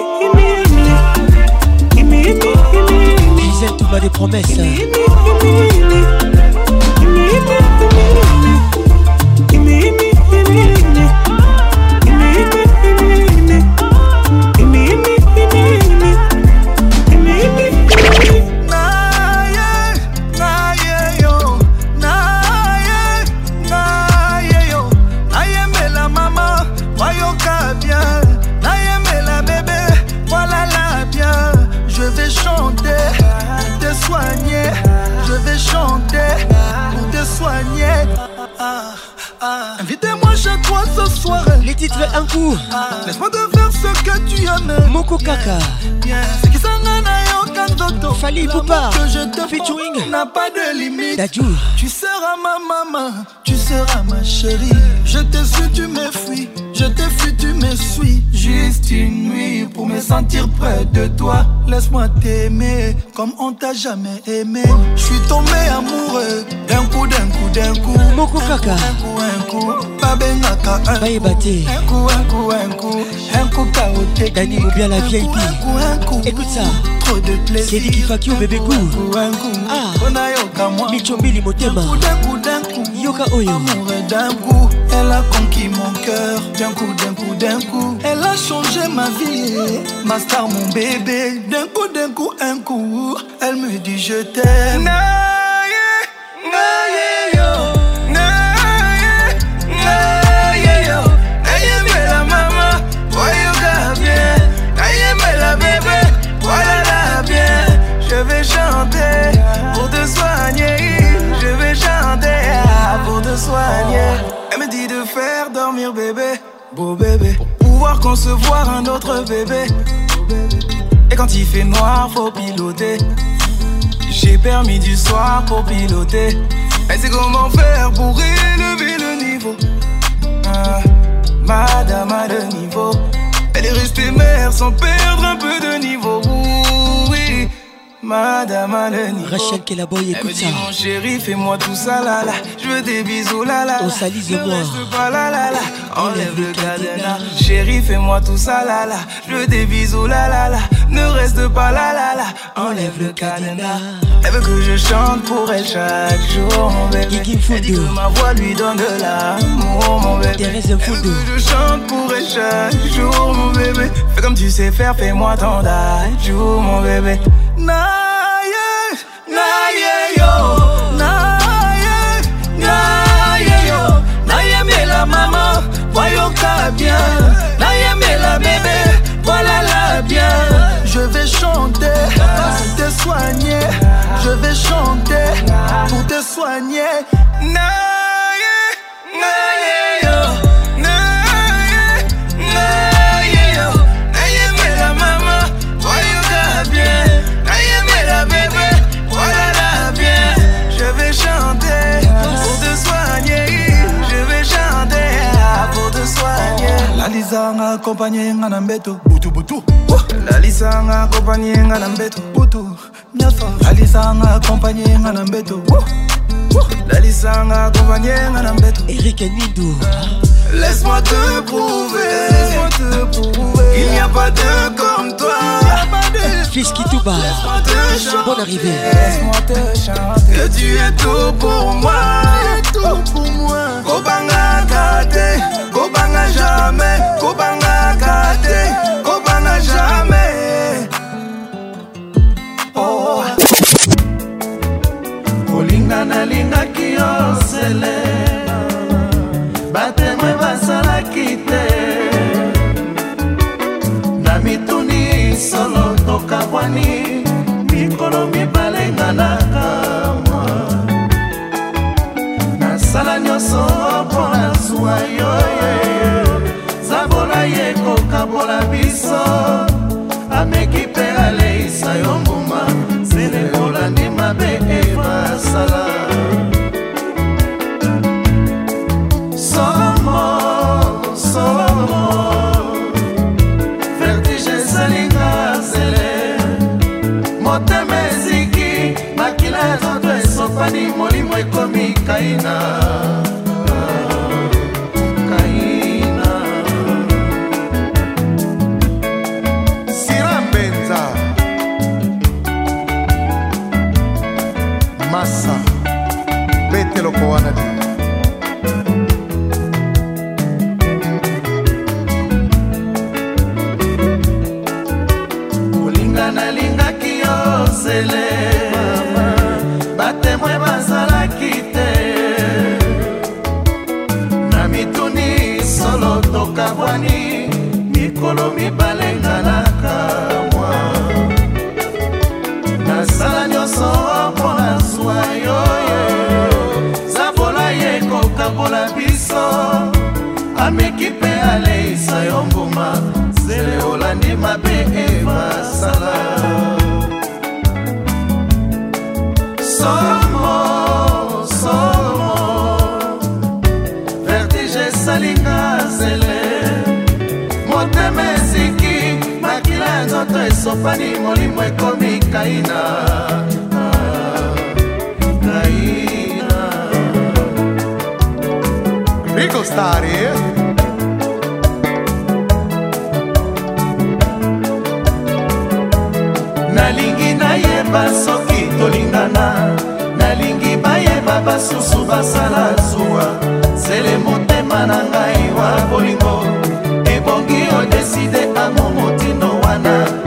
tout m'a des promesses. Fali pas que je te n'a pas de limite Tu seras ma maman, tu seras ma chérie Je te suis, tu me fuis, je te fuis, tu me suis Juste une nuit pour me sentir près de toi Laisse-moi t'aimer comme on t'a jamais aimé Je suis tombé amoureux d'un coup d'un coup d'un coup moko kaka coup dani mobia la vieille coup écoute ça trop de plaisir kifaki o coup, d'un coup, motema yoka oyo d'un coup elle a conquis mon cœur d'un coup d'un coup d'un coup elle a changé ma vie ma mon bébé d'un coup d'un coup un coup elle me dit je t'aime chanter pour te soigner. Je vais chanter ah, pour te soigner. Elle me dit de faire dormir bébé, beau bébé, pour pouvoir concevoir un autre bébé. Et quand il fait noir, faut piloter. J'ai permis du soir pour piloter. Elle sait comment faire pour élever le niveau. Ah, madame a le niveau. Elle est restée mère sans perdre un peu de niveau. Madame a le Rachel Elle dit, mon chéri, fais-moi tout ça, là, là. Je veux des bisous, là, là. On salise de Pas, là, là, là. Enlève le cadenas. Chéri, fais-moi tout ça, là, là. Je veux des bisous, là, là, là. Ne reste pas là, là, là. Enlève le cadenas. Elle veut que je chante pour elle chaque jour, mon bébé. Elle dit que ma voix lui donne de l'amour, mon bébé. Elle veut que je chante pour elle chaque jour, mon bébé. Fais comme tu sais faire, fais-moi ton jour, mon bébé. Naye, Naye maman voyons ta bien 나의 la bébé voilà la bien je vais chanter pour te soigner je vais chanter pour te soigner lalisanga akompagne nga na mbeto butubutu lalisanga akompagne nga na mbeto butu nyafa lalisanga akompagne nga na mbeto lalisanga akompagne nga na mbeto erik nido Laisse-moi te prouver, laisse-moi te prouver Il n'y a pas de comme toi. Fils qui tout bat, bonne arrivée. Laisse-moi te chanter que tu es tout pour moi, tu es tout pour moi. Kobanga gâté, Kobanga jamais, Kobanga gâté, Kobanga jamais. Oh, Olinga nalingaki yo solo tokabwani mikolo mibale nga na kamwa nasala nyonso mpo na zuwa yo zabola ye kokabola biso ameki mpe aleisa yo mbuma zelekolandi mabe eva asala China. mikolo mibale ngalaka mwa nasala nyonso mpona zwa yo zabola ye kokabola biso ameki mpe aleisa yo mbuma zele olandi mabe evasala so omoni molimo ekomi kaina ah, kaina rico stari eh? nalingi nayeba soki tolingana nalingi bayeba basusu basala zuwa sele motema na ngai wa bolingo ebongi odeside ango motindo wana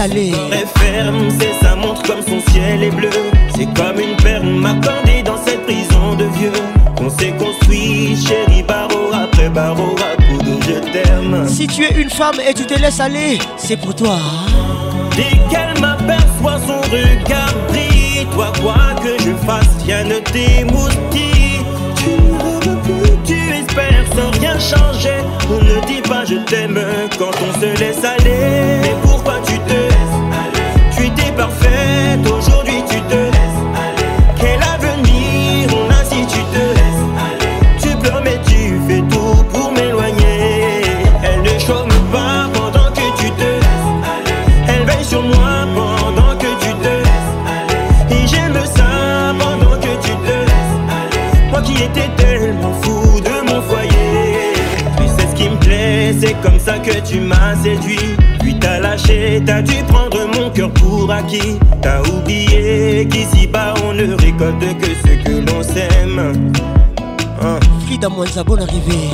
salé. Corps ferme, c'est sa montre comme son ciel est bleu. C'est comme une perle m'accordée dans cette prison de vieux. On s'est construit, chérie, barreau après barreau, à coup de je t'aime. Si tu es une femme et tu te laisses aller, c'est pour toi. Hein. bonne arrivée.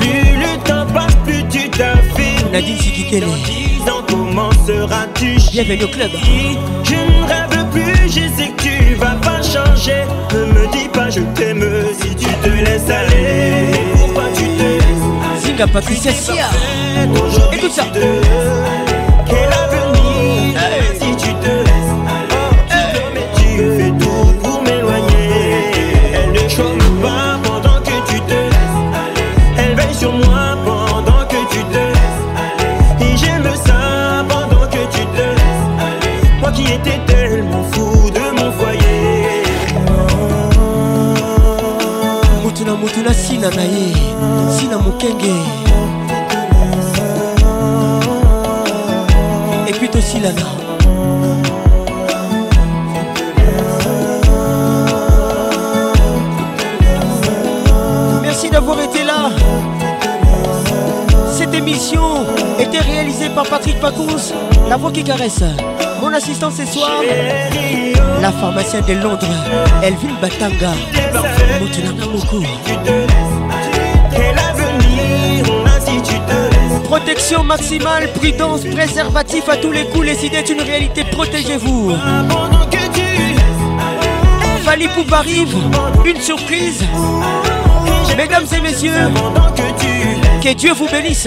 Plus le temps passe, plus tu t'infinis. Nadine Sikikele. Dans dix ans, comment seras-tu Bienvenue au club. Je ne rêve plus, je sais que tu vas pas changer. Ne me dis pas, je t'aime si tu te laisses aller. Pourquoi tu te laisses aller. Patricia Sia. ça. na ye sina mokenge merci d'avoir été là cette émission était réalisée par Patrick Pacous la voix qui caresse mon assistant ce soir la pharmacienne de Londres Elvin Batanga beaucoup Protection maximale, prudence, préservatif à tous les coups, les idées d'une réalité, protégez-vous. Fali pour arrive, une surprise. Mesdames et messieurs, que Dieu vous bénisse.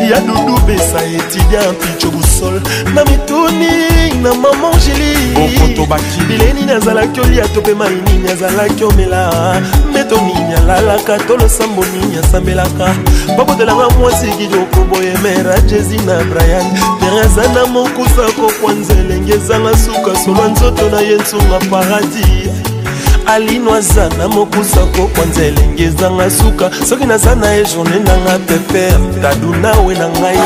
ya dudu pesa etidia mpicho busol na mituni na mama angelibileni nazalaki olia to mpe mai nini azalaki omela mbeto nini alalaka to losambo nini asambelaka babotelanga mwasi kikokoboyemera jesi na brian tereza na mokusa kokwa nzelenge ezanga suka solwa nzoto na ye nsunga paradis alino aza na mokusa kokwanza elenge ezanga suka soki naza na ye journe nanga peper dadu nawe na ngai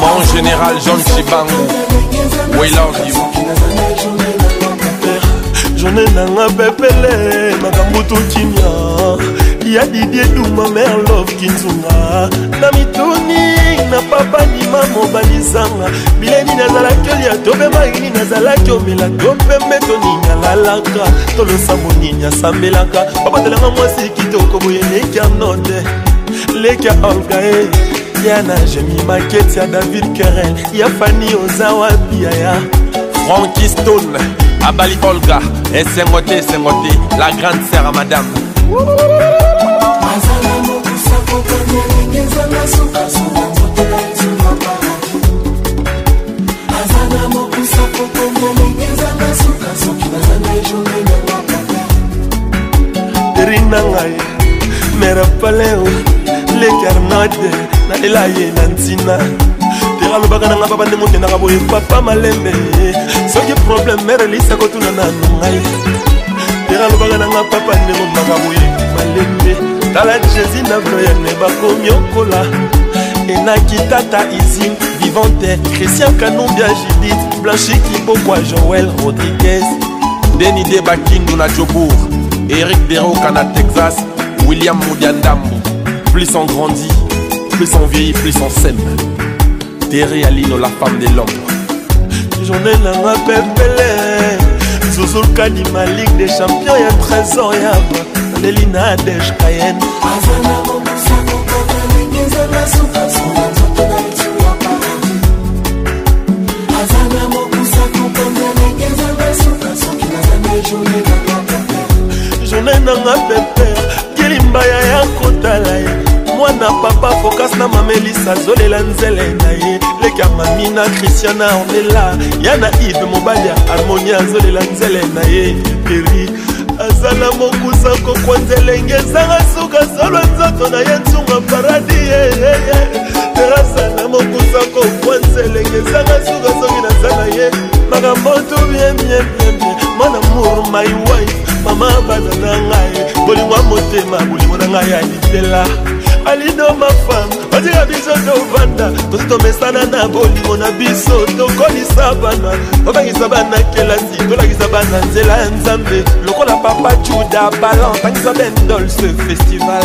mon général john chibangu we love you journe nanga pepele makambo tokimia ya didie duma merlov kinzunga na mituni na papa ndima mobali zanga bileni nazalaki olia tobemaini nazalaki omela to mpembe toningalalaka tolosa monini asambelaka babatelanga mwasi kitoko boye lekia note lekia olgae eh. ya na jemi maketi ya david karel ya fani oza wapi yaya franki stone abali olga esengo eh, te esengo te la grande sere ya madame azala mokusa kokanga ndenge nzanga sukasuka eri na ngai merapaleo lekarnade nalela ye na ntina tera alobaka na ngai papa ndenge okendaka boye papa malembe soki probleme mere elisa kotuna na ngai tera alobaka na ngai papa ndenge omaka boye malembe tala jésus na bloyane bakomi okola enaki tata izin vivante christian kanumbia judith blanchi kibokwa joel rodriguez ndeni de bakindu na jobour eric deroka na texas william modiandambo plus on grandit plus on vieillit plus on sème terre alino la femme de l'homme journée nanga pepele zuzulkadi ma ligue des champions ya trésor ya naleli na adege cayenne journée nanga pepe kilimbaya ya kotala ye mwana papa fokas na mamelisi azolela nzele na ye leka mami na kristiana ornela ya na ive mobali ya harmonie azolela nzele na ye peri aza na mokusa kokwa nzelenge ezanga suka solwa nzoto na ye ntunga paradi yeyeye terasa na mokusa kokwa nzelenge ezanga suka soki naza na ye makambo tu biemiebiemie mwana moro my wife mama bana na ngai bolingwa motema bolingo na ngai alitela alido mafama otika biso tovanda tosi tomesana na bolingo na biso tokolisa bana tobangisa bana kelasi tolakisa bana nzela ya nzambe lokola papa juda balan tangisa bendolse festival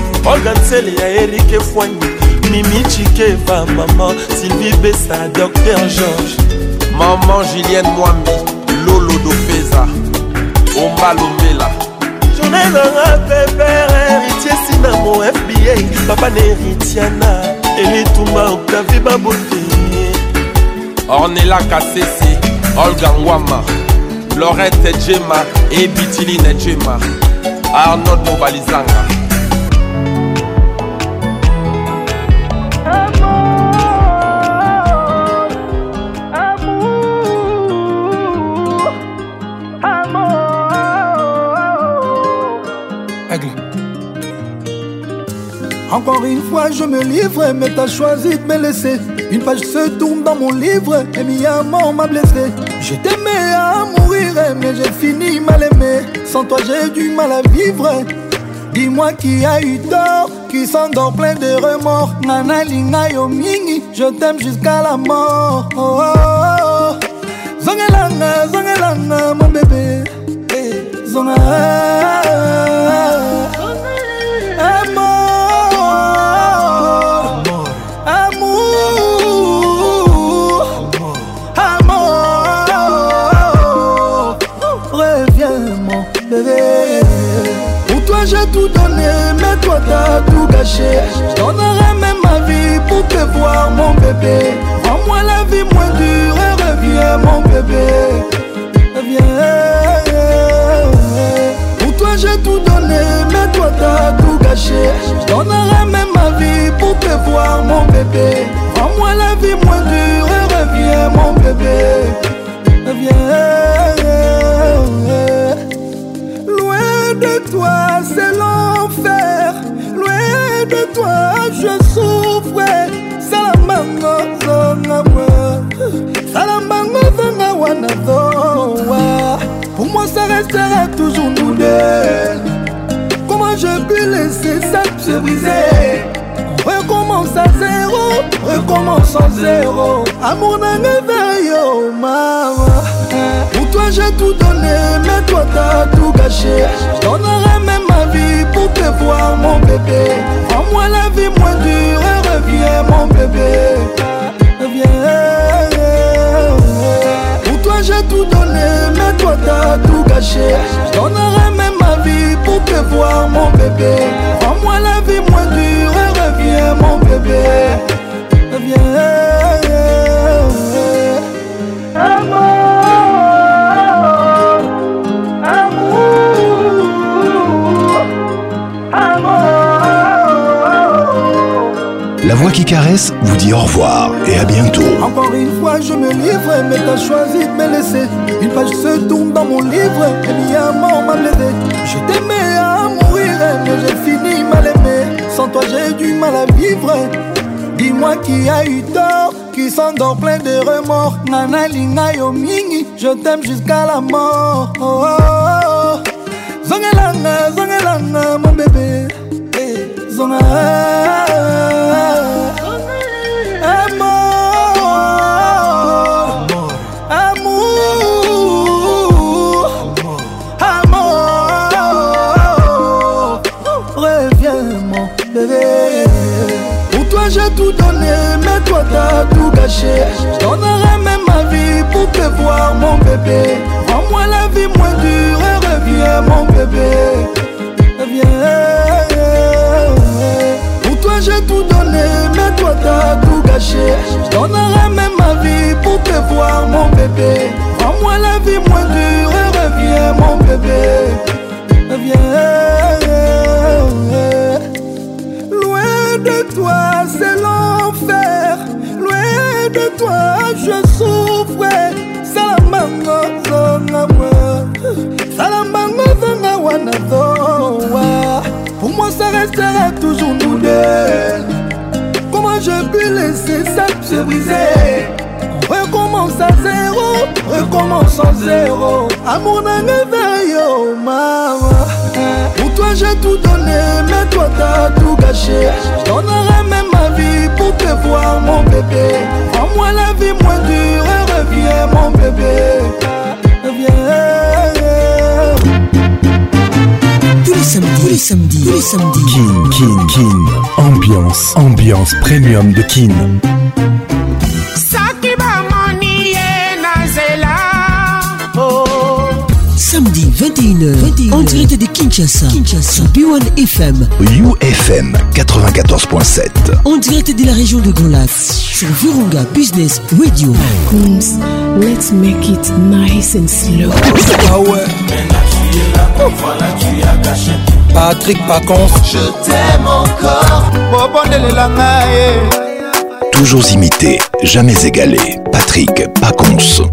organsele ya erike fwanyi mimichike va maman sylvie besa docteur george maman julienne mwambi lolo dofeza ombalombela journée nanga pepere héritier sinamo fba papa na héritiana elitumba octavie babote ornela kasese olga ngwama lorette jema ebitiline jema arnold mobalizanga Encore une fois, je me livre, mais t'as choisi de me laisser. Une page se tourne dans mon livre, et mi amour m'a blessé. Je t'aimais à mourir, mais j'ai fini mal aimé. Sans toi, j'ai du mal à vivre. Dis-moi qui a eu tort, qui s'endort plein de remords. Nana linga yo mingi, je t'aime jusqu'à la mort. Oh, oh, oh. Zongelanga, zongelanga, mon bébé. Eh, zonga. Je même ma vie pour te voir, mon bébé. Rends-moi la vie moins dure et reviens, mon bébé. Reviens. Pour toi, j'ai tout donné, mais toi, t'as tout gâché. Je même ma vie pour te voir, mon bébé. Rends-moi la vie moins dure et reviens, mon bébé. Reviens. Loin de toi, c'est de toi je souffre salamango zonga moi salamango zonga wana zowa pour moi ça restera toujours nous deux comment je puis laisser ça se briser recommence à zéro recommence en zéro amour nanga veille mama pour toi j'ai tout donné mais toi t'as tout gâché je ma vie pour te voir mon bébé Rends-moi la vie moins dure et reviens mon bébé Reviens Pour toi j'ai tout donné mais toi t'as tout gâché Je donnerai même ma vie pour te voir mon bébé Rends-moi la vie moins dure et reviens mon bébé qui caresse vous dit au revoir et à bientôt. Encore une fois, je me livre, mais t'as choisi de me laisser. Une page se tourne dans mon livre, et bien mort Je t'aimais à mourir, mais j'ai fini mal aimé. Sans toi, j'ai du mal à vivre. Dis-moi qui a eu tort, qui s'endort plein de remords. Nana Lina Yomini, je t'aime jusqu'à la mort. Oh, oh, oh. mon bébé. Hey, eh, zongelana. cacher. même ma vie pour te voir, mon bébé. Rends-moi la vie moins dure et reviens, mon bébé. Reviens. Pour toi, j'ai tout donné, mais toi, t'as tout gâché. Je même ma vie pour te voir, mon bébé. Rends-moi la vie moins dure et reviens, mon bébé. toi je souffre salambango zonga moi salambango zonga wana zowa pour moi ça restera toujours nous deux comment je peux laisser ça se briser recommence à zéro recommence en zéro amour nanga veille oh mama j'ai tout donné, mais toi t'as tout gâché. Je même ma vie pour te voir, mon bébé. Fais moi la vie moins dure et reviens, mon bébé. Reviens. Tous les samedis, tous les samedis, tous les samedis. Kin, Kin, Kin. Ambiance, ambiance premium de Kin. samedi 21h, 21h, en direct de Kinshasa, Kinshasa, B1 FM, UFM 94.7, On direct de la région de Grand sur Virunga Business Radio. Coons, let's make it nice and slow. Ah Patrick Pacons. Je t'aime encore. Toujours imité, jamais égalé. Patrick Pacons.